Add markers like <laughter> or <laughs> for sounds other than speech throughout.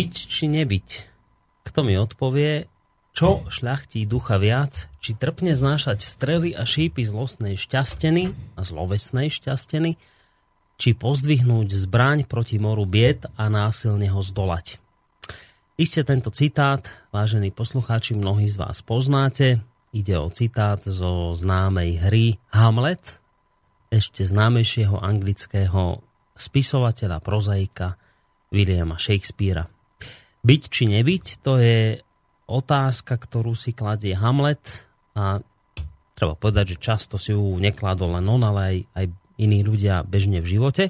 byť či nebyť? Kto mi odpovie, čo šľachtí ducha viac, či trpne znášať strely a šípy zlostnej šťasteny a zlovesnej šťasteny, či pozdvihnúť zbraň proti moru bied a násilne ho zdolať. Iste tento citát, vážení poslucháči, mnohí z vás poznáte. Ide o citát zo známej hry Hamlet, ešte známejšieho anglického spisovateľa, prozaika Williama Shakespearea. Byť či nebyť, to je otázka, ktorú si kladie Hamlet a treba povedať, že často si ju nekladol len on, ale aj, aj iní ľudia bežne v živote.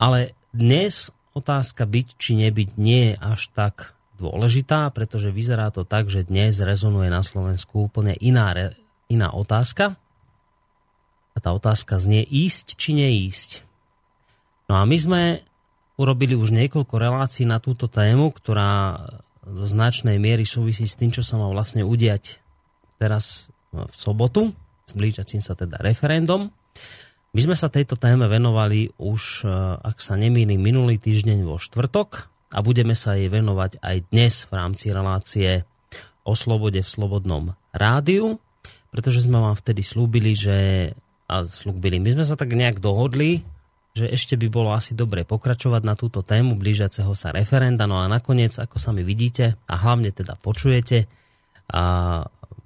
Ale dnes otázka byť či nebyť nie je až tak dôležitá, pretože vyzerá to tak, že dnes rezonuje na Slovensku úplne iná, iná otázka. A tá otázka znie ísť či neísť. No a my sme urobili už niekoľko relácií na túto tému, ktorá do značnej miery súvisí s tým, čo sa má vlastne udiať teraz v sobotu, s blížiacím sa teda referendum. My sme sa tejto téme venovali už, e, ak sa nemýlim, minulý týždeň vo štvrtok a budeme sa jej venovať aj dnes v rámci relácie o slobode v Slobodnom rádiu, pretože sme vám vtedy slúbili, že a slúbili, my sme sa tak nejak dohodli, že ešte by bolo asi dobre pokračovať na túto tému blížiaceho sa referenda, no a nakoniec, ako sami vidíte a hlavne teda počujete, a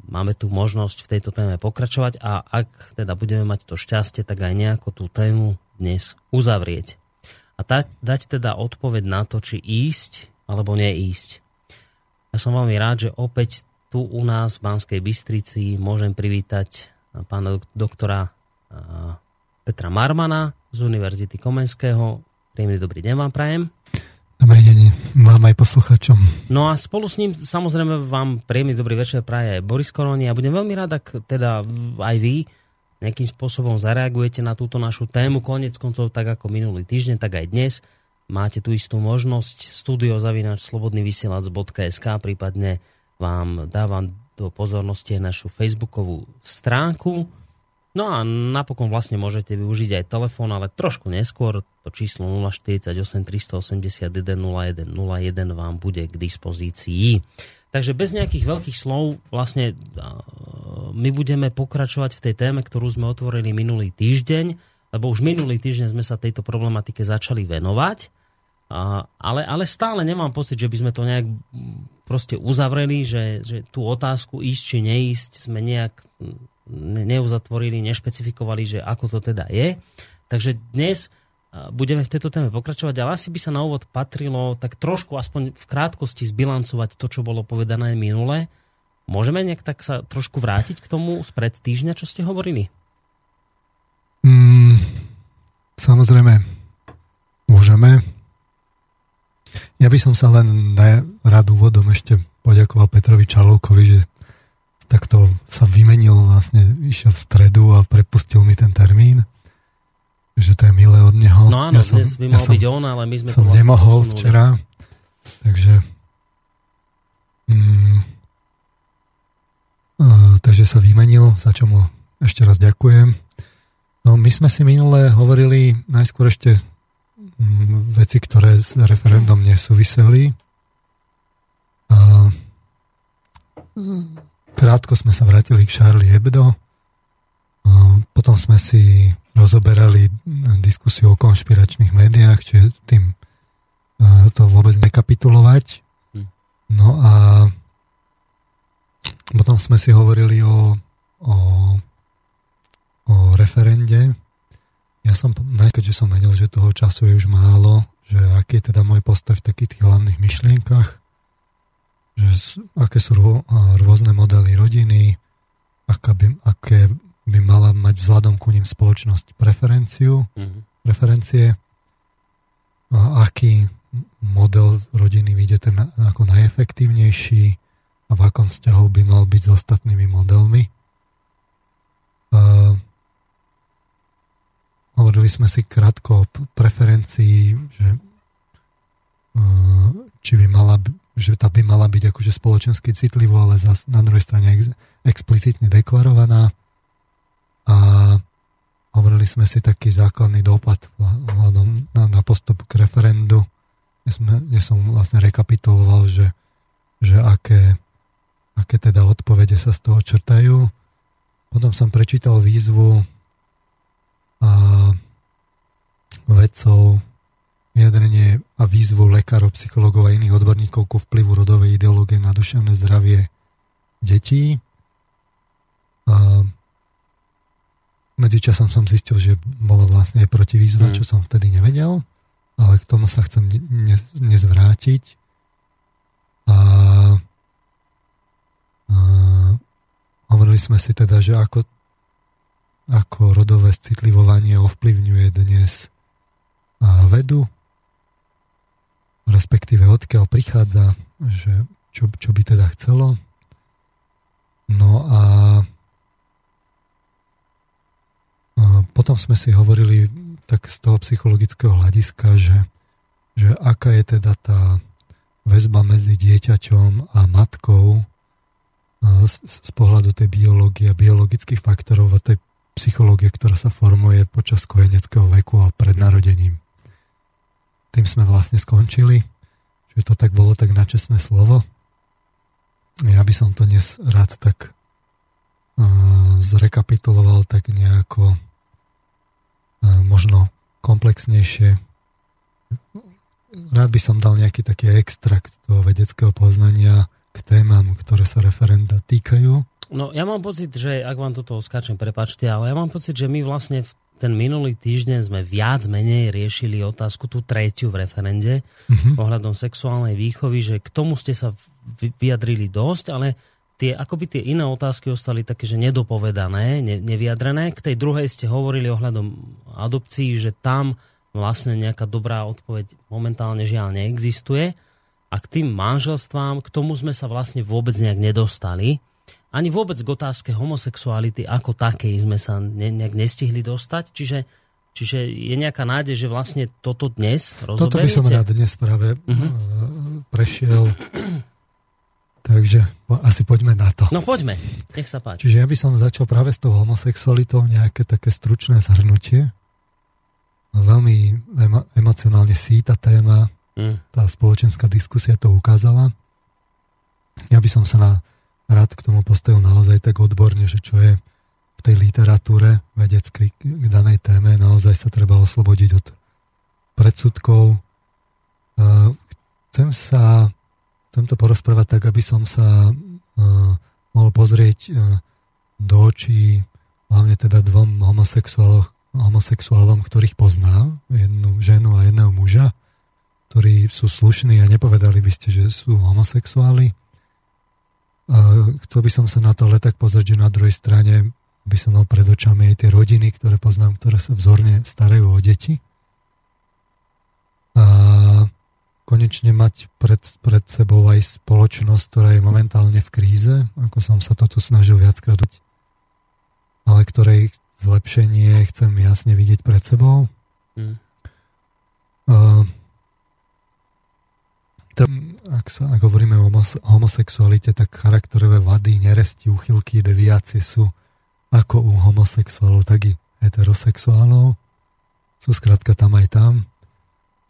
máme tu možnosť v tejto téme pokračovať a ak teda budeme mať to šťastie, tak aj nejako tú tému dnes uzavrieť. A dať, dať teda odpoveď na to, či ísť alebo neísť. Ja som veľmi rád, že opäť tu u nás v Banskej Bystrici môžem privítať pána doktora Petra Marmana z Univerzity Komenského. Príjemný dobrý deň vám prajem. Dobrý deň vám aj posluchačom. No a spolu s ním samozrejme vám príjemný dobrý večer praje aj Boris Koroni a budem veľmi rád, ak teda aj vy nejakým spôsobom zareagujete na túto našu tému. Konec koncov, tak ako minulý týždeň, tak aj dnes máte tú istú možnosť studiozavinač.slobodnyvysielac.sk prípadne vám dávam do pozornosti našu facebookovú stránku No a napokon vlastne môžete využiť aj telefón, ale trošku neskôr to číslo 048 381 0101 vám bude k dispozícii. Takže bez nejakých veľkých slov vlastne my budeme pokračovať v tej téme, ktorú sme otvorili minulý týždeň, lebo už minulý týždeň sme sa tejto problematike začali venovať, ale, ale stále nemám pocit, že by sme to nejak proste uzavreli, že, že tú otázku ísť či neísť sme nejak neuzatvorili, nešpecifikovali, že ako to teda je. Takže dnes budeme v tejto téme pokračovať, ale asi by sa na úvod patrilo tak trošku aspoň v krátkosti zbilancovať to, čo bolo povedané minule. Môžeme nejak tak sa trošku vrátiť k tomu spred týždňa, čo ste hovorili? Mm, samozrejme, môžeme. Ja by som sa len na rád úvodom ešte poďakoval Petrovi Čalovkovi, že takto sa vymenil, vlastne išiel v stredu a prepustil mi ten termín. Že to je milé od neho. No áno, ja som, dnes by mal ja byť on, ale my sme som to vlastne nemohol posunuli. včera. Takže mm, uh, takže sa vymenil, za čo mu ešte raz ďakujem. No my sme si minule hovorili najskôr ešte mm, veci, ktoré s referendum nesúviseli. Uh, Krátko sme sa vrátili k Charlie Hebdo. Potom sme si rozoberali diskusiu o konšpiračných médiách, čiže tým to vôbec nekapitulovať. Hm. No a potom sme si hovorili o, o, o referende. Ja som, keďže som vedel, že toho času je už málo, že aký je teda môj postoj v takých tých hlavných myšlienkach, že aké sú rôzne modely rodiny, aká by, aké by mala mať vzhľadom ku ním spoločnosť preferenciu, mm-hmm. preferencie, a aký model rodiny vidie ten ako najefektívnejší a v akom vzťahu by mal byť s ostatnými modelmi. Uh, hovorili sme si krátko o preferencii, že uh, či by mala že tá by mala byť akože spoločensky citlivo, ale zas na druhej strane ex, explicitne deklarovaná. A hovorili sme si taký základný dopad na, na postup k referendu, kde, sme, kde som vlastne rekapituloval, že, že aké, aké teda odpovede sa z toho črtajú. Potom som prečítal výzvu a vedcov, vyjadrenie a výzvu lekárov, psychológov a iných odborníkov ku vplyvu rodovej ideológie na duševné zdravie detí. A medzičasom som zistil, že bola vlastne aj protivýzva, mm. čo som vtedy nevedel, ale k tomu sa chcem dnes vrátiť. A, a hovorili sme si teda, že ako, ako rodové citlivovanie ovplyvňuje dnes vedu, respektíve odkiaľ prichádza, že čo, čo by teda chcelo. No a, potom sme si hovorili tak z toho psychologického hľadiska, že, že aká je teda tá väzba medzi dieťaťom a matkou z, z pohľadu tej biológie a biologických faktorov a tej psychológie, ktorá sa formuje počas kojeneckého veku a pred narodením tým sme vlastne skončili. Čiže to tak bolo tak načesné slovo. Ja by som to dnes rád tak uh, zrekapituloval tak nejako uh, možno komplexnejšie. Rád by som dal nejaký taký extrakt toho vedeckého poznania k témam, ktoré sa referenda týkajú. No ja mám pocit, že ak vám toto skáčem, prepačte, ale ja mám pocit, že my vlastne v ten minulý týždeň sme viac menej riešili otázku, tú tretiu v referende, uh-huh. ohľadom sexuálnej výchovy, že k tomu ste sa vyjadrili dosť, ale tie, akoby tie iné otázky ostali také, že nedopovedané, ne, nevyjadrené. K tej druhej ste hovorili ohľadom adopcií, že tam vlastne nejaká dobrá odpoveď momentálne žiaľ neexistuje. A k tým manželstvám, k tomu sme sa vlastne vôbec nejak nedostali ani vôbec k otázke homosexuality ako takej sme sa ne, nejak nestihli dostať, čiže, čiže je nejaká nádej, že vlastne toto dnes rozoberiete? Toto by som rád dnes práve uh-huh. prešiel. Takže asi poďme na to. No poďme, nech sa páči. Čiže ja by som začal práve s tou homosexualitou, nejaké také stručné zhrnutie. Veľmi emo- emocionálne síta téma, mm. tá spoločenská diskusia to ukázala. Ja by som sa na rád k tomu postavil naozaj tak odborne, že čo je v tej literatúre vedeckej k danej téme, naozaj sa treba oslobodiť od predsudkov. Chcem sa, chcem to porozprávať tak, aby som sa mohol pozrieť do očí hlavne teda dvom homosexuálom, ktorých poznám, jednu ženu a jedného muža, ktorí sú slušní a nepovedali by ste, že sú homosexuáli chcel by som sa na to ale tak pozrieť, že na druhej strane by som mal pred očami aj tie rodiny, ktoré poznám, ktoré sa vzorne starajú o deti. A konečne mať pred, pred sebou aj spoločnosť, ktorá je momentálne v kríze, ako som sa to tu snažil viackrát, ale ktorej zlepšenie chcem jasne vidieť pred sebou. Mm. Uh, ak, sa, ak hovoríme o homosexualite, tak charakterové vady, neresti, uchylky, deviácie sú ako u homosexuálov, tak i heterosexuálov. Sú skrátka tam aj tam.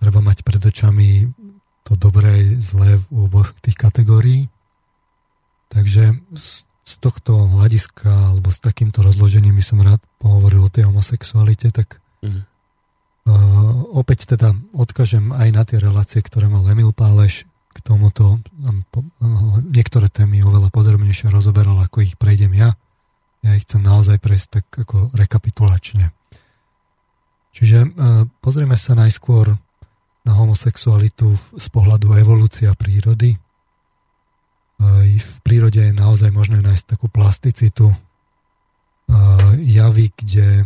Treba mať pred očami to dobré, zlé v oboch tých kategórií. Takže z tohto hľadiska, alebo s takýmto rozložením by som rád pohovoril o tej homosexualite, tak mm. Uh, opäť teda odkažem aj na tie relácie, ktoré mal Emil Páleš k tomuto. Niektoré témy oveľa podrobnejšie rozoberal, ako ich prejdem ja. Ja ich chcem naozaj prejsť tak ako rekapitulačne. Čiže uh, pozrieme sa najskôr na homosexualitu z pohľadu evolúcia prírody. V prírode je naozaj možné nájsť takú plasticitu, javy, kde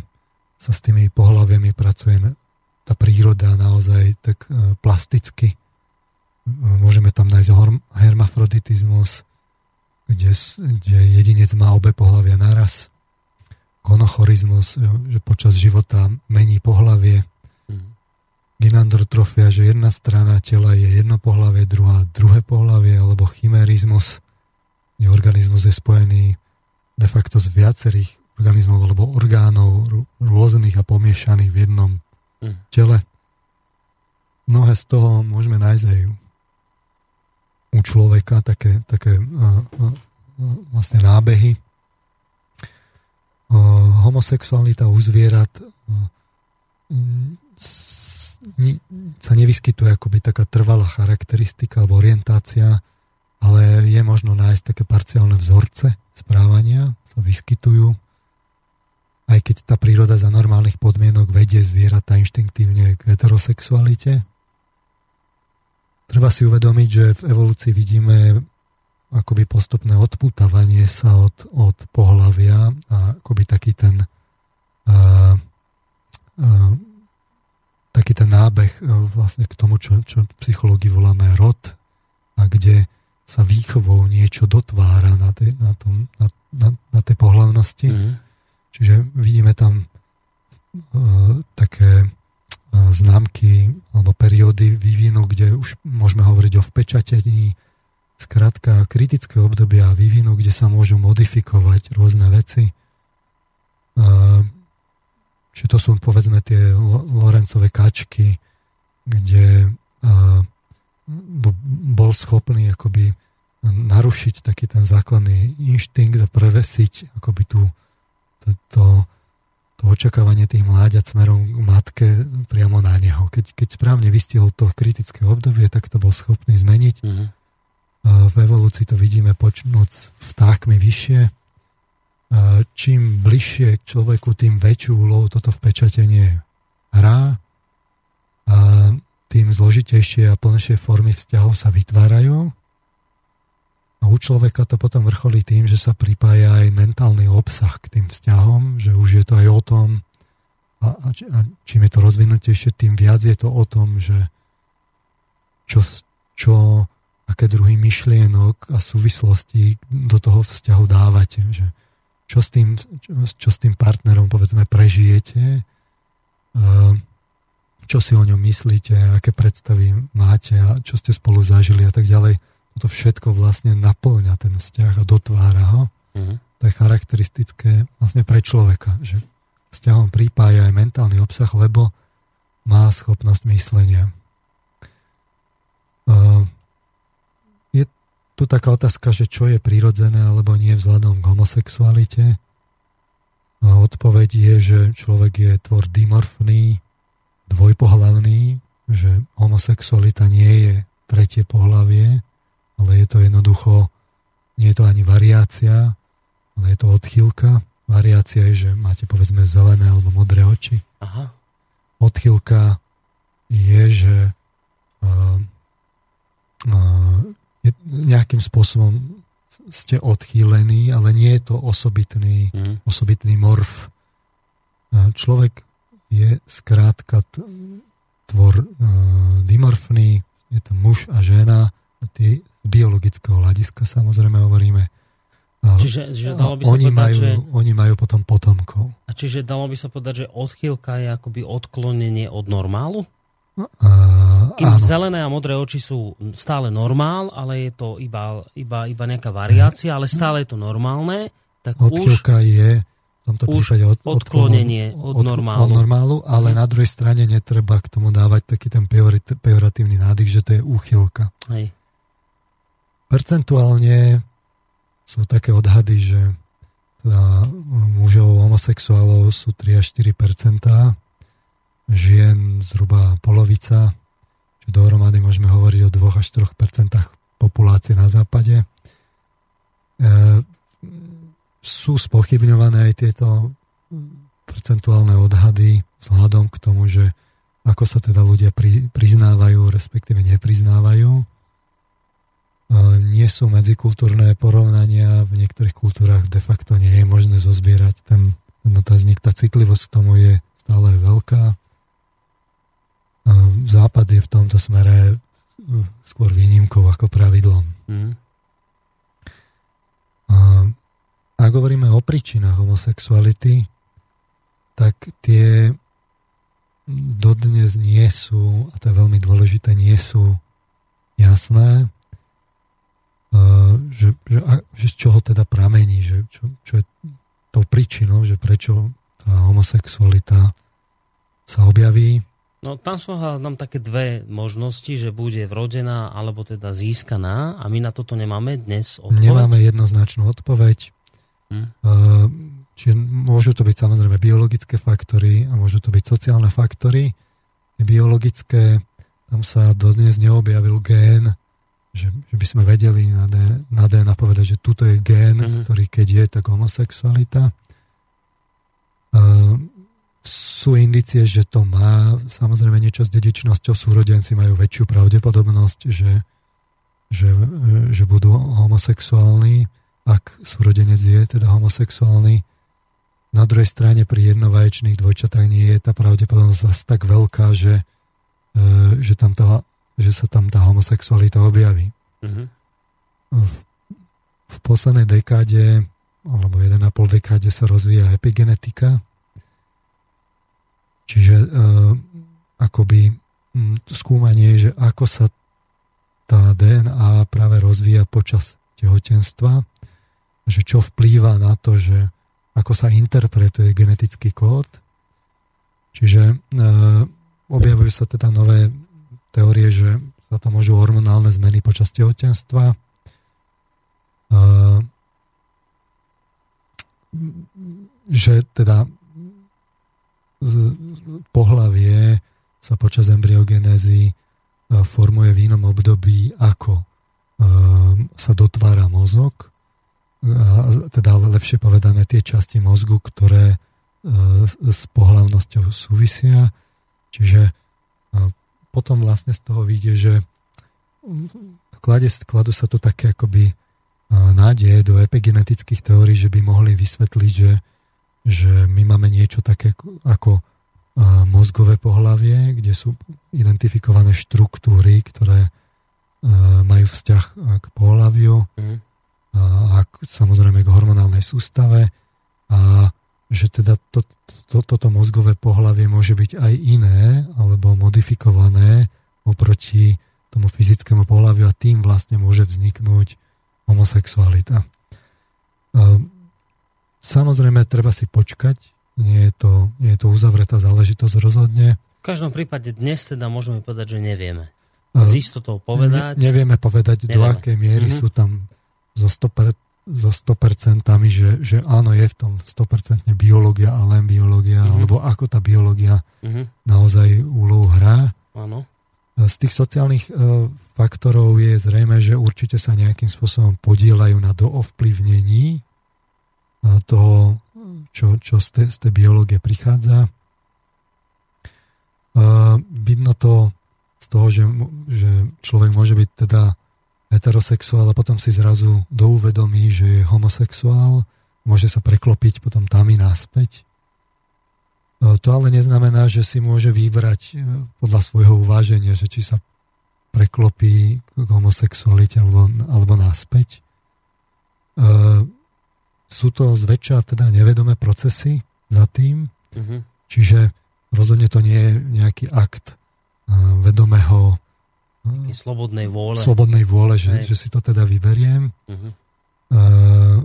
sa s tými pohľaviami pracuje tá príroda naozaj tak e, plasticky. E, môžeme tam nájsť hermafroditizmus, kde, kde jedinec má obe pohľavia naraz. Gonochorizmus, e, že počas života mení pohlavie. Mm. Ginandrotrofia, že jedna strana tela je jedno pohlavie, druhá druhé pohlavie, alebo chimerizmus, kde organizmus je spojený de facto z viacerých organizmov alebo orgánov rôznych a pomiešaných v jednom. Tele. mnohé z toho môžeme nájsť aj u človeka, také, také uh, uh, vlastne nábehy. Uh, homosexualita u zvierat sa nevyskytuje akoby taká trvalá charakteristika alebo orientácia, ale je možno nájsť také parciálne vzorce správania, sa vyskytujú aj keď tá príroda za normálnych podmienok vedie zvieratá inštinktívne k heterosexualite. Treba si uvedomiť, že v evolúcii vidíme akoby postupné odputávanie sa od, od pohlavia a akoby taký ten uh, uh, taký ten nábeh uh, vlastne k tomu, čo, čo v psychológii voláme rod a kde sa výchovou niečo dotvára na tej, na tom, na, na, na tej pohlavnosti. Mm. Čiže vidíme tam uh, také uh, známky alebo periódy vývinu, kde už môžeme hovoriť o vpečatení, skrátka kritické obdobia vývinu, kde sa môžu modifikovať rôzne veci. Uh, čiže to sú povedzme tie Lorencové kačky, kde bol schopný akoby narušiť taký ten základný inštinkt a prevesiť akoby tú to, to očakávanie tých mláďat smerom k matke priamo na neho. Keď, keď správne vystihol to kritické obdobie, tak to bol schopný zmeniť. Mm-hmm. V evolúcii to vidíme počnúc vtákmi vyššie. Čím bližšie k človeku, tým väčšiu úlohu toto vpečatenie hrá. Tým zložitejšie a plnšie formy vzťahov sa vytvárajú a u človeka to potom vrcholí tým, že sa pripája aj mentálny obsah k tým vzťahom, že už je to aj o tom, a, a, a čím je to rozvinutejšie, tým viac je to o tom, že čo, čo aké druhy myšlienok a súvislostí do toho vzťahu dávate. Že čo, s tým, čo, čo s tým partnerom povedzme prežijete, čo si o ňom myslíte, aké predstavy máte a čo ste spolu zažili a tak ďalej to všetko vlastne naplňa ten vzťah a dotvára ho. Mm-hmm. To je charakteristické vlastne pre človeka, že vzťahom prípája aj mentálny obsah, lebo má schopnosť myslenia. Uh, je tu taká otázka, že čo je prirodzené alebo nie vzhľadom k homosexualite. A odpoveď je, že človek je tvor dimorfný, dvojpohlavný, že homosexualita nie je tretie pohlavie, ale je to jednoducho, nie je to ani variácia, ale je to odchýlka. Variácia je, že máte povedzme zelené alebo modré oči. Aha. Odchýlka je, že uh, uh, je, nejakým spôsobom ste odchýlení, ale nie je to osobitný, mm. osobitný morf. Uh, človek je skrátka tvor uh, dimorfný, je to muž a žena, tí biologického hľadiska samozrejme hovoríme. Čiže, že dalo by sa oni, povedať, majú, že... oni majú potom potomkov. A čiže dalo by sa povedať, že odchýlka je akoby odklonenie od normálu? Uh, Kým áno. zelené a modré oči sú stále normál, ale je to iba, iba, iba nejaká variácia, ale stále je to normálne, tak odchýlka už, je v tomto prípade od, odklonenie od, od, normálu. od normálu, ale hmm. na druhej strane netreba k tomu dávať taký ten pejoratívny nádych, že to je úchylka. Hej. Percentuálne sú také odhady, že teda mužov homosexuálov sú 3 až 4% žien zhruba polovica, čiže dohromady môžeme hovoriť o 2 až 3 populácie na západe. E, sú spochybňované aj tieto percentuálne odhady vzhľadom k tomu, že ako sa teda ľudia pri, priznávajú, respektíve nepriznávajú nie sú medzikultúrne porovnania, v niektorých kultúrach de facto nie je možné zozbierať ten, ten otáznik. Tá citlivosť k tomu je stále veľká. Západ je v tomto smere skôr výnimkou ako pravidlom. Mm. A ak hovoríme o príčinách homosexuality, tak tie dodnes nie sú, a to je veľmi dôležité, nie sú jasné že, že, že z čoho teda pramení, že čo, čo je tou príčinou, že prečo tá homosexualita sa objaví. No tam sú nám také dve možnosti, že bude vrodená alebo teda získaná a my na toto nemáme dnes odpoveď. Nemáme jednoznačnú odpoveď. Hm. Uh, čiže môžu to byť samozrejme biologické faktory a môžu to byť sociálne faktory. Biologické, tam sa dodnes neobjavil gén, že, že by sme vedeli na, D, na DNA povedať, že tuto je gén, uh-huh. ktorý keď je, tak homosexualita. Uh, sú indicie, že to má. Samozrejme niečo s dedičnosťou súrodenci majú väčšiu pravdepodobnosť, že, že, že budú homosexuálni, ak súrodenec je teda homosexuálny. Na druhej strane pri jednovaječných dvojčatách nie je tá pravdepodobnosť zase tak veľká, že, e, že, tam tá, že sa tam tá homosexualita objaví. Mm-hmm. V, v poslednej dekáde alebo 1,5 dekáde sa rozvíja epigenetika, Čiže uh, akoby um, skúmanie, že ako sa tá DNA práve rozvíja počas tehotenstva, že čo vplýva na to, že ako sa interpretuje genetický kód. Čiže uh, objavujú sa teda nové teórie, že sa to môžu hormonálne zmeny počas tehotenstva. Uh, že teda pohlavie sa počas embryogenézy e, formuje v inom období, ako e, sa dotvára mozog, teda lepšie povedané tie časti mozgu, ktoré s pohlavnosťou súvisia. Čiže potom vlastne z toho vyjde, že kladú sa tu také akoby nádeje do epigenetických teórií, že by mohli vysvetliť, že že my máme niečo také ako mozgové pohlavie, kde sú identifikované štruktúry, ktoré majú vzťah k pohľaviu mm. a samozrejme k hormonálnej sústave a že teda to, to, toto mozgové pohlavie môže byť aj iné alebo modifikované oproti tomu fyzickému pohľaviu a tým vlastne môže vzniknúť homosexualita. Samozrejme, treba si počkať, nie je to, nie je to uzavretá záležitosť rozhodne. V každom prípade dnes teda môžeme povedať, že nevieme. Z istotou povedať. Ne, nevieme povedať, nevieme. do akej miery mm-hmm. sú tam zo 100%, so 100% že, že áno, je v tom 100% biológia a len biológia, mm-hmm. alebo ako tá biológia mm-hmm. naozaj úlohu hrá. Áno. Z tých sociálnych uh, faktorov je zrejme, že určite sa nejakým spôsobom podielajú na doovplyvnení toho, čo, čo z, tej, z tej biológie prichádza. Vidno to z toho, že, že človek môže byť teda heterosexuál a potom si zrazu douvedomí, že je homosexuál, môže sa preklopiť potom tam i náspäť. To ale neznamená, že si môže vybrať e, podľa svojho uváženia, že či sa preklopí k homosexualite alebo, alebo náspäť. Sú to zväčša teda nevedomé procesy za tým, uh-huh. čiže rozhodne to nie je nejaký akt vedomého uh, slobodnej vôle, slobodnej vôle že, že si to teda vyberiem. Uh-huh. Uh,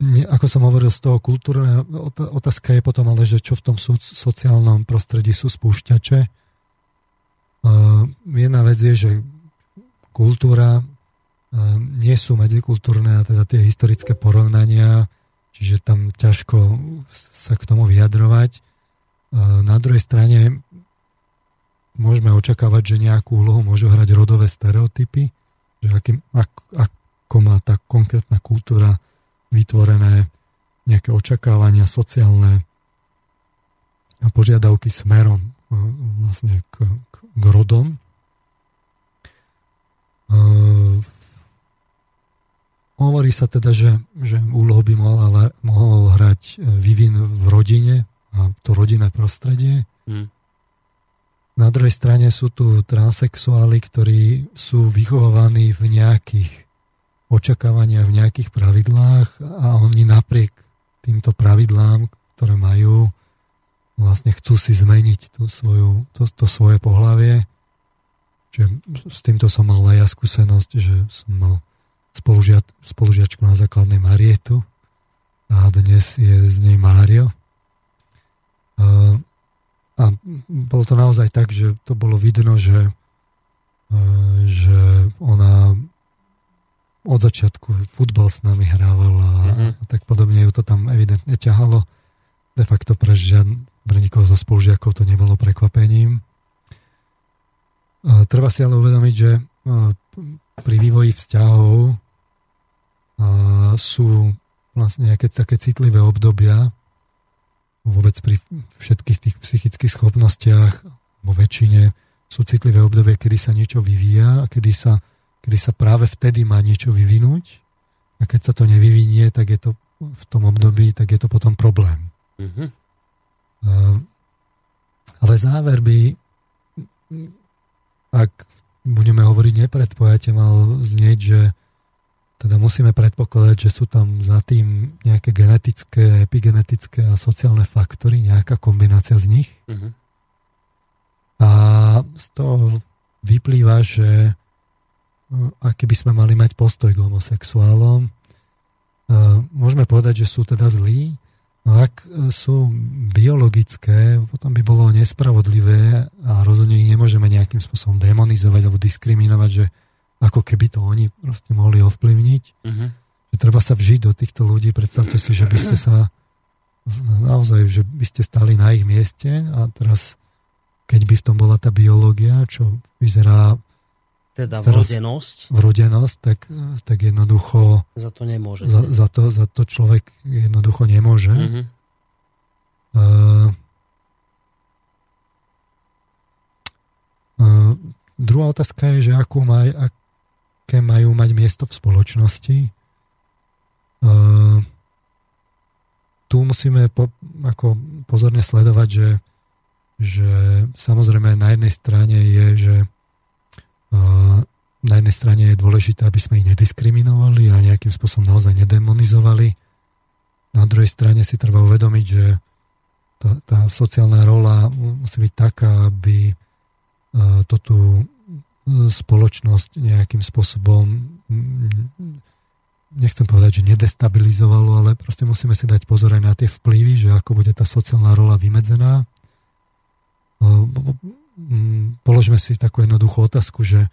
ne, ako som hovoril z toho kultúrne, otázka je potom ale, že čo v tom sociálnom prostredí sú spúšťače. Uh, jedna vec je, že kultúra Ehm, nie sú medzikultúrne a teda tie historické porovnania, čiže tam ťažko sa k tomu vyjadrovať. Ehm, na druhej strane môžeme očakávať, že nejakú úlohu môžu hrať rodové stereotypy, že aký, ak, ako má tá konkrétna kultúra vytvorené nejaké očakávania sociálne a požiadavky smerom ehm, vlastne k, k, k rodom. V Hovorí sa teda, že, že úlohu by mohol, mohol hrať e, vývin v rodine a to rodinné prostredie. Hmm. Na druhej strane sú tu transexuáli, ktorí sú vychovávaní v nejakých očakávaniach, v nejakých pravidlách a oni napriek týmto pravidlám, ktoré majú, vlastne chcú si zmeniť tú svoju, to, to svoje pohlavie. Čiže s týmto som mal aj ja skúsenosť, že som mal spolužiac, spolužiačku na základnej Marietu a dnes je z nej Mário. Bolo to naozaj tak, že to bolo vidno, že, e, že ona od začiatku futbal s nami hrávala mm-hmm. a tak podobne ju to tam evidentne ťahalo. De facto pre, žiadn, pre nikoho zo spolužiakov to nebolo prekvapením. Treba si ale uvedomiť, že pri vývoji vzťahov sú vlastne nejaké také citlivé obdobia, vôbec pri všetkých tých psychických schopnostiach, vo väčšine sú citlivé obdobie, kedy sa niečo vyvíja a kedy sa, kedy sa práve vtedy má niečo vyvinúť a keď sa to nevyvinie, tak je to v tom období, tak je to potom problém. Mm-hmm. Ale záver by, ak budeme hovoriť nepredpojate, mal znieť, že teda musíme predpokladať, že sú tam za tým nejaké genetické, epigenetické a sociálne faktory, nejaká kombinácia z nich. Uh-huh. A z toho vyplýva, že e, aký by sme mali mať postoj k homosexuálom. E, môžeme povedať, že sú teda zlí, no ak sú biologické, potom by bolo nespravodlivé a rozhodne ich nemôžeme nejakým spôsobom demonizovať alebo diskriminovať, že ako keby to oni proste mohli ovplyvniť. Uh-huh. Že treba sa vžiť do týchto ľudí, predstavte si, že by ste sa naozaj, že by ste stali na ich mieste a teraz, keď by v tom bola tá biológia, čo vyzerá teda vrodenosť. Vrodenosť, tak, tak jednoducho za to nemôže. Za, za, to, za to človek jednoducho nemôže. Uh-huh. Uh, uh, druhá otázka je, že akú maj, ak, aké majú mať miesto v spoločnosti. Uh, tu musíme po, ako pozorne sledovať, že, že samozrejme na jednej strane je, že uh, na jednej strane je dôležité, aby sme ich nediskriminovali a nejakým spôsobom naozaj nedemonizovali. Na druhej strane si treba uvedomiť, že tá, tá sociálna rola musí byť taká, aby uh, to tu spoločnosť nejakým spôsobom nechcem povedať, že nedestabilizovalo, ale proste musíme si dať pozor aj na tie vplyvy, že ako bude tá sociálna rola vymedzená. Položme si takú jednoduchú otázku, že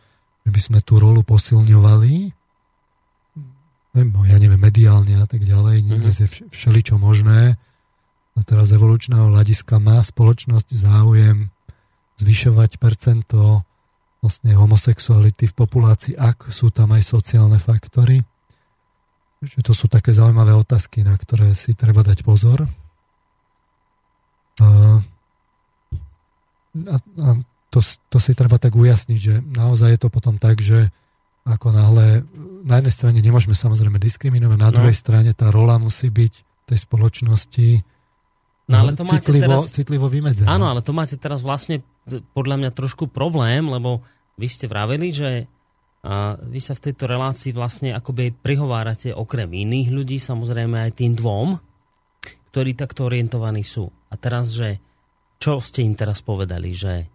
by sme tú rolu posilňovali, ja neviem, mediálne a tak ďalej, dnes je všeličo možné. A teraz evolučného hľadiska má spoločnosť záujem zvyšovať percento vlastne homosexuality v populácii, ak sú tam aj sociálne faktory. Že to sú také zaujímavé otázky, na ktoré si treba dať pozor. A, a to, to si treba tak ujasniť, že naozaj je to potom tak, že ako náhle, na jednej strane nemôžeme samozrejme diskriminovať, na no. druhej strane tá rola musí byť tej spoločnosti No ale to citlivo, máte teraz, citlivo vymedzené. Áno, ale to máte teraz vlastne podľa mňa trošku problém, lebo vy ste vraveli, že vy sa v tejto relácii vlastne akoby prihovárate okrem iných ľudí, samozrejme aj tým dvom, ktorí takto orientovaní sú. A teraz, že čo ste im teraz povedali, že,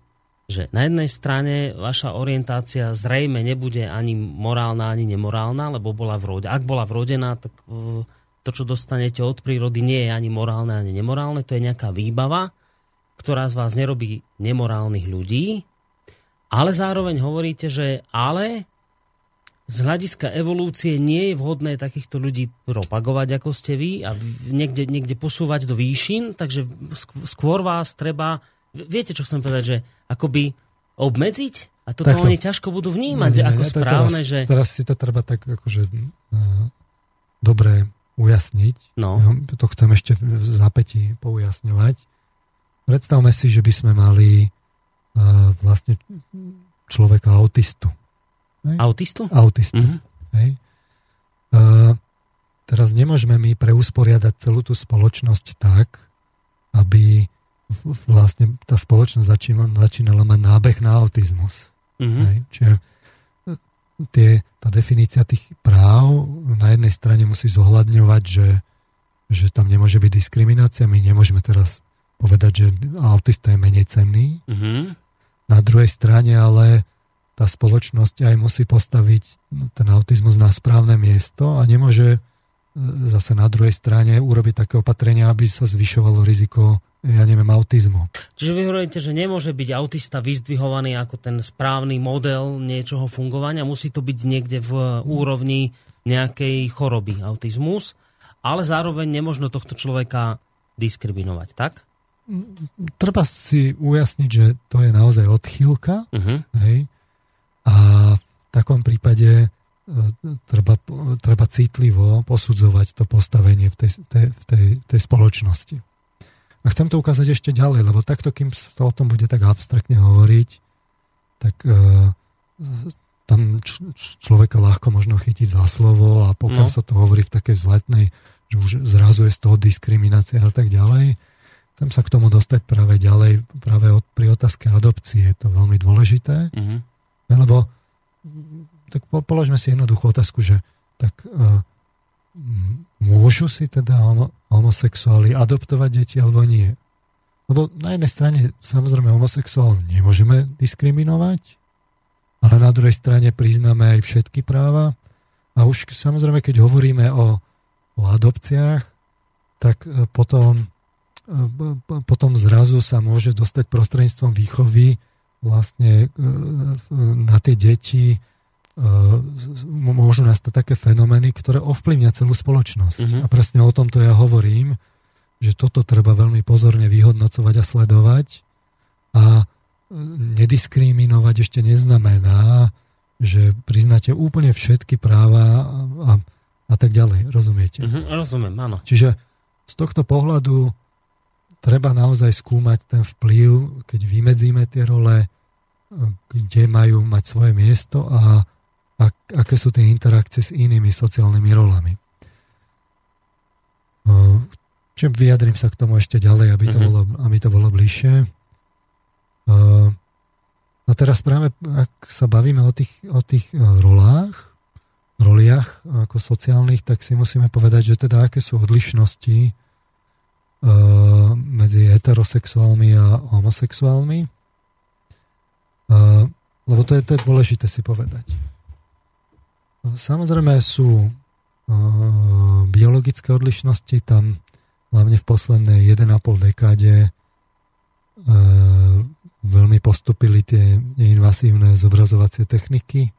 že na jednej strane vaša orientácia zrejme nebude ani morálna, ani nemorálna, lebo bola vrodená. Ak bola vrodená, tak e, to, čo dostanete od prírody, nie je ani morálne, ani nemorálne. To je nejaká výbava, ktorá z vás nerobí nemorálnych ľudí, ale zároveň hovoríte, že ale z hľadiska evolúcie nie je vhodné takýchto ľudí propagovať, ako ste vy, a niekde, niekde posúvať do výšin, takže skôr vás treba, viete, čo chcem povedať, že akoby obmedziť? A toto Takto. oni ťažko budú vnímať nie, nie, ako nie, správne, teraz, že... Teraz si to treba tak akože uh, dobre ujasniť. No. Ja to chcem ešte v zápäti poujasňovať. Predstavme si, že by sme mali vlastne človeka autistu. Hej? Autistu? Autistu. Mm-hmm. Hej? A teraz nemôžeme my preusporiadať celú tú spoločnosť tak, aby vlastne tá spoločnosť začínala, začínala mať nábeh na autizmus. Mm-hmm. Hej? Čiže e, tie, tá definícia tých práv na jednej strane musí zohľadňovať, že, že tam nemôže byť diskriminácia. My nemôžeme teraz povedať, že autista je menej cenný. Mm-hmm. Na druhej strane ale tá spoločnosť aj musí postaviť ten autizmus na správne miesto a nemôže e, zase na druhej strane urobiť také opatrenia, aby sa zvyšovalo riziko ja neviem, autizmu. Čiže vy hovoríte, že nemôže byť autista vyzdvihovaný ako ten správny model niečoho fungovania, musí to byť niekde v úrovni nejakej choroby, autizmus, ale zároveň nemožno tohto človeka diskriminovať, tak? Treba si ujasniť, že to je naozaj odchýlka, uh-huh. hej? A v takom prípade e, treba, treba citlivo posudzovať to postavenie v tej, tej, tej, tej spoločnosti. A chcem to ukázať ešte ďalej, lebo takto, kým sa o tom bude tak abstraktne hovoriť, tak uh, tam č- človeka ľahko možno chytiť za slovo a pokiaľ no. sa to hovorí v takej vzletnej, že už zrazu je z toho diskriminácia a tak ďalej. Chcem sa k tomu dostať práve ďalej, práve od, pri otázke adopcie. Je to veľmi dôležité, uh-huh. lebo tak po, položme si jednoduchú otázku, že tak uh, môžu si teda homo, homosexuáli adoptovať deti alebo nie? Lebo na jednej strane samozrejme homosexuál nemôžeme diskriminovať, ale na druhej strane priznáme aj všetky práva. A už samozrejme, keď hovoríme o, o adopciách, tak e, potom, potom zrazu sa môže dostať prostredníctvom výchovy vlastne e, na tie deti môžu nastať také fenomény, ktoré ovplyvňa celú spoločnosť. Uh-huh. A presne o tomto ja hovorím, že toto treba veľmi pozorne vyhodnocovať a sledovať a e, nediskriminovať ešte neznamená, že priznáte úplne všetky práva a, a, tak ďalej. Rozumiete? Uh-huh, rozumiem, áno. Čiže z tohto pohľadu treba naozaj skúmať ten vplyv, keď vymedzíme tie role, e, kde majú mať svoje miesto a a aké sú tie interakcie s inými sociálnymi rolami. Čiže vyjadrím sa k tomu ešte ďalej, aby to, mm-hmm. bolo, aby to bolo bližšie. No teraz práve, ak sa bavíme o tých, o tých e, rolách, roliach ako sociálnych, tak si musíme povedať, že teda aké sú odlišnosti medzi heterosexuálmi a homosexuálmi. Lebo to je, to je dôležité si povedať. Samozrejme sú uh, biologické odlišnosti, tam hlavne v poslednej 1,5 dekáde veľmi postupili tie neinvasívne zobrazovacie techniky,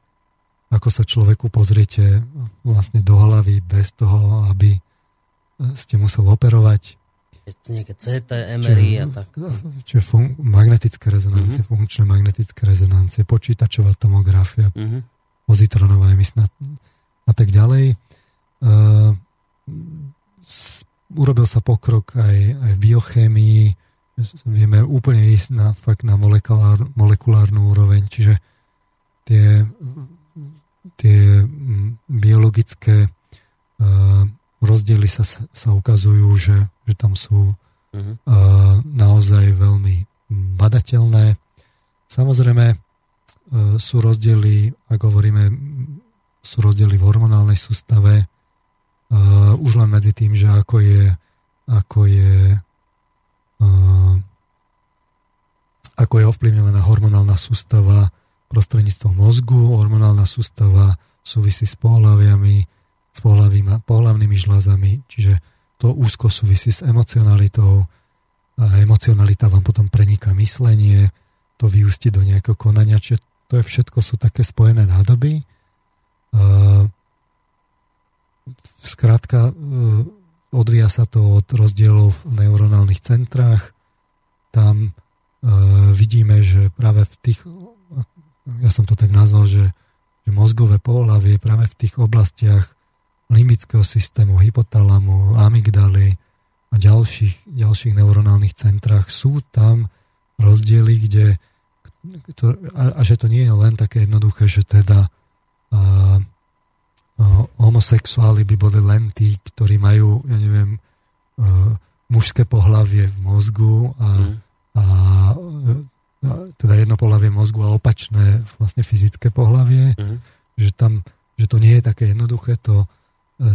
ako sa človeku pozriete vlastne do hlavy bez toho, aby ste musel operovať. Nejaké CT, MRI a tak. Čiže fun- magnetické rezonancie, mm-hmm. funkčné magnetické rezonancie, počítačová tomografia, mm-hmm pozitronová emisná a tak ďalej. Uh, urobil sa pokrok aj, aj v biochémii, vieme úplne ísť na, fakt na molekulár, molekulárnu úroveň, čiže tie, tie biologické uh, rozdiely sa, sa ukazujú, že, že tam sú uh-huh. uh, naozaj veľmi badateľné. Samozrejme, E, sú rozdiely, ak hovoríme, sú rozdiely v hormonálnej sústave, uh, už len medzi tým, že ako je, ako je uh, ako je ovplyvňovaná hormonálna sústava prostredníctvom mozgu, hormonálna sústava súvisí s pohľaviami, s pohľavnými žľazami, čiže to úzko súvisí s emocionalitou a emocionalita vám potom preniká myslenie, to vyústi do nejakého konania, čiže to je všetko sú také spojené nádoby. Skrátka, odvíja sa to od rozdielov v neuronálnych centrách. Tam vidíme, že práve v tých, ja som to tak nazval, že, že mozgové pohľavie práve v tých oblastiach limbického systému, hypotalamu, amygdaly a ďalších, ďalších neuronálnych centrách sú tam rozdiely, kde to, a, a že to nie je len také jednoduché, že teda a, a, homosexuáli by boli len tí, ktorí majú, ja neviem, a, mužské pohlavie v mozgu a, mm. a, a teda jedno pohlavie mozgu a opačné vlastne fyzické pohlavie, mm. že tam, že to nie je také jednoduché, to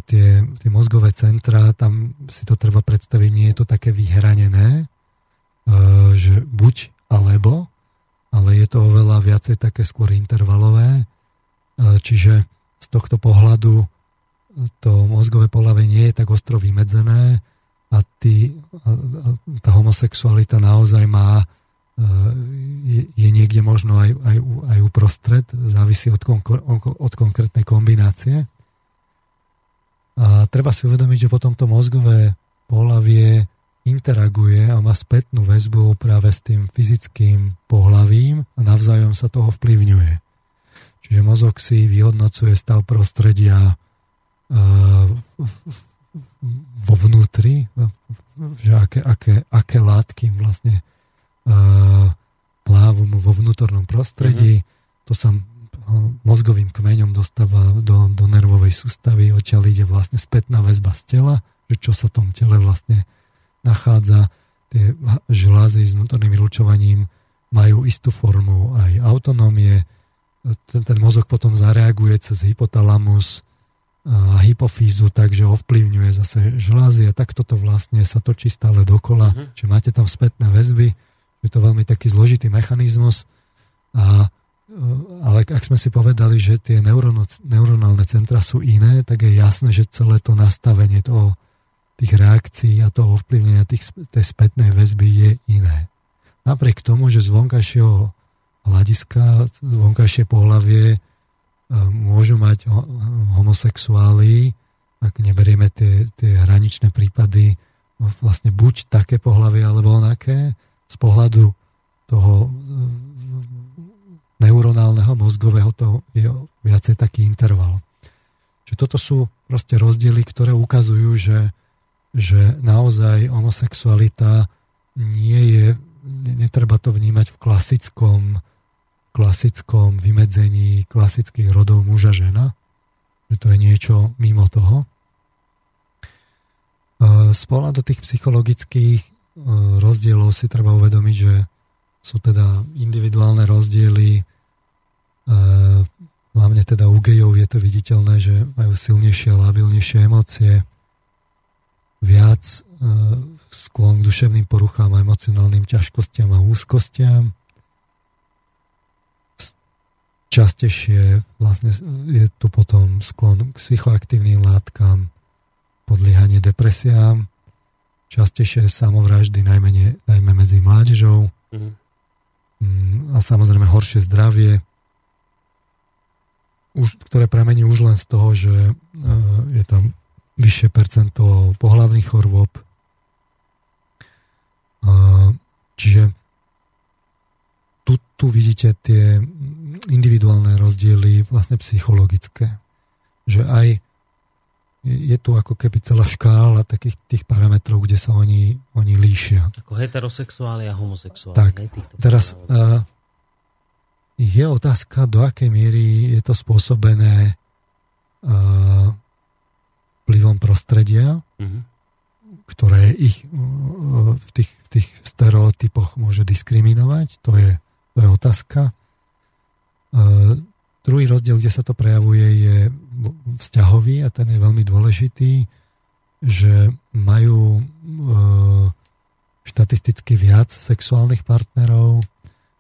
tie, tie mozgové centra, tam si to treba predstaviť, nie je to také vyhranené, e, že buď alebo, ale je to oveľa viacej také skôr intervalové, e, čiže z tohto pohľadu to mozgové pohľavie nie je tak ostro vymedzené a tí, tá homosexualita naozaj má je, je niekde možno aj, aj, aj uprostred, závisí od, konkur, od konkrétnej kombinácie. A treba si uvedomiť, že potom to mozgové pohlavie interaguje a má spätnú väzbu práve s tým fyzickým pohlavím a navzájom sa toho vplyvňuje. Čiže mozog si vyhodnocuje stav prostredia vo vnútri, že aké, aké, aké látky vlastne plávu mu vo vnútornom prostredí. Mm-hmm. To sa mozgovým kmeňom dostáva do, do nervovej sústavy, odtiaľ ide vlastne spätná väzba z tela, že čo sa v tom tele vlastne nachádza. Tie žlázy s vnútorným vylučovaním majú istú formu aj autonómie. Ten, ten mozog potom zareaguje cez hypotalamus a hypofízu, takže ovplyvňuje zase žlázy a takto to vlastne sa točí stále dokola, mm-hmm. že máte tam spätné väzby, je to veľmi taký zložitý mechanizmus, a, ale ak sme si povedali, že tie neuronálne centra sú iné, tak je jasné, že celé to nastavenie toho, tých reakcií a toho ovplyvnenia tých, tej spätnej väzby je iné. Napriek tomu, že z vonkajšieho hľadiska, vonkajšie pohlavie e, môžu mať homosexuáli, ak neberieme tie, tie hraničné prípady, vlastne buď také pohlavie alebo onaké, z pohľadu toho e, neuronálneho mozgového to je viacej taký interval. Čiže toto sú proste rozdiely, ktoré ukazujú, že, že naozaj homosexualita nie je, netreba to vnímať v klasickom, klasickom vymedzení klasických rodov muža-žena, že to je niečo mimo toho. E, z pohľadu tých psychologických rozdielov si treba uvedomiť, že sú teda individuálne rozdiely, hlavne teda u gejov je to viditeľné, že majú silnejšie a labilnejšie emócie, viac sklon k duševným poruchám a emocionálnym ťažkostiam a úzkostiam. Častejšie vlastne je tu potom sklon k psychoaktívnym látkam, podliehanie depresiám, častejšie samovraždy, najmä, najmä medzi mládežou mm-hmm. A samozrejme horšie zdravie, už, ktoré pramení už len z toho, že uh, je tam vyššie percento pohlavných chorôb. Čiže tu, tu vidíte tie individuálne rozdiely vlastne psychologické. Že aj je tu ako keby celá škála takých tých parametrov, kde sa oni, oni líšia. Ako heterosexuáli a homosexuáli. Tak, teraz uh, je otázka, do akej miery je to spôsobené uh, vplyvom prostredia, uh-huh. ktoré ich uh, v, tých, v tých stereotypoch môže diskriminovať. To je, to je otázka. Uh, Druhý rozdiel, kde sa to prejavuje, je vzťahový a ten je veľmi dôležitý, že majú e, štatisticky viac sexuálnych partnerov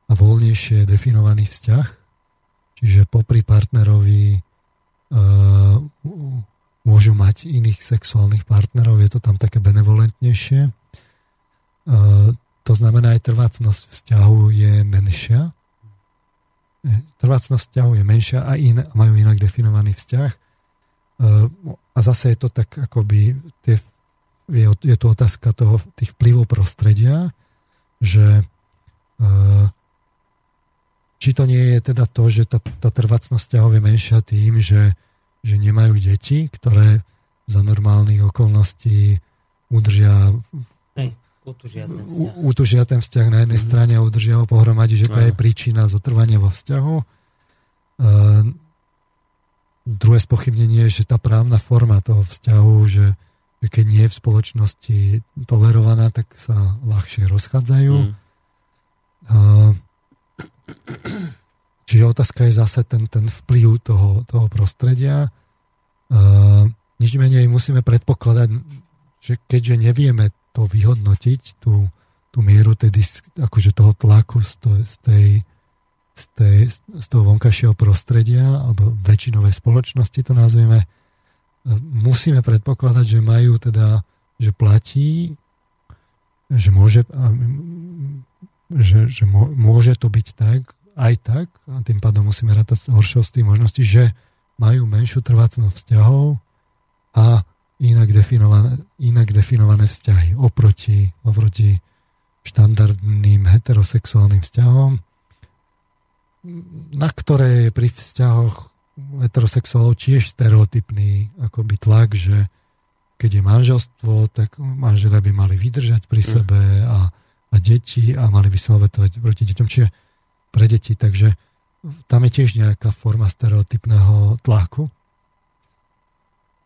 a voľnejšie definovaný vzťah. Čiže popri partnerovi e, môžu mať iných sexuálnych partnerov, je to tam také benevolentnejšie. E, to znamená, aj trvácnosť vzťahu je menšia, trvácnosť vzťahu je menšia a in, majú inak definovaný vzťah. E, a zase je to tak akoby, tie, je, je to otázka toho, tých vplyvov prostredia, že e, či to nie je teda to, že tá, tá trvácnosť vzťahov je menšia tým, že, že nemajú deti, ktoré za normálnych okolností udržia Utužia ten vzťah. Utužia ten vzťah na jednej mm-hmm. strane a udržia ho pohromade, že to je príčina zotrvania vo vzťahu. Uh, druhé spochybnenie je, že tá právna forma toho vzťahu, že, že keď nie je v spoločnosti tolerovaná, tak sa ľahšie rozchádzajú. Mm. Čiže otázka je zase ten, ten vplyv toho, toho prostredia. Uh, nič menej musíme predpokladať, že keďže nevieme to vyhodnotiť, tú, tú mieru tej, akože toho tlaku z, to, z, tej, z, tej, z toho vonkajšieho prostredia alebo väčšinovej spoločnosti to nazvieme, musíme predpokladať, že majú teda, že platí že môže, že, že môže to byť tak, aj tak, a tým pádom musíme rátať s horšou z tých možností, že majú menšiu trvácnosť vzťahov a inak definované, inak definované vzťahy oproti, oproti štandardným heterosexuálnym vzťahom, na ktoré je pri vzťahoch heterosexuálov tiež stereotypný akoby tlak, že keď je manželstvo, tak manželia by mali vydržať pri mm. sebe a, a deti a mali by sa obetovať proti deťom. Čiže pre deti, takže tam je tiež nejaká forma stereotypného tlaku.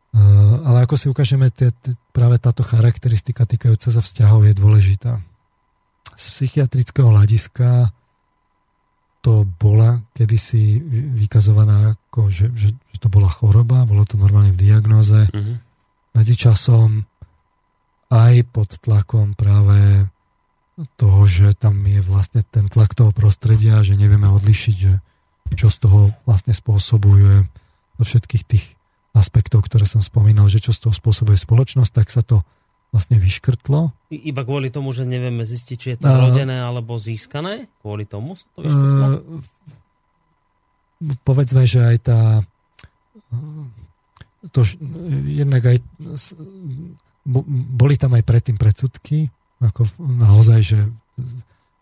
Uh, ale ako si ukážeme, tie, práve táto charakteristika týkajúca sa vzťahov je dôležitá. Z psychiatrického hľadiska to bola kedysi vykazovaná ako, že, že, že to bola choroba, bolo to normálne v diagnoze. Uh-huh. Medzičasom aj pod tlakom práve toho, že tam je vlastne ten tlak toho prostredia, že nevieme odlišiť, že čo z toho vlastne spôsobuje do všetkých tých aspektov, ktoré som spomínal, že čo z toho spôsobuje spoločnosť, tak sa to vlastne vyškrtlo. Iba kvôli tomu, že nevieme zistiť, či je to rodené alebo získané? Kvôli tomu sa to vyškrtlo? Povedzme, že aj tá to, jednak aj boli tam aj predtým predsudky, ako naozaj, že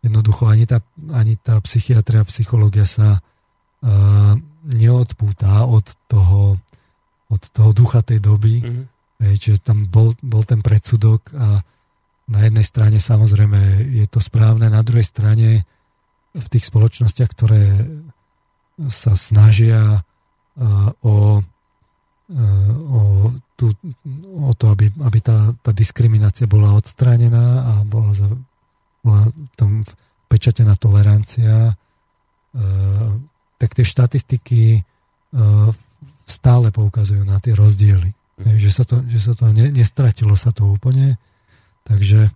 jednoducho ani tá, ani tá psychiatria, psychológia sa uh, neodpúta od toho, od toho ducha tej doby. Mm-hmm. Hej, čiže tam bol, bol ten predsudok a na jednej strane samozrejme je to správne, na druhej strane v tých spoločnostiach, ktoré sa snažia uh, o o, tú, o to, aby, aby tá, tá diskriminácia bola odstránená a bola, za, bola tam pečatená tolerancia, e, tak tie štatistiky e, stále poukazujú na tie rozdiely. Mm. Že sa to, že sa to ne, nestratilo sa to úplne, takže e,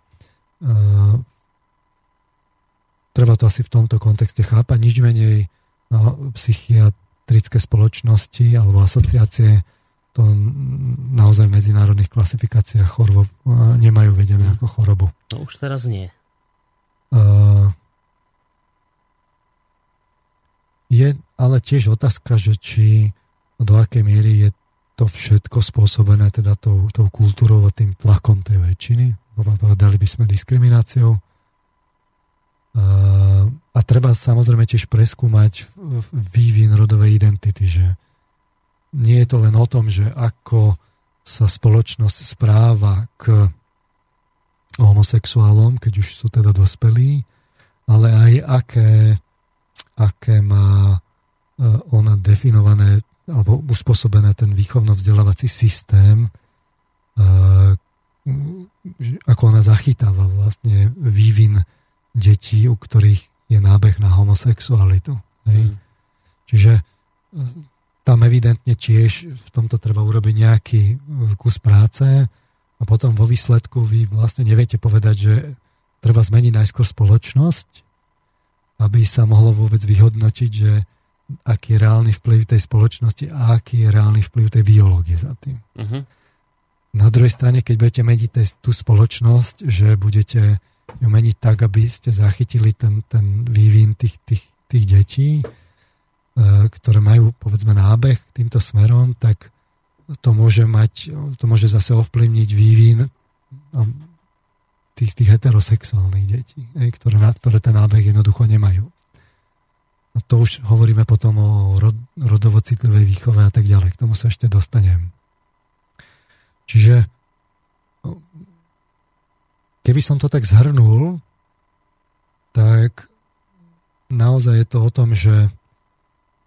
treba to asi v tomto kontexte chápať. Nič menej no, psychiatrické spoločnosti alebo asociácie to naozaj v medzinárodných klasifikáciách chorob nemajú vedené ako chorobu. No už teraz nie. Uh, je ale tiež otázka, že či do akej miery je to všetko spôsobené teda tou, tou kultúrou a tým tlakom tej väčšiny. Povedali by sme diskrimináciou. A treba samozrejme tiež preskúmať vývin rodovej identity, že nie je to len o tom, že ako sa spoločnosť správa k homosexuálom, keď už sú teda dospelí, ale aj aké, aké má e, ona definované alebo uspôsobené ten výchovno-vzdelávací systém, e, ako ona zachytáva vlastne vývin detí, u ktorých je nábeh na homosexualitu. Hej. Mm. Čiže e, tam evidentne tiež v tomto treba urobiť nejaký e, kus práce a potom vo výsledku vy vlastne neviete povedať, že treba zmeniť najskôr spoločnosť, aby sa mohlo vôbec vyhodnotiť, že aký je reálny vplyv tej spoločnosti a aký je reálny vplyv tej biológie za tým. Uh-huh. Na druhej strane, keď budete meniť tú spoločnosť, že budete ju meniť tak, aby ste zachytili ten, ten vývin tých, tých, tých detí, E, ktoré majú povedzme nábeh týmto smerom, tak to môže mať, to môže zase ovplyvniť vývin no, tých, tých heterosexuálnych detí, ktoré, ktoré ten nábeh jednoducho nemajú. A to už hovoríme potom o rod, výchove a tak ďalej. K tomu sa ešte dostanem. Čiže keby som to tak zhrnul, tak naozaj je to o tom, že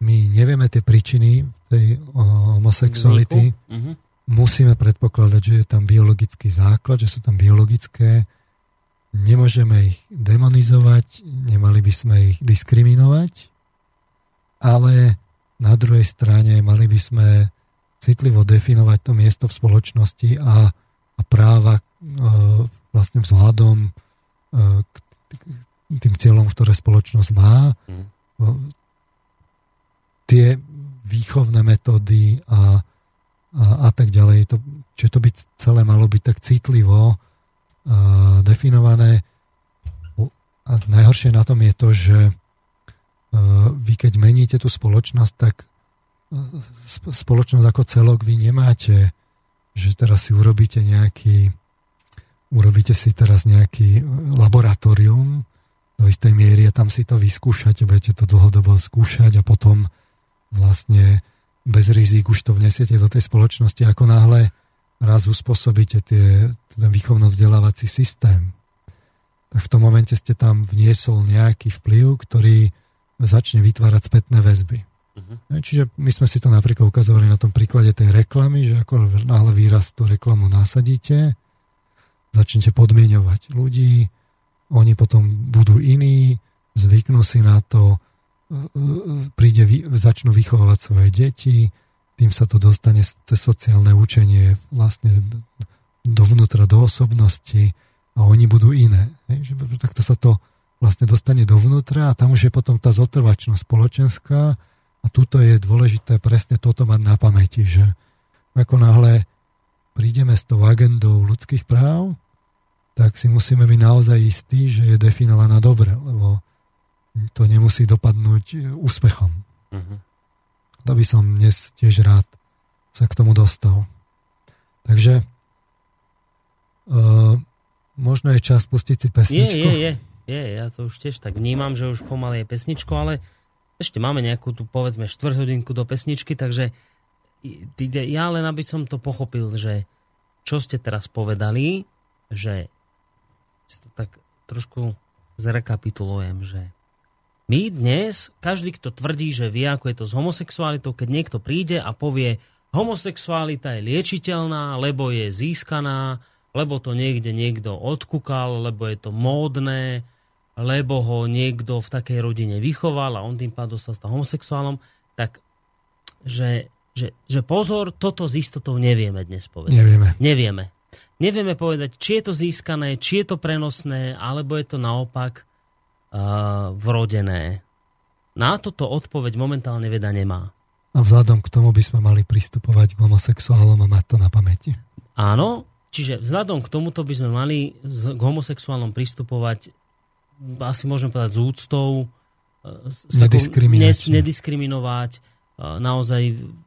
my nevieme tie príčiny tej homosexuality, uh-huh. musíme predpokladať, že je tam biologický základ, že sú tam biologické, nemôžeme ich demonizovať, nemali by sme ich diskriminovať, ale na druhej strane mali by sme citlivo definovať to miesto v spoločnosti a, a práva e, vlastne vzhľadom e, k tým cieľom, ktoré spoločnosť má. Mm tie výchovné metódy a, a, a tak ďalej. To, čiže to by celé malo byť tak citlivo uh, definované. A najhoršie na tom je to, že vy keď meníte tú spoločnosť, tak e, spoločnosť ako celok vy nemáte, že teraz si urobíte nejaký urobíte si teraz nejaký laboratórium do istej miery a tam si to vyskúšate, budete to dlhodobo skúšať a potom vlastne bez rizik už to vnesiete do tej spoločnosti, ako náhle raz uspôsobíte tie, ten výchovno-vzdelávací systém, tak v tom momente ste tam vniesol nejaký vplyv, ktorý začne vytvárať spätné väzby. Uh-huh. Čiže my sme si to napríklad ukazovali na tom príklade tej reklamy, že ako náhle výraz tú reklamu nasadíte, začnete podmienovať ľudí, oni potom budú iní, zvyknú si na to, e, e, príde, začnú vychovávať svoje deti, tým sa to dostane cez sociálne učenie vlastne dovnútra do osobnosti a oni budú iné. Takto sa to vlastne dostane dovnútra a tam už je potom tá zotrvačnosť spoločenská a tuto je dôležité presne toto mať na pamäti, že ako náhle prídeme s tou agendou ľudských práv, tak si musíme byť naozaj istí, že je definovaná dobre, lebo to nemusí dopadnúť úspechom. Uh-huh. To by som dnes tiež rád sa k tomu dostal. Takže uh, možno je čas pustiť si pesničku. Je, je, je, je. Ja to už tiež tak vnímam, že už pomaly je pesničko, ale ešte máme nejakú tu povedzme štvrthodinku do pesničky, takže ja len aby som to pochopil, že čo ste teraz povedali, že si to tak trošku zrekapitulujem, že my dnes, každý, kto tvrdí, že vie, ako je to s homosexualitou, keď niekto príde a povie, homosexualita je liečiteľná, lebo je získaná, lebo to niekde niekto odkúkal, lebo je to módne, lebo ho niekto v takej rodine vychoval a on tým pádom sa stal homosexuálom, tak že, že, že pozor, toto z istotou nevieme dnes povedať. Nevieme. Nevieme. Nevieme povedať, či je to získané, či je to prenosné, alebo je to naopak vrodené? Na toto odpoveď momentálne veda nemá. A vzhľadom k tomu by sme mali pristupovať k homosexuálom a mať to na pamäti. Áno, čiže vzhľadom k tomuto by sme mali k homosexuálom pristupovať asi môžem povedať s úctou, s nediskriminovať, nediskriminovať naozaj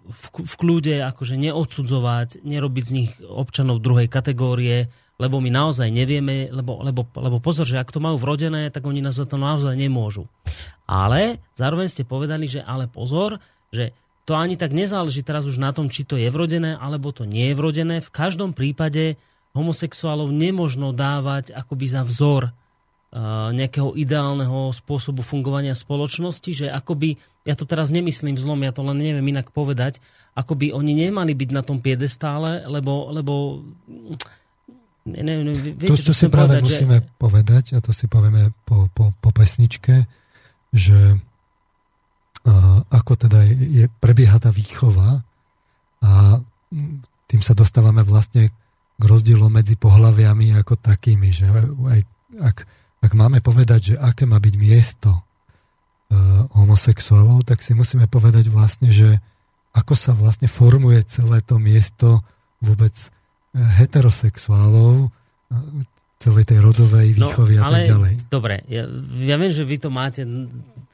v, v kľude akože neodsudzovať, nerobiť z nich občanov druhej kategórie, lebo my naozaj nevieme, lebo, lebo, lebo pozor, že ak to majú vrodené, tak oni nás za to naozaj nemôžu. Ale zároveň ste povedali, že ale pozor, že to ani tak nezáleží teraz už na tom, či to je vrodené, alebo to nie je vrodené. V každom prípade homosexuálov nemožno dávať akoby za vzor nejakého ideálneho spôsobu fungovania spoločnosti, že akoby, ja to teraz nemyslím zlom, ja to len neviem inak povedať, akoby oni nemali byť na tom piedestále, lebo, lebo Ne, ne, ne, viete, to, čo si práve povedať, musíme že... povedať, a to si povieme po, po, po pesničke, že uh, ako teda je, je, prebieha tá výchova a tým sa dostávame vlastne k rozdielom medzi pohľaviami ako takými, že aj, ak, ak máme povedať, že aké má byť miesto uh, homosexuálov, tak si musíme povedať vlastne, že ako sa vlastne formuje celé to miesto vôbec heterosexuálov, celej tej rodovej no, výchovy no, a tak ďalej. Dobre, ja, ja viem, že vy to máte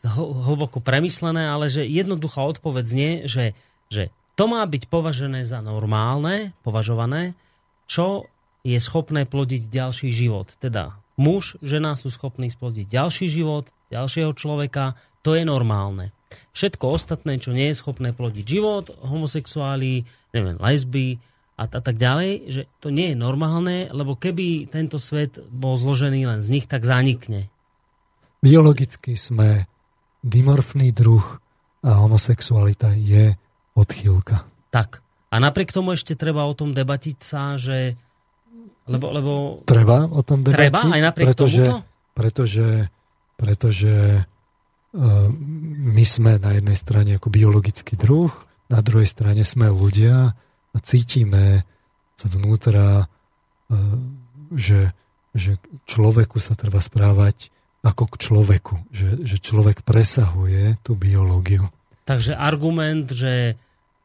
hlboko premyslené, ale že jednoduchá odpoveď znie, že, že to má byť považené za normálne, považované, čo je schopné plodiť ďalší život. Teda muž, žena sú schopní splodiť ďalší život, ďalšieho človeka, to je normálne. Všetko ostatné, čo nie je schopné plodiť život, homosexuáli, neviem, lesby, a, a tak ďalej, že to nie je normálne, lebo keby tento svet bol zložený len z nich, tak zanikne. Biologicky sme dimorfný druh a homosexualita je odchýlka. Tak. A napriek tomu ešte treba o tom debatiť sa, že... Lebo, lebo... Treba o tom debatiť. Treba aj napriek pretože, tomuto? Pretože, pretože uh, my sme na jednej strane ako biologický druh, na druhej strane sme ľudia a cítime zvnútra, e, že, že človeku sa treba správať ako k človeku, že, že človek presahuje tú biológiu. Takže argument, že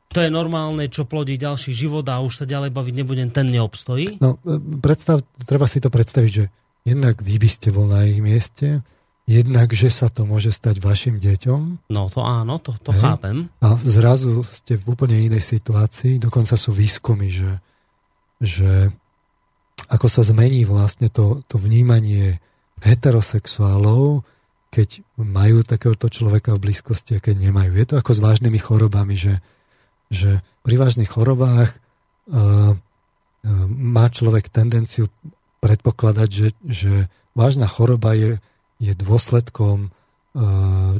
to je normálne, čo plodí ďalší život a už sa ďalej baviť nebudem, ten neobstojí? No, e, predstav, treba si to predstaviť, že jednak vy by ste bol na ich mieste, jednak, že sa to môže stať vašim deťom. No to áno, to, to chápem. A zrazu ste v úplne inej situácii, dokonca sú výskumy, že, že ako sa zmení vlastne to, to vnímanie heterosexuálov, keď majú takéhoto človeka v blízkosti a keď nemajú. Je to ako s vážnymi chorobami, že, že pri vážnych chorobách uh, uh, má človek tendenciu predpokladať, že, že vážna choroba je, je dôsledkom uh,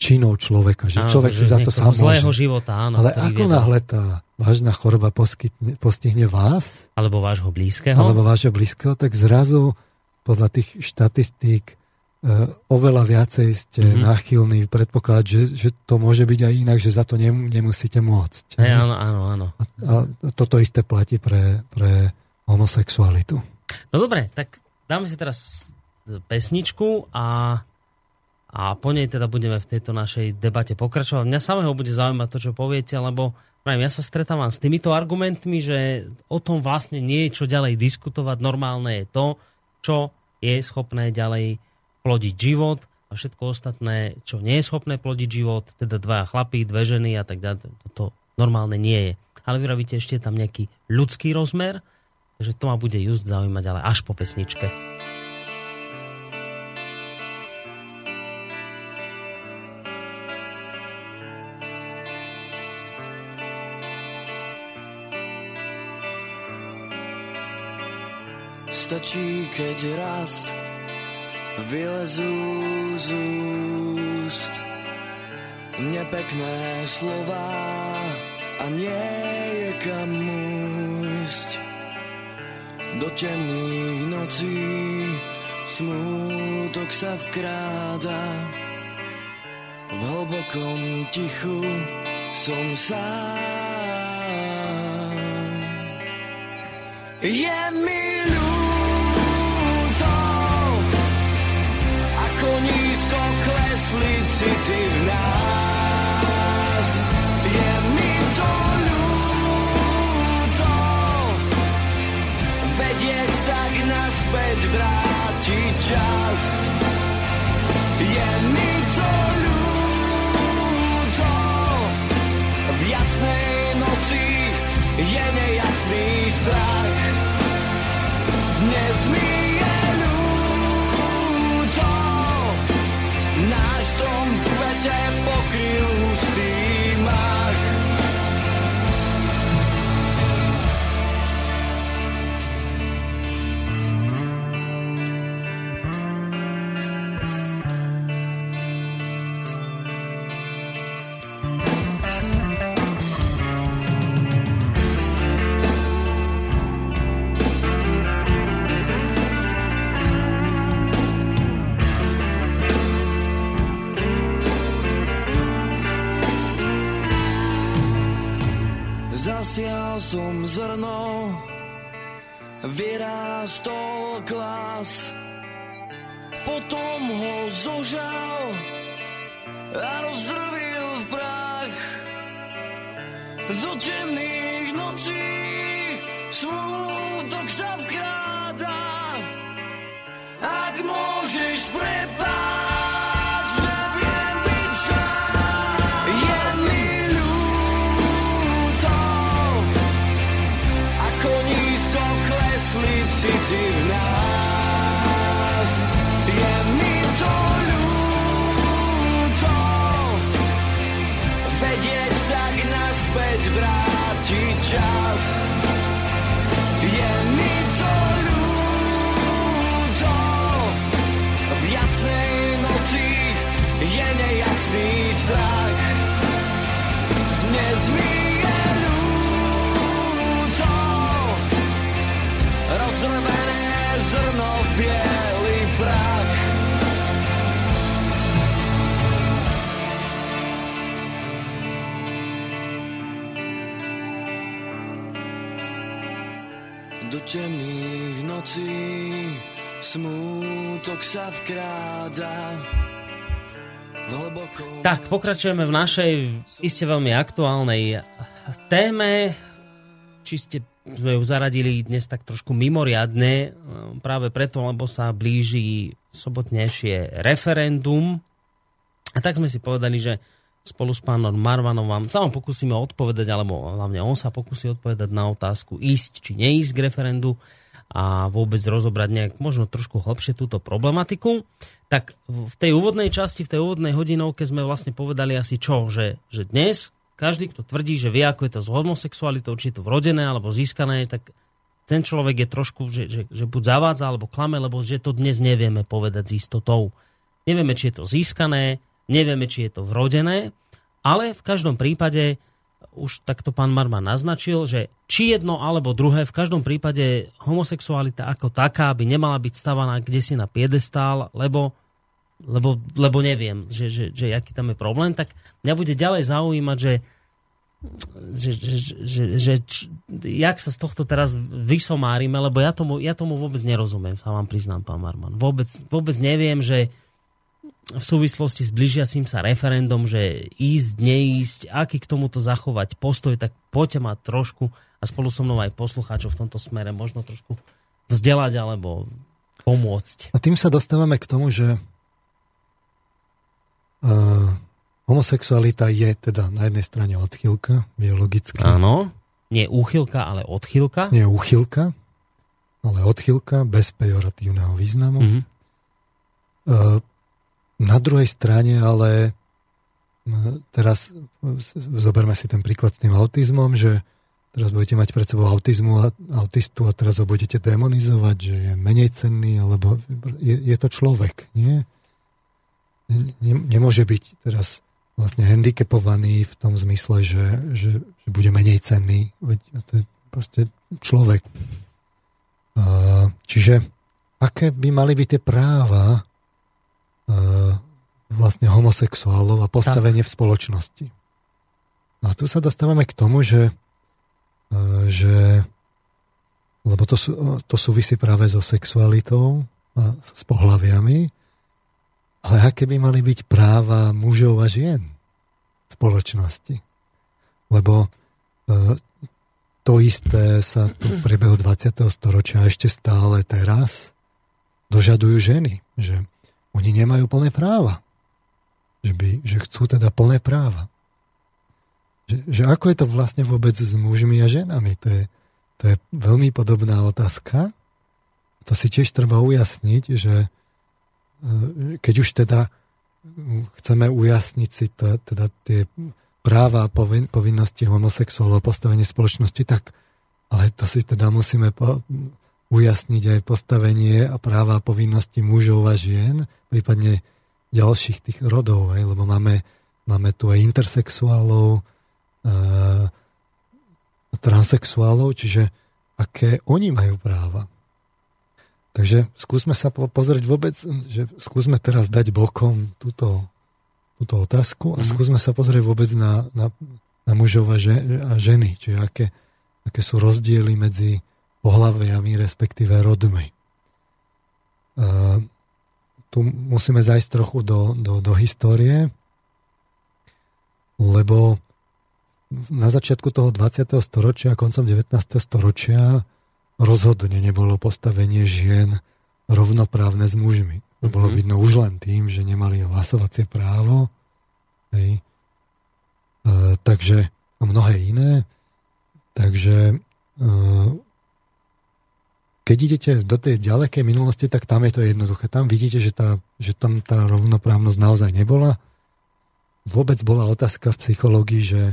činov človeka, že áno, človek si za to sám zlého života, áno. Ale ako náhle tá vážna choroba poskytne, postihne vás, alebo vášho blízkeho, alebo vášho blízkeho, tak zrazu podľa tých štatistík e, oveľa viacej ste mm-hmm. náchylní predpokladať, že, že to môže byť aj inak, že za to nemusíte môcť. Hey, áno, áno, áno. A, a toto isté platí pre, pre homosexualitu. No dobre, tak dáme si teraz pesničku a, a po nej teda budeme v tejto našej debate pokračovať. Mňa samého bude zaujímať to, čo poviete, lebo ja sa stretávam s týmito argumentmi, že o tom vlastne nie je čo ďalej diskutovať. Normálne je to, čo je schopné ďalej plodiť život a všetko ostatné, čo nie je schopné plodiť život, teda dva chlapí, dve ženy a tak ďalej, to normálne nie je. Ale vyrovíte ešte tam nejaký ľudský rozmer, takže to ma bude just zaujímať, ale až po pesničke. stačí, keď raz vylezú z úst nepekné slova a nie je kam mújsť. Do temných nocí smútok sa vkráda v hlbokom tichu som sám. Je mi ľúb, nízko klesli city v nás. Je mi tak naspäť vrátiť čas. Je mi to ľúto, v jasnej noci je nejasný strach. Dnes mi Zasial som zrno, vyrástol klas, potom ho zožal a rozdrvil v prach. Do temných nocí smútok sa vkráda, ak môžeš prepáť. Nocí smútok sa vkráda tak, pokračujeme v našej iste veľmi aktuálnej téme. Či ste sme ju zaradili dnes tak trošku mimoriadne, e, práve preto, lebo sa blíži sobotnejšie referendum. A tak sme si povedali, že spolu s pánom Marvanom vám sa vám pokúsime odpovedať, alebo hlavne on sa pokusí odpovedať na otázku ísť či neísť k referendu a vôbec rozobrať nejak možno trošku hlbšie túto problematiku. Tak v tej úvodnej časti, v tej úvodnej hodinovke sme vlastne povedali asi čo, že, že dnes každý, kto tvrdí, že vie, ako je to s homosexualitou, či je to vrodené alebo získané, tak ten človek je trošku, že, že, že buď zavádza alebo klame, lebo že to dnes nevieme povedať s istotou. Nevieme, či je to získané, nevieme, či je to vrodené, ale v každom prípade už takto pán Marman naznačil, že či jedno alebo druhé, v každom prípade homosexualita ako taká by nemala byť stavaná kde si na piedestál, lebo, lebo, lebo neviem, že, že, že aký tam je problém, tak mňa bude ďalej zaujímať, že, že, že, že, že č, jak sa z tohto teraz vysomárime, lebo ja tomu, ja tomu vôbec nerozumiem, sa vám priznám, pán Marman. Vôbec, vôbec neviem, že, v súvislosti s blížiacim sa referendum, že ísť, neísť, aký k tomuto zachovať postoj, tak poďte ma trošku a spolu so mnou aj poslucháčov v tomto smere možno trošku vzdelať alebo pomôcť. A tým sa dostávame k tomu, že uh, homosexualita je teda na jednej strane odchylka, biologicky. Áno, nie úchylka, ale odchylka. Nie úchylka, ale odchylka bez pejoratívneho významu. Mm-hmm. Uh, na druhej strane ale teraz zoberme si ten príklad s tým autizmom, že teraz budete mať pred sebou autizmu a autistu a teraz ho budete demonizovať, že je menej cenný, alebo je, je to človek, nie? Nemôže byť teraz vlastne handicapovaný v tom zmysle, že, že, že bude menej cenný. Veď to je proste človek. Čiže aké by mali byť tie práva vlastne homosexuálov a postavenie tak. v spoločnosti. No a tu sa dostávame k tomu, že, e, že lebo to, sú, to súvisí práve so sexualitou a s pohľaviami, ale aké by mali byť práva mužov a žien v spoločnosti. Lebo e, to isté sa tu v priebehu 20. storočia ešte stále teraz dožadujú ženy, že oni nemajú plné práva. Že, by, že chcú teda plné práva. Že, že ako je to vlastne vôbec s mužmi a ženami? To je, to je veľmi podobná otázka. To si tiež treba ujasniť, že e, keď už teda chceme ujasniť si to, teda tie práva a povin, povinnosti homosexuálov postavenie spoločnosti, tak ale to si teda musíme po, ujasniť aj postavenie a práva a povinnosti mužov a žien, prípadne ďalších tých rodov, aj, lebo máme, máme tu aj intersexuálov, e, transexuálov, čiže aké oni majú práva. Takže skúsme sa pozrieť vôbec, že skúsme teraz dať bokom túto, túto otázku a mm. skúsme sa pozrieť vôbec na, na, na mužov a, ženy, čiže aké, aké sú rozdiely medzi pohľaviami, respektíve rodmi. Uh, tu musíme zajsť trochu do, do, do histórie, lebo na začiatku toho 20. storočia, koncom 19. storočia rozhodne nebolo postavenie žien rovnoprávne s mužmi. To bolo mhm. vidno už len tým, že nemali hlasovacie právo. Hej. E, takže a mnohé iné. Takže e, keď idete do tej ďalekej minulosti, tak tam je to jednoduché. Tam vidíte, že, tá, že tam tá rovnoprávnosť naozaj nebola. Vôbec bola otázka v psychológii, že,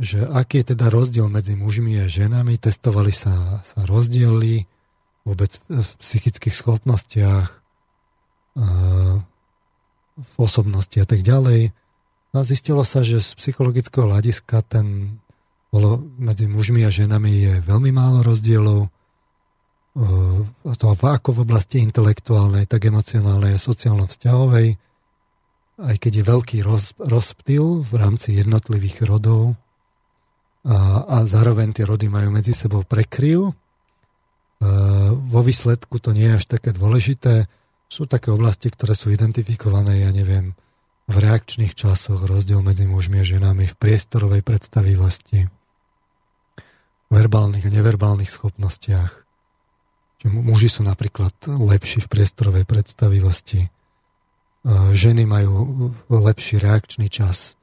že aký je teda rozdiel medzi mužmi a ženami. Testovali sa, sa rozdiely vôbec v psychických schopnostiach, v osobnosti a tak ďalej. A zistilo sa, že z psychologického hľadiska ten bolo medzi mužmi a ženami je veľmi málo rozdielov to ako v oblasti intelektuálnej, tak emocionálnej a sociálno-vzťahovej, aj keď je veľký roz, rozptyl v rámci jednotlivých rodov a, a zároveň tie rody majú medzi sebou prekryv. Vo výsledku to nie je až také dôležité. Sú také oblasti, ktoré sú identifikované, ja neviem, v reakčných časoch, rozdiel medzi mužmi a ženami, v priestorovej predstavivosti, verbálnych a neverbálnych schopnostiach. Že muži sú napríklad lepší v priestorovej predstavivosti, ženy majú lepší reakčný čas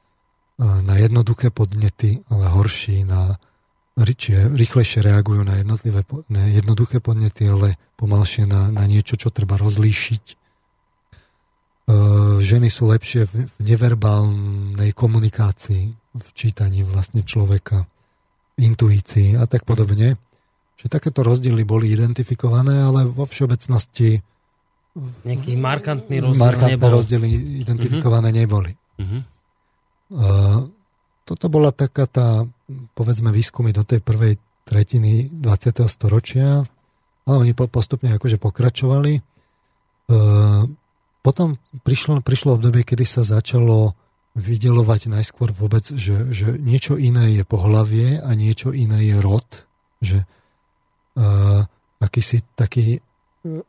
na jednoduché podnety, ale horší na čiže rýchlejšie reagujú na, jednotlivé, na jednoduché podnety, ale pomalšie na, na niečo, čo treba rozlíšiť. Ženy sú lepšie v neverbálnej komunikácii, v čítaní vlastne človeka, intuícii a tak podobne. Čiže takéto rozdiely boli identifikované, ale vo všeobecnosti Nejaký markantný rozdiel markantné nebol. rozdiely identifikované uh-huh. neboli. Uh-huh. Uh, toto bola taká tá, povedzme, výskumy do tej prvej tretiny 20. storočia, ale oni postupne akože pokračovali. Uh, potom prišlo, prišlo obdobie, kedy sa začalo vydelovať najskôr vôbec, že, že niečo iné je pohlavie a niečo iné je rod. Že uh, akýsi taký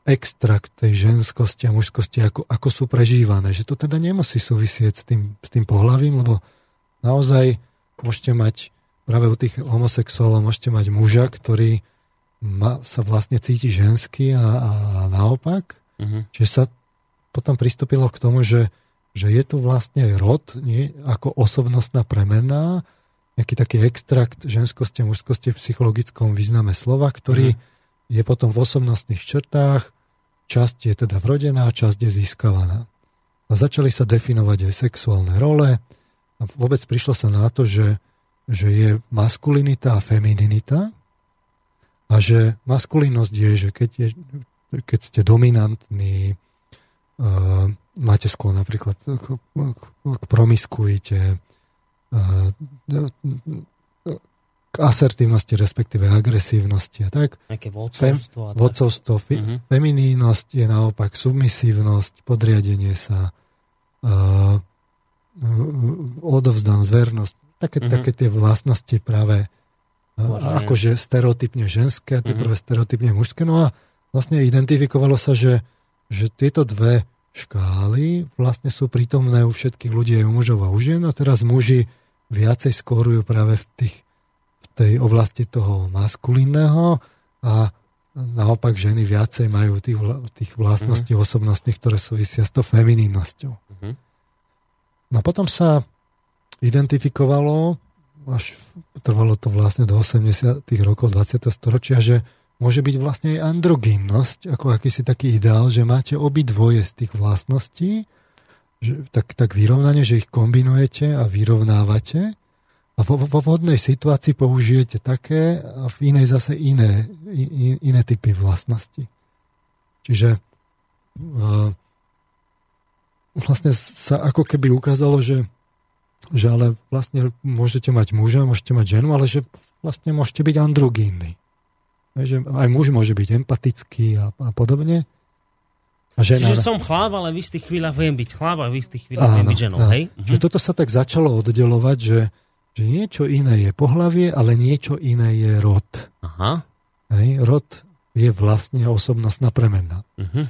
extrakt tej ženskosti a mužskosti, ako, ako sú prežívané. Že to teda nemusí súvisieť s tým, s tým pohľavím, lebo naozaj môžete mať práve u tých homosexuálov môžete mať muža, ktorý ma, sa vlastne cíti ženský a, a naopak. Uh-huh. Čiže sa potom pristúpilo k tomu, že, že je tu vlastne rod nie, ako osobnostná premená, nejaký taký extrakt ženskosti a mužskosti v psychologickom význame slova, ktorý uh-huh je potom v osobnostných črtách, časť je teda vrodená, časť je získavaná. A začali sa definovať aj sexuálne role a vôbec prišlo sa na to, že, že je maskulinita a femininita a že maskulinnosť je, že keď, je, keď ste dominantní, uh, máte sklon napríklad k, k, k promiskuite, k asertívnosti, respektíve agresívnosti a tak. Nejaké vodcovstvo. Fem, vodcovstvo, fi, uh-huh. feminínosť je naopak submisívnosť, podriadenie sa, uh, odovzdám, zvernosť. Také, uh-huh. také tie vlastnosti práve uh, akože stereotypne ženské tie uh-huh. prvé stereotypne mužské. No a vlastne identifikovalo sa, že, že tieto dve škály vlastne sú prítomné u všetkých ľudí aj u mužov a u žien a teraz muži viacej skórujú práve v tých tej oblasti toho maskulínneho a naopak ženy viacej majú tých, tých vlastností uh-huh. osobnostných, ktoré súvisia s tou feminínnosťou. Uh-huh. No potom sa identifikovalo, až trvalo to vlastne do 80. rokov 20. storočia, že môže byť vlastne aj androgynnosť, ako akýsi taký ideál, že máte obidvoje z tých vlastností, že, tak, tak vyrovnanie, že ich kombinujete a vyrovnávate a vo, vo vhodnej situácii použijete také a v inej zase iné, in, iné typy vlastností. Čiže uh, vlastne sa ako keby ukázalo, že, že ale vlastne môžete mať muža, môžete mať ženu, ale že vlastne môžete byť androgínny. Že aj muž môže byť empatický a, a podobne. Žena... Čiže som chlap, ale v istých chvíľach viem byť chlap a v istých chvíľach viem byť ženou, hej? Že toto sa tak začalo oddelovať, že, že niečo iné je pohlavie, ale niečo iné je rod. Aha. Hej, rod je vlastne osobnostná premena. Uh-huh.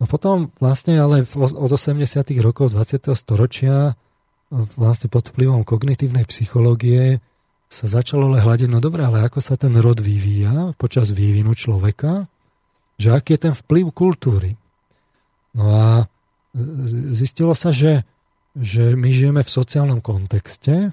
No potom vlastne ale od 80. rokov 20. storočia vlastne pod vplyvom kognitívnej psychológie sa začalo ale hľadiť, no dobré, ale ako sa ten rod vyvíja počas vývinu človeka, že aký je ten vplyv kultúry. No a zistilo sa, že, že my žijeme v sociálnom kontexte,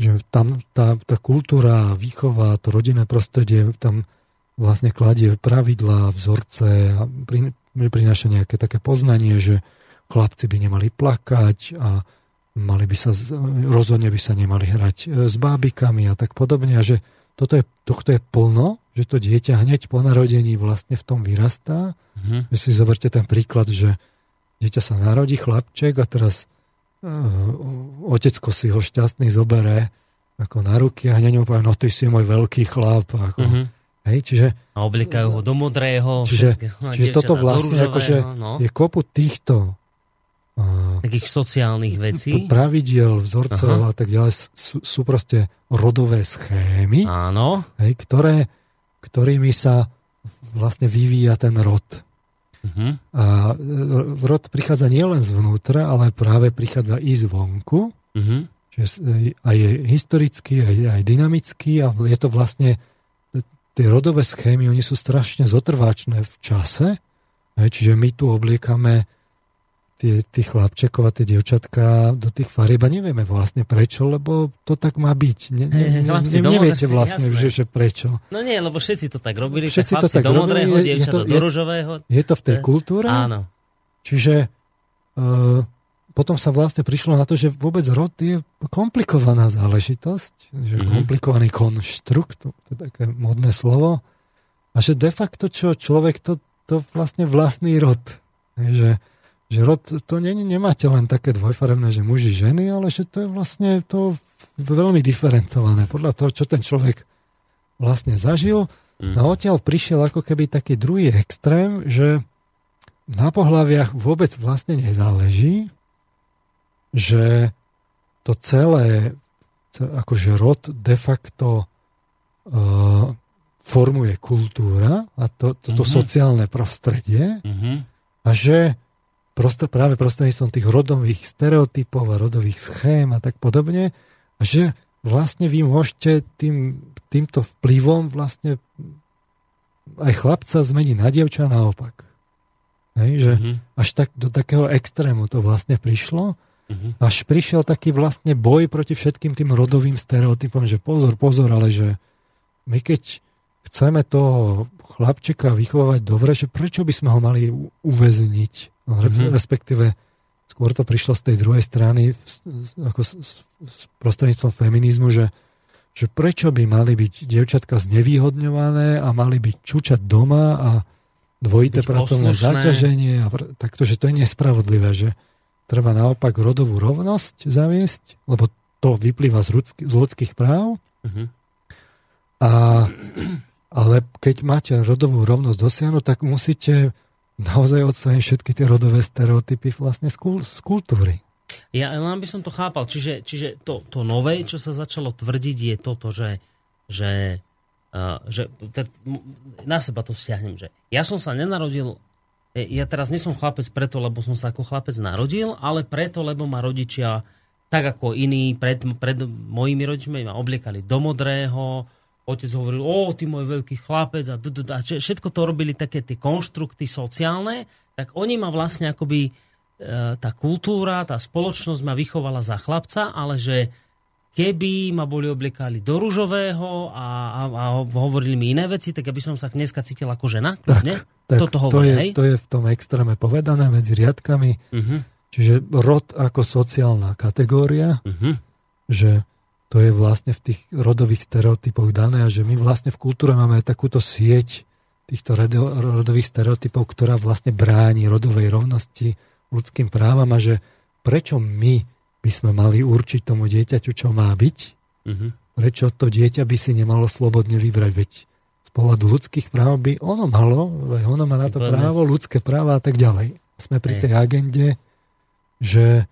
že tam tá, tá kultúra, výchova, to rodinné prostredie tam vlastne kladie pravidlá, vzorce a pri, prináša nejaké také poznanie, že chlapci by nemali plakať a mali by sa, rozhodne by sa nemali hrať e, s bábikami a tak podobne a že toto je, tohto je plno, že to dieťa hneď po narodení vlastne v tom vyrastá. Mm-hmm. Že si zoberte ten príklad, že dieťa sa narodí, chlapček a teraz uh, otecko si ho šťastný zobere ako na ruky a hneď mu povie, no ty si môj veľký chlap. Ako, uh-huh. hej, čiže, a oblikajú ho do modrého. Čiže, čiže toto vlastne akože no. je kopu týchto uh, takých sociálnych vecí. Pravidiel, vzorcov Aha. a tak ďalej sú, sú proste rodové schémy, Áno. Hej, ktoré, ktorými sa vlastne vyvíja ten rod. Uh-huh. A rod prichádza nielen zvnútra, ale práve prichádza i zvonku. Uh-huh. Čiže aj je historický, aj, aj dynamický a je to vlastne tie rodové schémy, oni sú strašne zotrváčne v čase, čiže my tu obliekame tie, tých chlapčekov a tie dievčatka do tých farieb a nevieme vlastne prečo, lebo to tak má byť. Ne, ne, ne, ne, neviete vlastne, že, že prečo. No nie, lebo všetci to tak robili, všetci to tak do modrého, robili, je, je to, do ružového. Je to v tej kultúre? Áno. Čiže uh, potom sa vlastne prišlo na to, že vôbec rod je komplikovaná záležitosť, že mm-hmm. komplikovaný konštrukt, to je také modné slovo, a že de facto čo človek, to, to vlastne vlastný rod. Že, že rod, to nie, nemáte len také dvojfarebné, že muži, ženy, ale že to je vlastne to veľmi diferencované podľa toho, čo ten človek vlastne zažil. Mm. A odtiaľ prišiel ako keby taký druhý extrém, že na pohľaviach vôbec vlastne nezáleží, že to celé, akože rod de facto uh, formuje kultúra a to, toto mm-hmm. sociálne prostredie mm-hmm. a že proste, práve prostredníctvom tých rodových stereotypov a rodových schém a tak podobne, a že vlastne vy môžete tým, týmto vplyvom vlastne aj chlapca zmeniť na dievča naopak. Hej, že mm-hmm. až tak do takého extrému to vlastne prišlo. Mm-hmm. Až prišiel taký vlastne boj proti všetkým tým rodovým stereotypom, že pozor, pozor, ale že my keď chceme toho chlapčeka vychovávať dobre, že prečo by sme ho mali uväzniť? Mm-hmm. Respektíve skôr to prišlo z tej druhej strany ako s, s prostredníctvom feminizmu, že, že prečo by mali byť dievčatka znevýhodňované a mali byť čučať doma a dvojité pracovné poslušné. zaťaženie a takto, že to je nespravodlivé, že treba naopak rodovú rovnosť zaviesť, lebo to vyplýva z, ľudský, z ľudských práv. Mm-hmm. A, ale keď máte rodovú rovnosť dosiahnuť, tak musíte naozaj odstrániť všetky tie rodové stereotypy vlastne z, kul- z kultúry. Ja len by som to chápal. Čiže, čiže to, to nové, čo sa začalo tvrdiť, je toto, že, že, uh, že tak, na seba to stiahnem, že ja som sa nenarodil e, ja teraz nie som chlapec preto, lebo som sa ako chlapec narodil, ale preto, lebo ma rodičia tak ako iní pred, pred mojimi rodičmi ma obliekali do modrého, otec hovoril, o, ty môj veľký chlapec a, a všetko to robili také tie konštrukty sociálne, tak oni ma vlastne akoby e, tá kultúra, tá spoločnosť ma vychovala za chlapca, ale že keby ma boli obliekali do ružového a, a, a hovorili mi iné veci, tak aby som sa dneska cítil ako žena. Tak, tak Toto hovorí, to, je, hej? to je v tom extréme povedané medzi riadkami. Uh-huh. Čiže rod ako sociálna kategória, uh-huh. že to je vlastne v tých rodových stereotypoch dané a že my vlastne v kultúre máme takúto sieť týchto rodových stereotypov, ktorá vlastne bráni rodovej rovnosti ľudským právam a že prečo my by sme mali určiť tomu dieťaťu, čo má byť, uh-huh. prečo to dieťa by si nemalo slobodne vybrať, veď z pohľadu ľudských práv by ono malo, ono má na to právo, ľudské práva a tak ďalej. Sme pri tej agende, že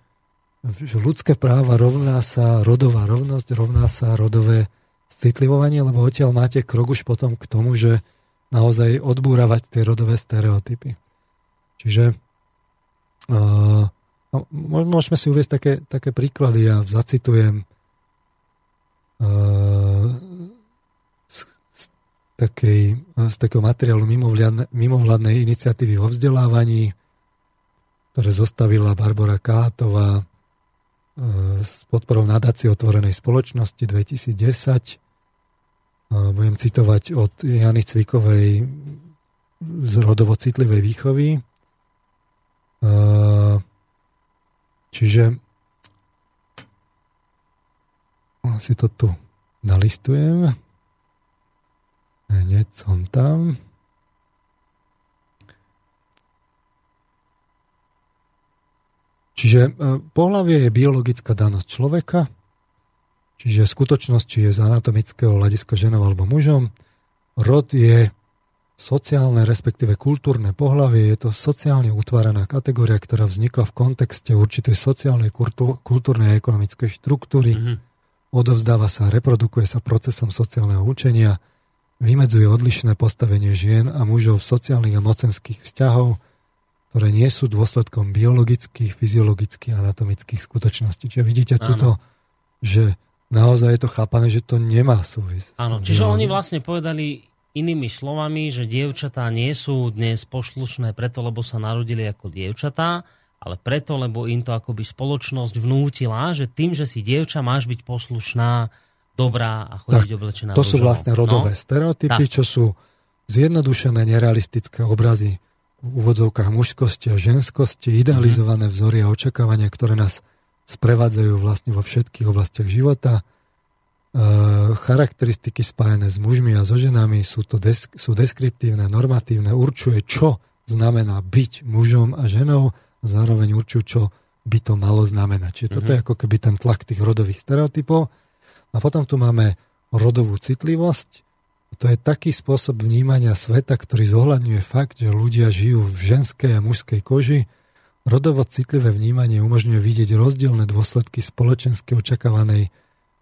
že ľudské práva rovná sa rodová rovnosť, rovná sa rodové citlivovanie, lebo odtiaľ máte krok už potom k tomu, že naozaj odbúravať tie rodové stereotypy. Čiže uh, no, môžeme si uvieť také, také príklady. Ja zacitujem uh, z, z, takej, z takého materiálu mimovládnej iniciatívy vo vzdelávaní, ktoré zostavila Barbara Kátová, s podporou nadácie otvorenej spoločnosti 2010. Budem citovať od Jany Cvikovej z rodovo citlivej výchovy. Čiže si to tu nalistujem. Hneď som tam. Čiže e, pohlavie je biologická danosť človeka, čiže skutočnosť, či je z anatomického hľadiska ženou alebo mužom. Rod je sociálne, respektíve kultúrne pohlavie, je to sociálne utváraná kategória, ktorá vznikla v kontexte určitej sociálnej, kultúrnej a ekonomickej štruktúry. Mm-hmm. Odovzdáva sa reprodukuje sa procesom sociálneho učenia, vymedzuje odlišné postavenie žien a mužov v sociálnych a mocenských vzťahov, ktoré nie sú dôsledkom biologických, fyziologických a anatomických skutočností. Čiže vidíte Áno. túto že naozaj je to chápané, že to nemá súvis. Áno, čiže oni vlastne povedali inými slovami, že dievčatá nie sú dnes poslušné preto, lebo sa narodili ako dievčatá, ale preto, lebo im to akoby spoločnosť vnútila, že tým, že si dievča, máš byť poslušná, dobrá a chodiť tak, oblečená To sú vlastne rodové no? stereotypy, tak. čo sú zjednodušené nerealistické obrazy v úvodzovkách mužskosti a ženskosti, idealizované mm. vzory a očakávania, ktoré nás sprevádzajú vlastne vo všetkých oblastiach života. E, charakteristiky spájené s mužmi a so ženami sú, to desk, sú deskriptívne, normatívne, určuje, čo znamená byť mužom a ženou zároveň určujú, čo by to malo znamenať. Čiže toto je mhm. ako keby ten tlak tých rodových stereotypov. A potom tu máme rodovú citlivosť. To je taký spôsob vnímania sveta, ktorý zohľadňuje fakt, že ľudia žijú v ženskej a mužskej koži. Rodovo citlivé vnímanie umožňuje vidieť rozdielne dôsledky spoločensky očakávanej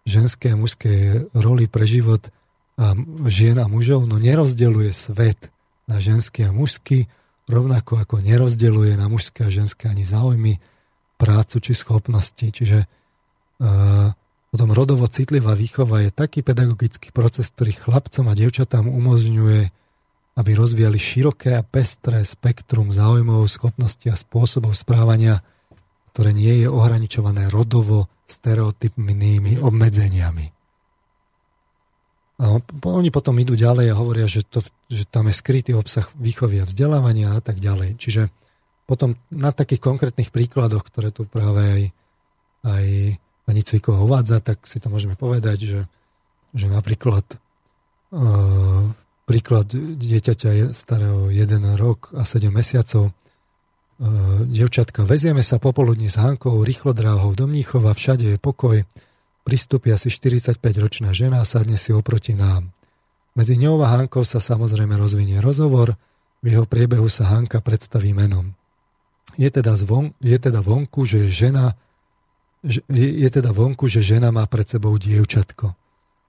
ženskej a mužskej roli pre život a žien a mužov, no nerozdeluje svet na ženský a mužský, rovnako ako nerozdeluje na mužské a ženské ani záujmy, prácu či schopnosti. Čiže uh, potom rodovo citlivá výchova je taký pedagogický proces, ktorý chlapcom a devčatám umožňuje, aby rozvíjali široké a pestré spektrum záujmov, schopností a spôsobov správania, ktoré nie je ohraničované rodovo stereotypnými obmedzeniami. A oni potom idú ďalej a hovoria, že, to, že tam je skrytý obsah výchovy a vzdelávania a tak ďalej. Čiže potom na takých konkrétnych príkladoch, ktoré tu práve aj, aj pani Cvikova uvádza, tak si to môžeme povedať, že, že napríklad uh, príklad dieťaťa starého 1 rok a 7 mesiacov, uh, devčatka, vezieme sa popoludní s Hankou rýchlo dráhou do Mníchova, všade je pokoj, Pristúpi asi 45-ročná žena a sadne si oproti nám. Medzi ňou a Hankou sa samozrejme rozvinie rozhovor, v jeho priebehu sa Hanka predstaví menom. Je teda, zvon, je teda vonku, že je žena je, je teda vonku, že žena má pred sebou dievčatko.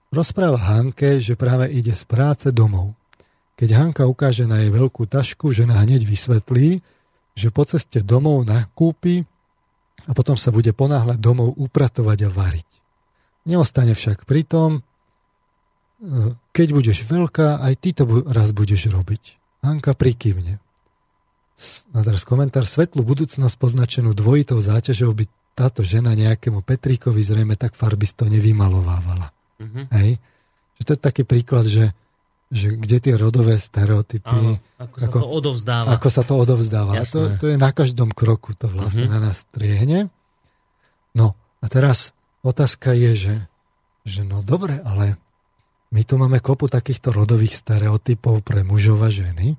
Rozpráva Hanke, že práve ide z práce domov. Keď Hanka ukáže na jej veľkú tašku, žena hneď vysvetlí, že po ceste domov nakúpi a potom sa bude ponáhľať domov upratovať a variť. Neostane však pri tom, e, keď budeš veľká, aj ty to raz budeš robiť. Hanka prikývne. A teraz komentár. Svetlú budúcnosť poznačenú dvojitou záťažou by táto žena nejakému Petríkovi zrejme tak farbisto nevymalovávala. Mm-hmm. Hej? Že to je taký príklad, že, že kde tie rodové stereotypy... Áno, ako, ako sa to odovzdáva. Ako sa to odovzdáva. A to, to je na každom kroku, to vlastne mm-hmm. na nás triehne. No a teraz otázka je, že, že no dobre, ale my tu máme kopu takýchto rodových stereotypov pre mužov a ženy.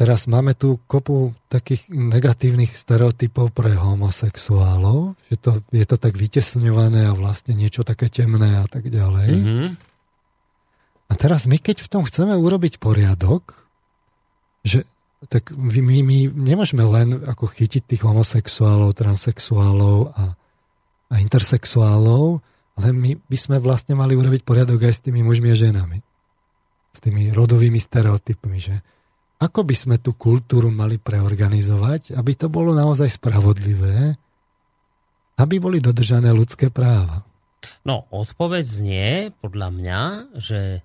Teraz máme tu kopu takých negatívnych stereotypov pre homosexuálov, že to, je to tak vytesňované a vlastne niečo také temné a tak ďalej. Mm-hmm. A teraz my, keď v tom chceme urobiť poriadok, že tak my, my nemôžeme len ako chytiť tých homosexuálov, transexuálov a, a intersexuálov, ale my by sme vlastne mali urobiť poriadok aj s tými mužmi a ženami. S tými rodovými stereotypmi, že ako by sme tú kultúru mali preorganizovať, aby to bolo naozaj spravodlivé, aby boli dodržané ľudské práva. No, odpoveď znie, podľa mňa, že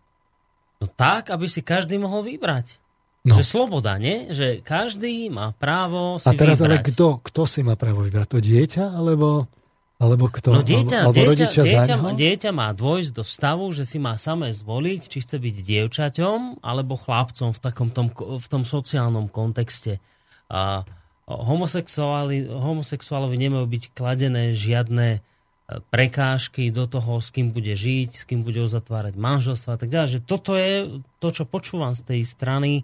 no tak, aby si každý mohol vybrať. No. Že sloboda, nie? Že každý má právo si A teraz vybrať. ale kto, kto si má právo vybrať? To dieťa alebo, alebo kto? No dieťa, alebo dieťa, rodičia dieťa, dieťa má dôjsť do stavu, že si má samé zvoliť, či chce byť dievčaťom alebo chlapcom v takom tom, v tom sociálnom kontexte. A homosexuáli, homosexuálovi nemajú byť kladené žiadne e, prekážky do toho, s kým bude žiť, s kým bude uzatvárať manželstva a tak ďalej. Že toto je to, čo počúvam z tej strany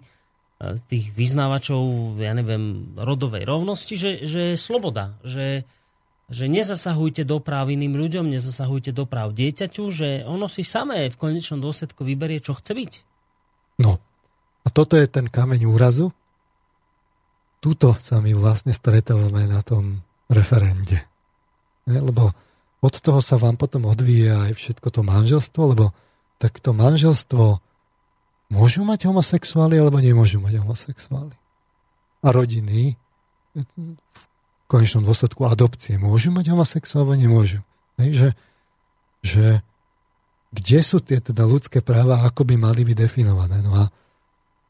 tých vyznávačov, ja neviem, rodovej rovnosti, že, že je sloboda, že, že nezasahujte do práv iným ľuďom, nezasahujte do práv dieťaťu, že ono si samé v konečnom dôsledku vyberie, čo chce byť. No, a toto je ten kameň úrazu. Tuto sa my vlastne stretávame na tom referende. Lebo od toho sa vám potom odvíja aj všetko to manželstvo, lebo tak to manželstvo Môžu mať homosexuáli alebo nemôžu mať homosexuáli? A rodiny v konečnom dôsledku adopcie. Môžu mať homosexuál, alebo nemôžu. Hej, že, že kde sú tie teda ľudské práva, ako by mali byť definované. No a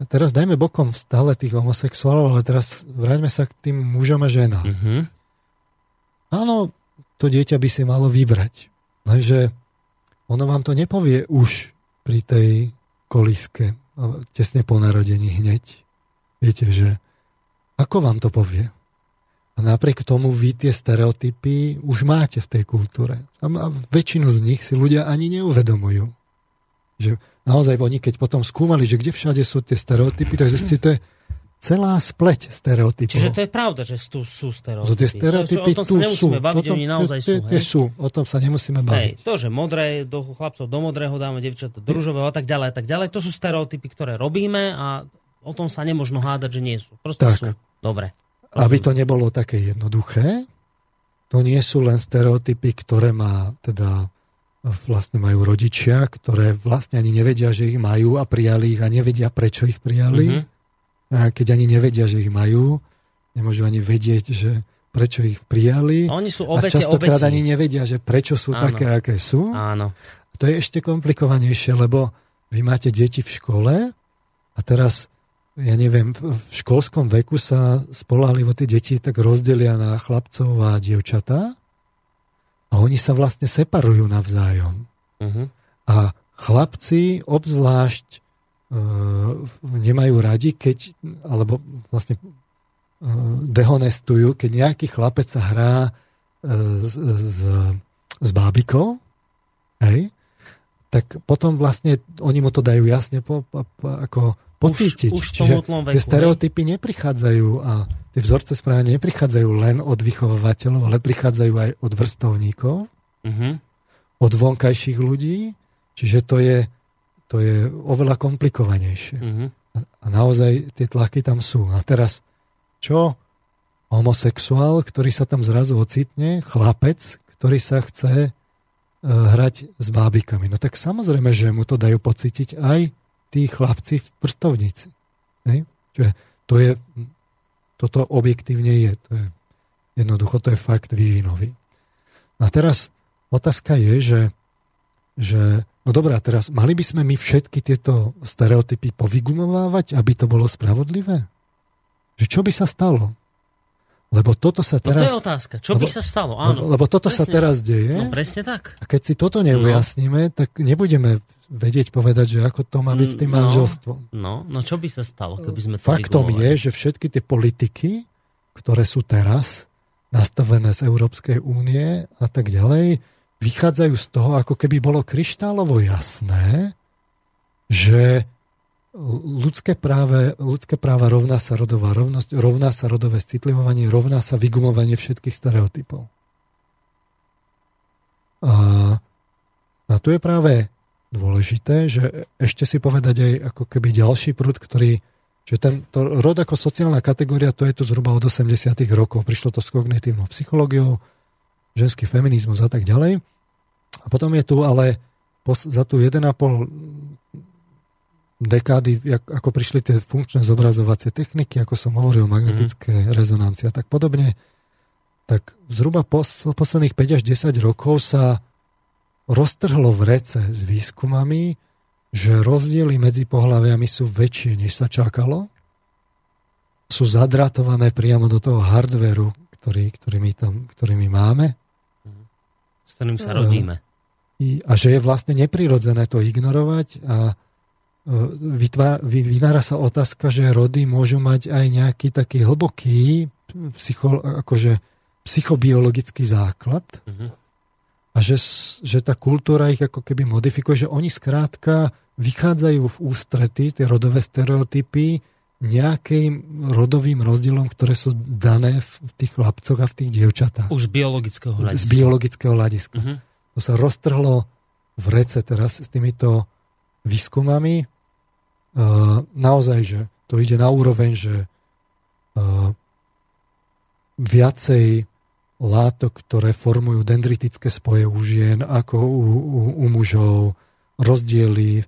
teraz dajme bokom stále tých homosexuálov, ale teraz vráťme sa k tým mužom a ženám. Mhm. Áno, to dieťa by si malo vybrať. Lenže ono vám to nepovie už pri tej koliske, tesne po narodení hneď. Viete, že ako vám to povie? Napriek tomu vy tie stereotypy už máte v tej kultúre. A väčšinu z nich si ľudia ani neuvedomujú. Že naozaj oni, keď potom skúmali, že kde všade sú tie stereotypy, tak zistili, to je celá spleť stereotypov. Čiže to je pravda, že tu sú stereotypy. So tie stereotypy o tom tu sa nemusíme sú. baviť, oni naozaj tie, sú. tie sú. O tom sa nemusíme Hej, baviť. to, že modré do chlapcov do modrého dáme, devčatá do rúžového a tak ďalej a tak ďalej, to sú stereotypy, ktoré robíme a o tom sa nemožno hádať, že nie sú. Proste Tak. sú. Dobre. Aby to nebolo také jednoduché, to nie sú len stereotypy, ktoré má teda vlastne majú rodičia, ktoré vlastne ani nevedia, že ich majú a prijali ich a nevedia, prečo ich prijali. Mhm. A keď ani nevedia, že ich majú, nemôžu ani vedieť, že prečo ich prijali. A oni sú a obete častokrát obetí. ani nevedia, že prečo sú Áno. také, aké sú. Áno. To je ešte komplikovanejšie, lebo vy máte deti v škole a teraz, ja neviem, v školskom veku sa spolahlivo tie deti tak rozdelia na chlapcov a dievčatá a oni sa vlastne separujú navzájom. Mhm. A chlapci obzvlášť e, nemajú radi, keď, alebo vlastne e, dehonestujú, keď nejaký chlapec sa hrá e, s, s, s bábikou, hej, tak potom vlastne oni mu to dajú jasne po, po, po, ako pocítiť. už tom Čiže veku, tie stereotypy neprichádzajú a tie vzorce správania neprichádzajú len od vychovateľov, ale prichádzajú aj od vrstovníkov Mhm. od vonkajších ľudí, čiže to je, to je oveľa komplikovanejšie. Mhm. A naozaj tie tlaky tam sú. A teraz, čo homosexuál, ktorý sa tam zrazu ocitne, chlapec, ktorý sa chce e, hrať s bábikami. No tak samozrejme, že mu to dajú pocítiť aj tí chlapci v prstovnici. Hej? Čiže to je, toto objektívne je, to je jednoducho, to je fakt vývinový. A teraz otázka je, že, že no dobrá, teraz mali by sme my všetky tieto stereotypy povygumovávať, aby to bolo spravodlivé? Že čo by sa stalo? Lebo toto sa No to teraz... je otázka. Čo by lebo- sa stalo? lebo, Áno. lebo toto sa Presne. teraz deje No presne tak. a keď si toto neujasníme, tak nebudeme vedieť povedať, že ako to má byť s tým No. manželstvom. No, no čo by sa stalo, keby sme to Faktom je, vygumovali? že všetky tie politiky, ktoré sú teraz nastavené z Európskej únie a tak ďalej, vychádzajú z toho, ako keby bolo kryštálovo jasné, že ľudské, práve, ľudské práva rovná sa rodová rovnosť, rovná sa rodové citlivovanie, rovná sa vygumovanie všetkých stereotypov. A, a tu je práve dôležité, že ešte si povedať aj ako keby ďalší prúd, ktorý že ten to rod ako sociálna kategória, to je tu zhruba od 80 rokov. Prišlo to s kognitívnou psychológiou, ženský feminizmus a tak ďalej. A potom je tu ale za tú 1,5 dekády, ako prišli tie funkčné zobrazovacie techniky, ako som hovoril, magnetické rezonancie a tak podobne, tak zhruba pos, posledných 5 až 10 rokov sa roztrhlo v rece s výskumami, že rozdiely medzi pohľaviami sú väčšie, než sa čakalo. Sú zadratované priamo do toho hardveru, ktorý, ktorý, my, tam, ktorý my máme. S ktorým sa rodíme. A že je vlastne neprirodzené to ignorovať a e, vytvá, vy, vynára sa otázka, že rody môžu mať aj nejaký taký hlboký psycho, akože psychobiologický základ Mhm. A že, že tá kultúra ich ako keby modifikuje, že oni skrátka vychádzajú v ústrety, tie rodové stereotypy, nejakým rodovým rozdielom, ktoré sú dané v, tých chlapcoch a v tých dievčatách. Už z biologického Z hľadiska. biologického hľadiska. Mhm. To sa roztrhlo v rece teraz s týmito výskumami. Uh, naozaj, že to ide na úroveň, že uh, viacej látok, ktoré formujú dendritické spoje u žien ako u, u, u mužov, rozdiely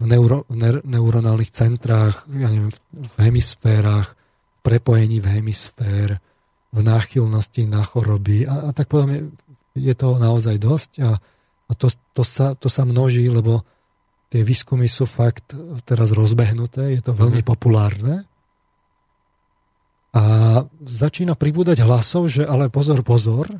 v, neuro, v ne, neuronálnych centrách, ja neviem, v, v hemisférach, v prepojení v hemisfér, v náchylnosti na choroby a, a tak poviem, je to naozaj dosť a, a to, to, sa, to sa množí, lebo tie výskumy sú fakt teraz rozbehnuté, je to veľmi mhm. populárne. A začína pribúdať hlasov, že ale pozor, pozor,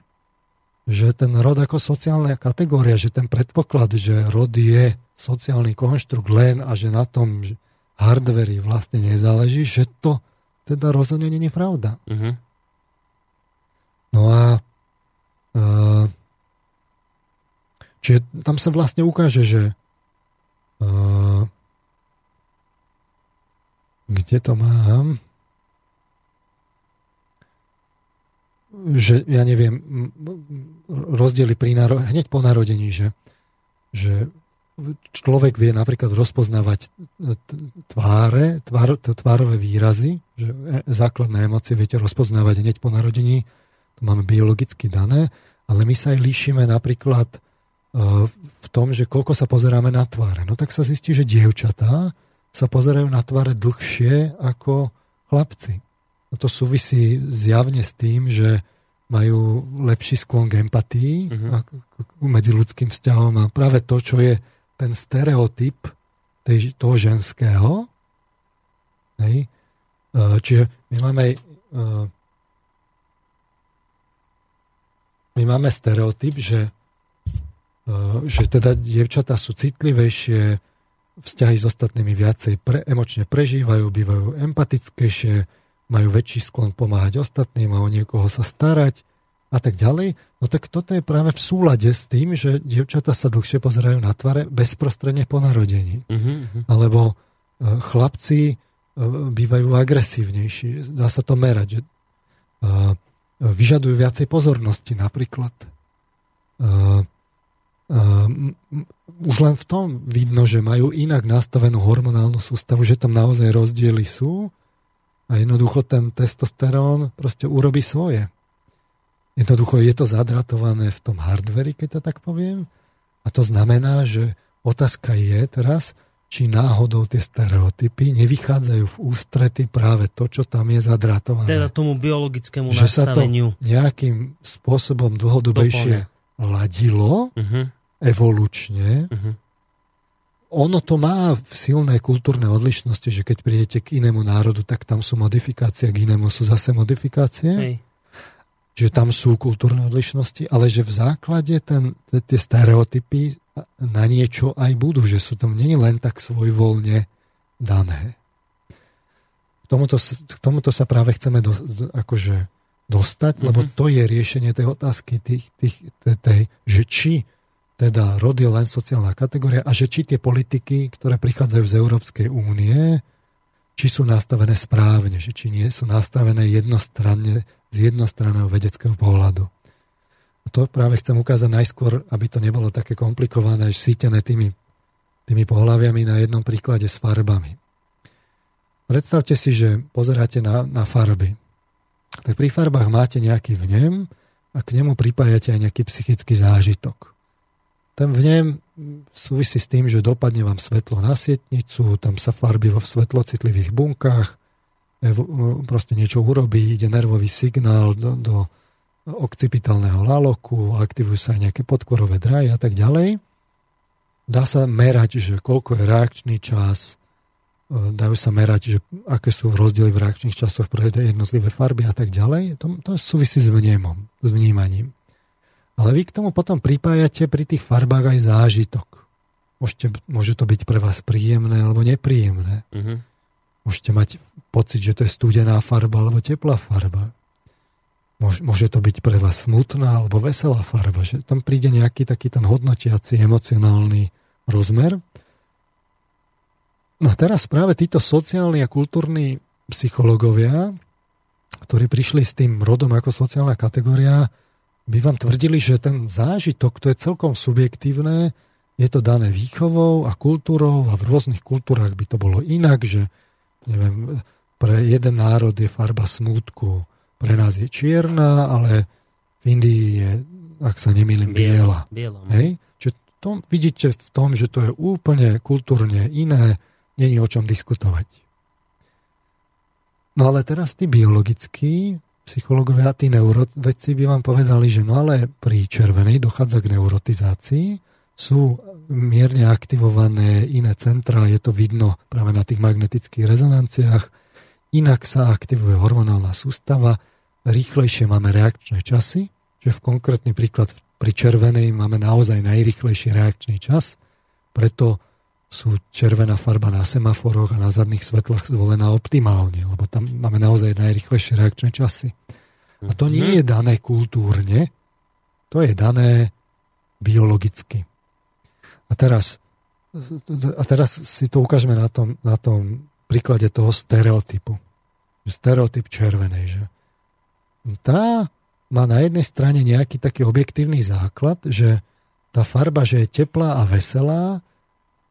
že ten rod ako sociálna kategória, že ten predpoklad, že rod je sociálny konštrukt len a že na tom hardveri vlastne nezáleží, že to teda rozhodne nie je pravda. Uh-huh. No a uh, čiže tam sa vlastne ukáže, že uh, kde to mám? Že ja neviem, rozdiely pri naro- hneď po narodení, že, že človek vie napríklad rozpoznávať tváre, tvár, tvárové výrazy, že e, základné emócie viete rozpoznávať hneď po narodení, to máme biologicky dané, ale my sa aj líšime napríklad e, v tom, že koľko sa pozeráme na tváre. No tak sa zistí, že dievčatá sa pozerajú na tváre dlhšie ako chlapci. No to súvisí zjavne s tým, že majú lepší sklon k empatii uh-huh. medzi ľudským vzťahom a práve to, čo je ten stereotyp tej, toho ženského. Hej. E, čiže my máme e, my máme stereotyp, že, e, že teda dievčatá sú citlivejšie, vzťahy s ostatnými viacej pre, emočne prežívajú, bývajú empatickejšie, majú väčší sklon pomáhať ostatným a o niekoho sa starať a tak ďalej. No tak toto je práve v súlade s tým, že dievčata sa dlhšie pozerajú na tvare bezprostredne po narodení. Uh-huh. Alebo e, chlapci e, bývajú agresívnejší. Dá sa to merať, že e, vyžadujú viacej pozornosti napríklad. Už len v tom vidno, že majú inak nastavenú hormonálnu sústavu, že tam naozaj rozdiely sú a jednoducho ten testosterón proste urobí svoje. Jednoducho je to zadratované v tom hardveri, keď to tak poviem. A to znamená, že otázka je teraz, či náhodou tie stereotypy nevychádzajú v ústrety práve to, čo tam je zadratované. Teda tomu biologickému že nastaveniu. Že sa to nejakým spôsobom dlhodobejšie Dopolne. ladilo, uh-huh. evolučne, uh-huh ono to má silné kultúrne odlišnosti, že keď prídete k inému národu, tak tam sú modifikácie, k inému sú zase modifikácie. Hej. Že tam sú kultúrne odlišnosti, ale že v základe ten, tie stereotypy na niečo aj budú, že sú tam není len tak svojvoľne dané. K tomuto, k tomuto sa práve chceme do, akože dostať, mm-hmm. lebo mhm. to je riešenie tej otázky, tých, tých, tej, tej, že či teda rod je len sociálna kategória a že či tie politiky, ktoré prichádzajú z Európskej únie, či sú nastavené správne, že či nie sú nastavené jednostranne z jednostranného vedeckého pohľadu. A to práve chcem ukázať najskôr, aby to nebolo také komplikované, sítené tými, tými pohľaviami na jednom príklade s farbami. Predstavte si, že pozeráte na, na farby. Tak pri farbách máte nejaký vnem a k nemu pripájate aj nejaký psychický zážitok ten vnem súvisí s tým, že dopadne vám svetlo na sietnicu, tam sa farbí vo svetlocitlivých bunkách, proste niečo urobí, ide nervový signál do, do okcipitálneho laloku, aktivujú sa aj nejaké podkorové draje a tak ďalej. Dá sa merať, že koľko je reakčný čas, e, dajú sa merať, že aké sú rozdiely v reakčných časoch pre jednotlivé farby a tak ďalej. To, to súvisí s vnemom, s vnímaním. Ale vy k tomu potom pripájate pri tých farbách aj zážitok. Môžete, môže to byť pre vás príjemné alebo nepríjemné. Uh-huh. Môžete mať pocit, že to je studená farba alebo teplá farba. Môže, môže to byť pre vás smutná alebo veselá farba. Že tam príde nejaký taký ten hodnotiaci, emocionálny rozmer. No a teraz práve títo sociálni a kultúrni psychológovia, ktorí prišli s tým rodom ako sociálna kategória, by vám tvrdili, že ten zážitok, to je celkom subjektívne, je to dané výchovou a kultúrou a v rôznych kultúrach by to bolo inak, že neviem, pre jeden národ je farba smútku, pre nás je čierna, ale v Indii je, ak sa nemýlim, biela. biela. No. Hej? Čiže to vidíte v tom, že to je úplne kultúrne iné, není o čom diskutovať. No ale teraz tí biologickí psychológovia a tí neurovedci by vám povedali, že no ale pri červenej dochádza k neurotizácii, sú mierne aktivované iné centra, je to vidno práve na tých magnetických rezonanciách, inak sa aktivuje hormonálna sústava, rýchlejšie máme reakčné časy, že v konkrétny príklad pri červenej máme naozaj najrýchlejší reakčný čas, preto sú červená farba na semaforoch a na zadných svetlách zvolená optimálne, lebo tam máme naozaj najrychlejšie reakčné časy. A to nie je dané kultúrne, to je dané biologicky. A teraz, a teraz si to ukážeme na tom, na tom príklade toho stereotypu. Stereotyp červenej, že tá má na jednej strane nejaký taký objektívny základ, že tá farba, že je teplá a veselá,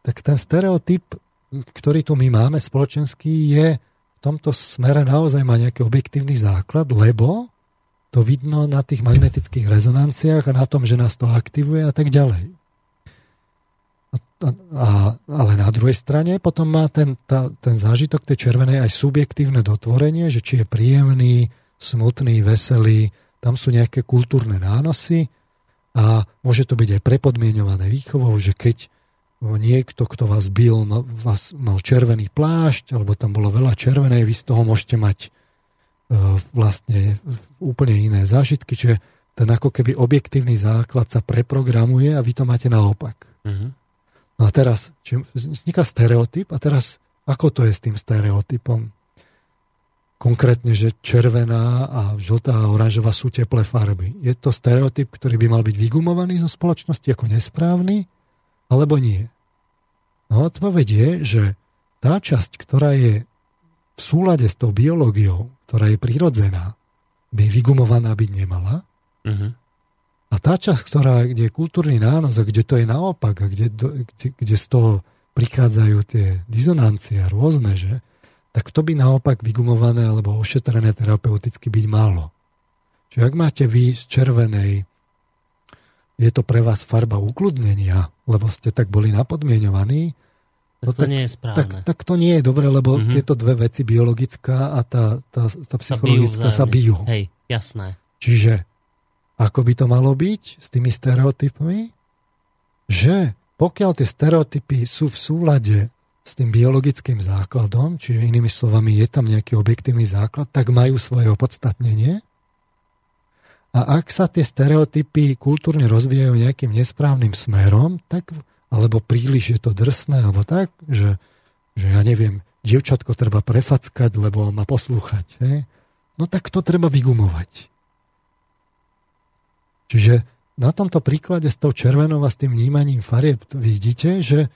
tak ten stereotyp, ktorý tu my máme spoločenský, je v tomto smere naozaj má nejaký objektívny základ, lebo to vidno na tých magnetických rezonanciách a na tom, že nás to aktivuje a tak ďalej. A, a, ale na druhej strane potom má ten, tá, ten zážitok tej červenej aj subjektívne dotvorenie, že či je príjemný, smutný, veselý, tam sú nejaké kultúrne nánosy a môže to byť aj prepodmienované výchovou, že keď niekto, kto vás bil, vás mal červený plášť, alebo tam bolo veľa červenej, vy z toho môžete mať e, vlastne úplne iné zážitky, čiže ten ako keby objektívny základ sa preprogramuje a vy to máte naopak. Uh-huh. No a teraz, či vzniká stereotyp a teraz ako to je s tým stereotypom? Konkrétne, že červená a žltá a oranžová sú teplé farby. Je to stereotyp, ktorý by mal byť vygumovaný zo spoločnosti ako nesprávny, alebo nie? No odpoveď je, že tá časť, ktorá je v súlade s tou biológiou, ktorá je prirodzená, by vygumovaná byť nemala. Uh-huh. A tá časť, ktorá, kde je kultúrny nános a kde to je naopak, a kde, kde, kde z toho prichádzajú tie dizonancie rôzne, že, tak to by naopak vygumované alebo ošetrené terapeuticky byť malo. Čiže ak máte vy z červenej je to pre vás farba ukludnenia, lebo ste tak boli napodmienovaní, No to tak, nie je správne. Tak, tak to nie je dobre, lebo mm-hmm. tieto dve veci, biologická a tá, tá, tá psychologická, sa bijú. Sa bijú. Hej, jasné. Čiže ako by to malo byť s tými stereotypmi? Že pokiaľ tie stereotypy sú v súlade s tým biologickým základom, čiže inými slovami je tam nejaký objektívny základ, tak majú svoje opodstatnenie a ak sa tie stereotypy kultúrne rozvíjajú nejakým nesprávnym smerom, tak, alebo príliš je to drsné, alebo tak, že, že ja neviem, dievčatko treba prefackať, lebo má poslúchať. Hej? No tak to treba vygumovať. Čiže na tomto príklade s tou červenou a s tým vnímaním farieb vidíte, že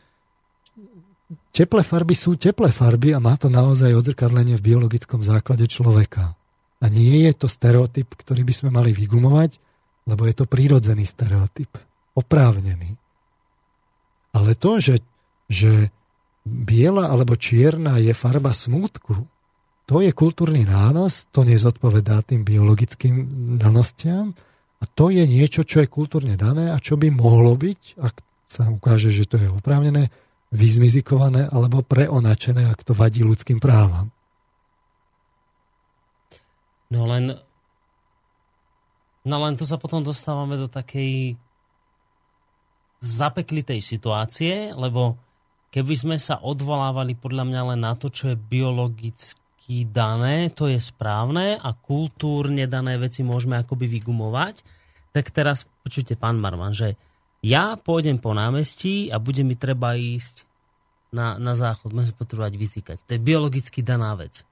teplé farby sú teplé farby a má to naozaj odzrkadlenie v biologickom základe človeka. A nie je to stereotyp, ktorý by sme mali vygumovať, lebo je to prírodzený stereotyp. Oprávnený. Ale to, že, že biela alebo čierna je farba smútku, to je kultúrny nános, to nezodpovedá tým biologickým danostiam a to je niečo, čo je kultúrne dané a čo by mohlo byť, ak sa ukáže, že to je oprávnené, vyzmizikované alebo preonačené, ak to vadí ľudským právam. No len... No len tu sa potom dostávame do takej zapeklitej situácie, lebo keby sme sa odvolávali podľa mňa len na to, čo je biologicky dané, to je správne a kultúrne dané veci môžeme akoby vygumovať, tak teraz počujte, pán Marman, že ja pôjdem po námestí a bude mi treba ísť na, na záchod, môžem potrebovať vyzýkať. To je biologicky daná vec.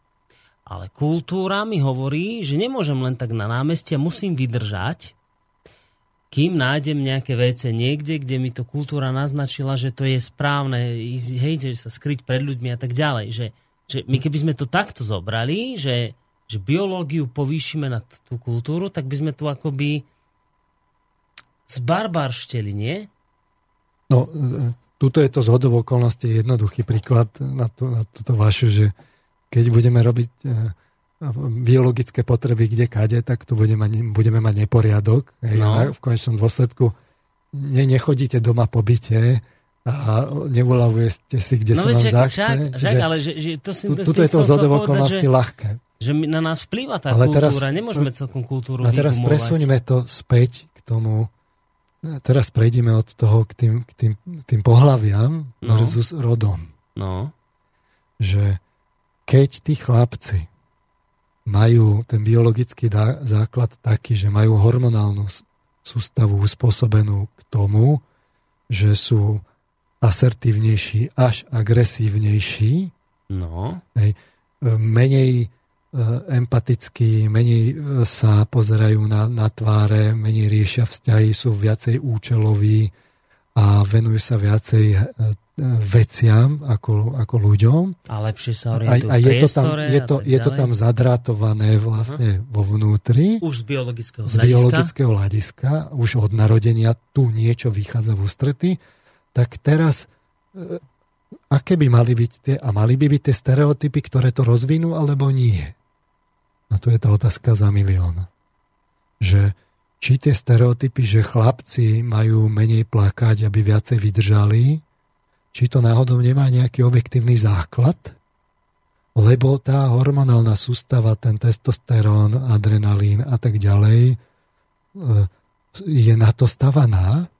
Ale kultúra mi hovorí, že nemôžem len tak na námestie, musím vydržať, kým nájdem nejaké vece niekde, kde mi to kultúra naznačila, že to je správne, hej, že sa skryť pred ľuďmi a tak ďalej. Že, že my keby sme to takto zobrali, že, že biológiu povýšime na tú kultúru, tak by sme tu akoby zbarbaršteli, nie? No, e, tuto je to z hodov okolností jednoduchý príklad na, tú, na túto vašu, že keď budeme robiť e, biologické potreby kde kade, tak tu budeme mať, budeme mať neporiadok. No. V konečnom dôsledku ne, nechodíte doma po byte a nevolavujete si, kde no, sa vám zachce. Však, však, ale že, že to si, tu, tuto je to z okolnosti ľahké. Že na nás vplýva tá Ale kultúra, teraz- nemôžeme celkom kultúru A teraz vygumovať. presuňme to späť k tomu, teraz prejdeme od toho k tým, k tým, tým pohľaviam No. versus rodom. No, Že keď tí chlapci majú ten biologický základ taký, že majú hormonálnu sústavu uspôsobenú k tomu, že sú asertívnejší až agresívnejší, no, Hej. Menej e, empatickí, menej e, sa pozerajú na, na tváre, menej riešia vzťahy, sú viacej účeloví a venujú sa viacej e, e, veciam ako, ako ľuďom. a lepšie sa A, orientujú a v je, to tam, je, a to, je to tam zadrátované vlastne vo vnútri Už z biologického z hľadiska. biologického hľadiska, už od narodenia tu niečo vychádza v ústrety, tak teraz e, aké by mali byť tie, a mali by byť tie stereotypy, ktoré to rozvinú, alebo nie? A tu je tá otázka za milión. Že či tie stereotypy, že chlapci majú menej plakať, aby viacej vydržali, či to náhodou nemá nejaký objektívny základ, lebo tá hormonálna sústava, ten testosterón, adrenalín a tak ďalej, e, je na to stavaná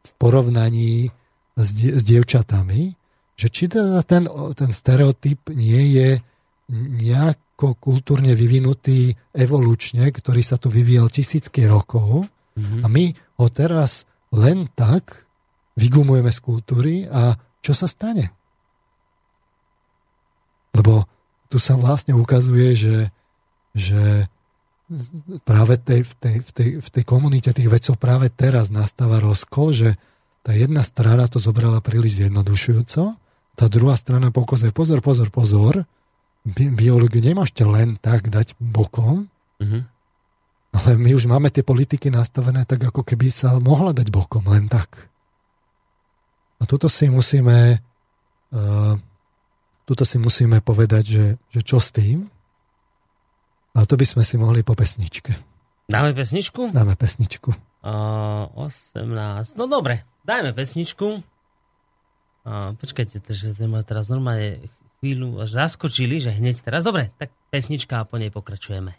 v porovnaní s, s dievčatami, že či teda ten, ten stereotyp nie je nejako kultúrne vyvinutý evolučne, ktorý sa tu vyvíjal tisícky rokov Mhm. a my ho teraz len tak vygumujeme z kultúry a čo sa stane? Lebo tu sa vlastne ukazuje, že, že práve tej, v, tej, v, tej, v tej komunite tých vedcov práve teraz nastáva rozkol, že tá jedna strana to zobrala príliš zjednodušujúco, tá druhá strana pokazuje pozor, pozor, pozor, biológiu nemôžete len tak dať bokom, Mhm. ale my už máme tie politiky nastavené tak, ako keby sa mohla dať bokom, len tak. A tuto si musíme uh, tuto si musíme povedať, že, že čo s tým? A to by sme si mohli po pesničke. Dáme pesničku? Dáme pesničku. Uh, 18. No dobre, dajme pesničku. Uh, počkajte, to, že ste ma teraz normálne chvíľu až zaskočili, že hneď teraz. Dobre, tak pesnička a po nej pokračujeme.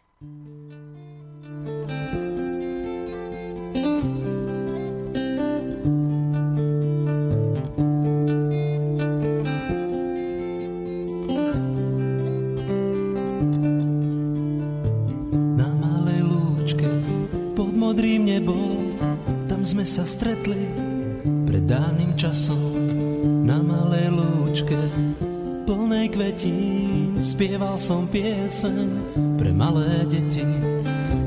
Na malej pod modrým nebom Tam sme sa stretli pred dávnym časom Na malej lúčke plnej kvetín Spieval som pieseň pre malé deti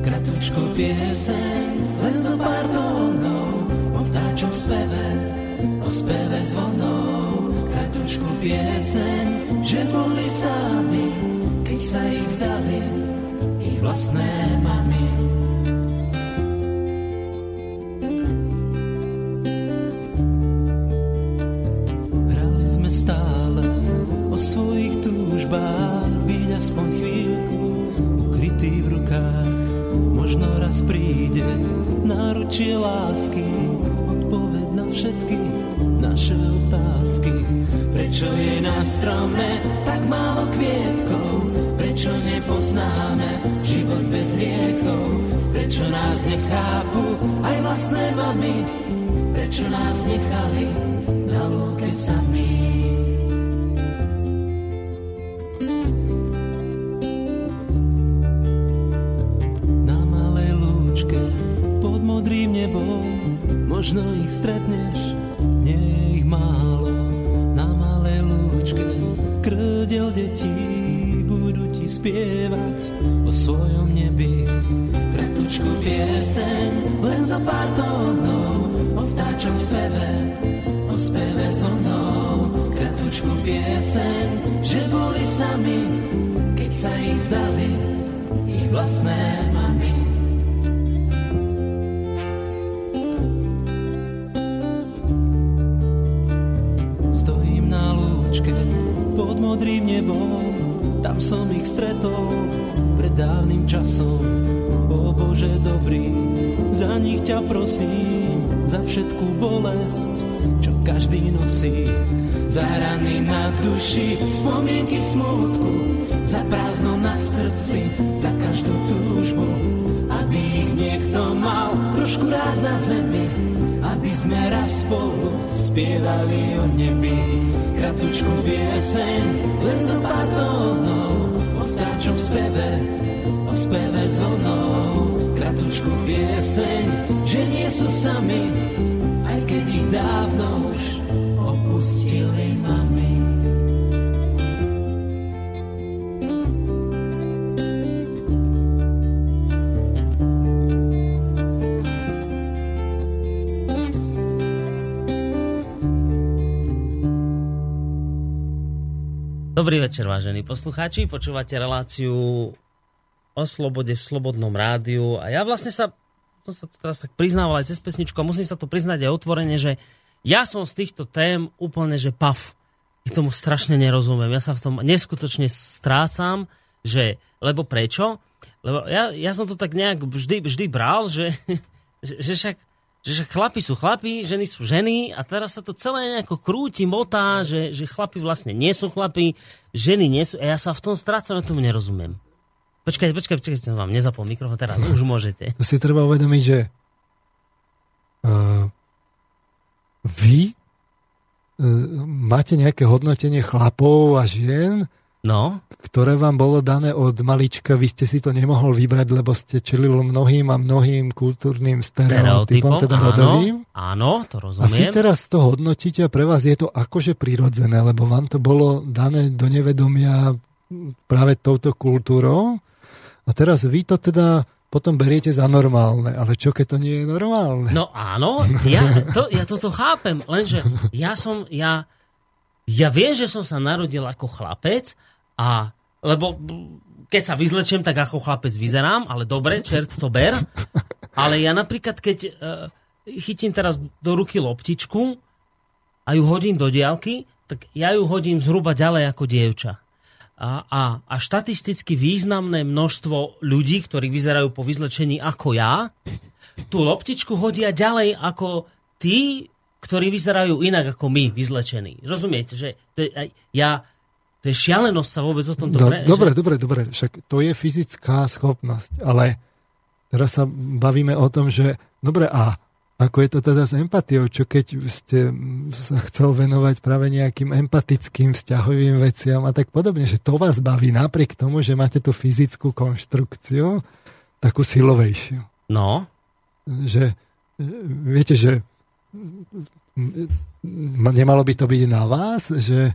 Kratučku pieseň len zo pár tónov O vtáčom speve, o speve zvonov Kratučku pieseň, že boli sami Keď sa ich vzdali ich vlastné mamy. Všetky naše otázky. Prečo je na strome tak málo kvietkov? Prečo nepoznáme život bez hriechov? Prečo nás nechápu aj vlastné mami? Prečo nás nechali na lúke sami? Prosím, za všetku bolesť, čo každý nosí. Za rany na duši, spomienky v smutku, za prázdno na srdci, za každú túžbu. Aby ich niekto mal trošku rád na zemi, aby sme raz spolu spievali o nebi. Kratučku pieseň, len zo pár tónov, o vtáčom speve, o speve zónou kratučku pieseň, že nie sú sami, aj keď ich dávno už opustili mami. Dobrý večer, vážení poslucháči. Počúvate reláciu o slobode v slobodnom rádiu a ja vlastne sa, som sa to teraz tak priznával aj cez pesničku a musím sa to priznať aj otvorene, že ja som z týchto tém úplne, že paf. Ja tomu strašne nerozumiem. Ja sa v tom neskutočne strácam, že, lebo prečo? Lebo ja, ja som to tak nejak vždy, vždy bral, že, <laughs> že, že však že chlapi sú chlapi, ženy sú ženy a teraz sa to celé nejako krúti, motá, že, že chlapi vlastne nie sú chlapi, ženy nie sú. A ja sa v tom strácam, ja tomu nerozumiem. Počkajte, počkajte, počkajte, vám nezapol mikrofón, teraz už môžete. <laughs> Si treba uvedomiť, že uh, vy uh, máte nejaké hodnotenie chlapov a žien, no? ktoré vám bolo dané od malička, vy ste si to nemohol vybrať, lebo ste čelili mnohým a mnohým kultúrnym stereotypom, teda áno, rodovým. Áno, to rozumiem. A vy teraz to hodnotíte a pre vás je to akože prirodzené, lebo vám to bolo dané do nevedomia práve touto kultúrou a teraz vy to teda potom beriete za normálne. Ale čo, keď to nie je normálne? No áno, ja, to, ja toto chápem, lenže ja som, ja, ja viem, že som sa narodil ako chlapec a, lebo keď sa vyzlečiem, tak ako chlapec vyzerám, ale dobre, čert to ber. Ale ja napríklad, keď uh, chytím teraz do ruky loptičku a ju hodím do diálky, tak ja ju hodím zhruba ďalej ako dievča a, a, a štatisticky významné množstvo ľudí, ktorí vyzerajú po vyzlečení ako ja, tú loptičku hodia ďalej ako tí, ktorí vyzerajú inak ako my, vyzlečení. Rozumiete, že to je, ja, to je šialenosť sa vôbec o tomto... Do, pre, dobre, že... dobre, dobre, však to je fyzická schopnosť, ale teraz sa bavíme o tom, že dobre, a ako je to teda s empatiou? Čo keď ste sa chcel venovať práve nejakým empatickým vzťahovým veciam a tak podobne, že to vás baví napriek tomu, že máte tú fyzickú konštrukciu takú silovejšiu. No. Že, viete, že nemalo by to byť na vás, že,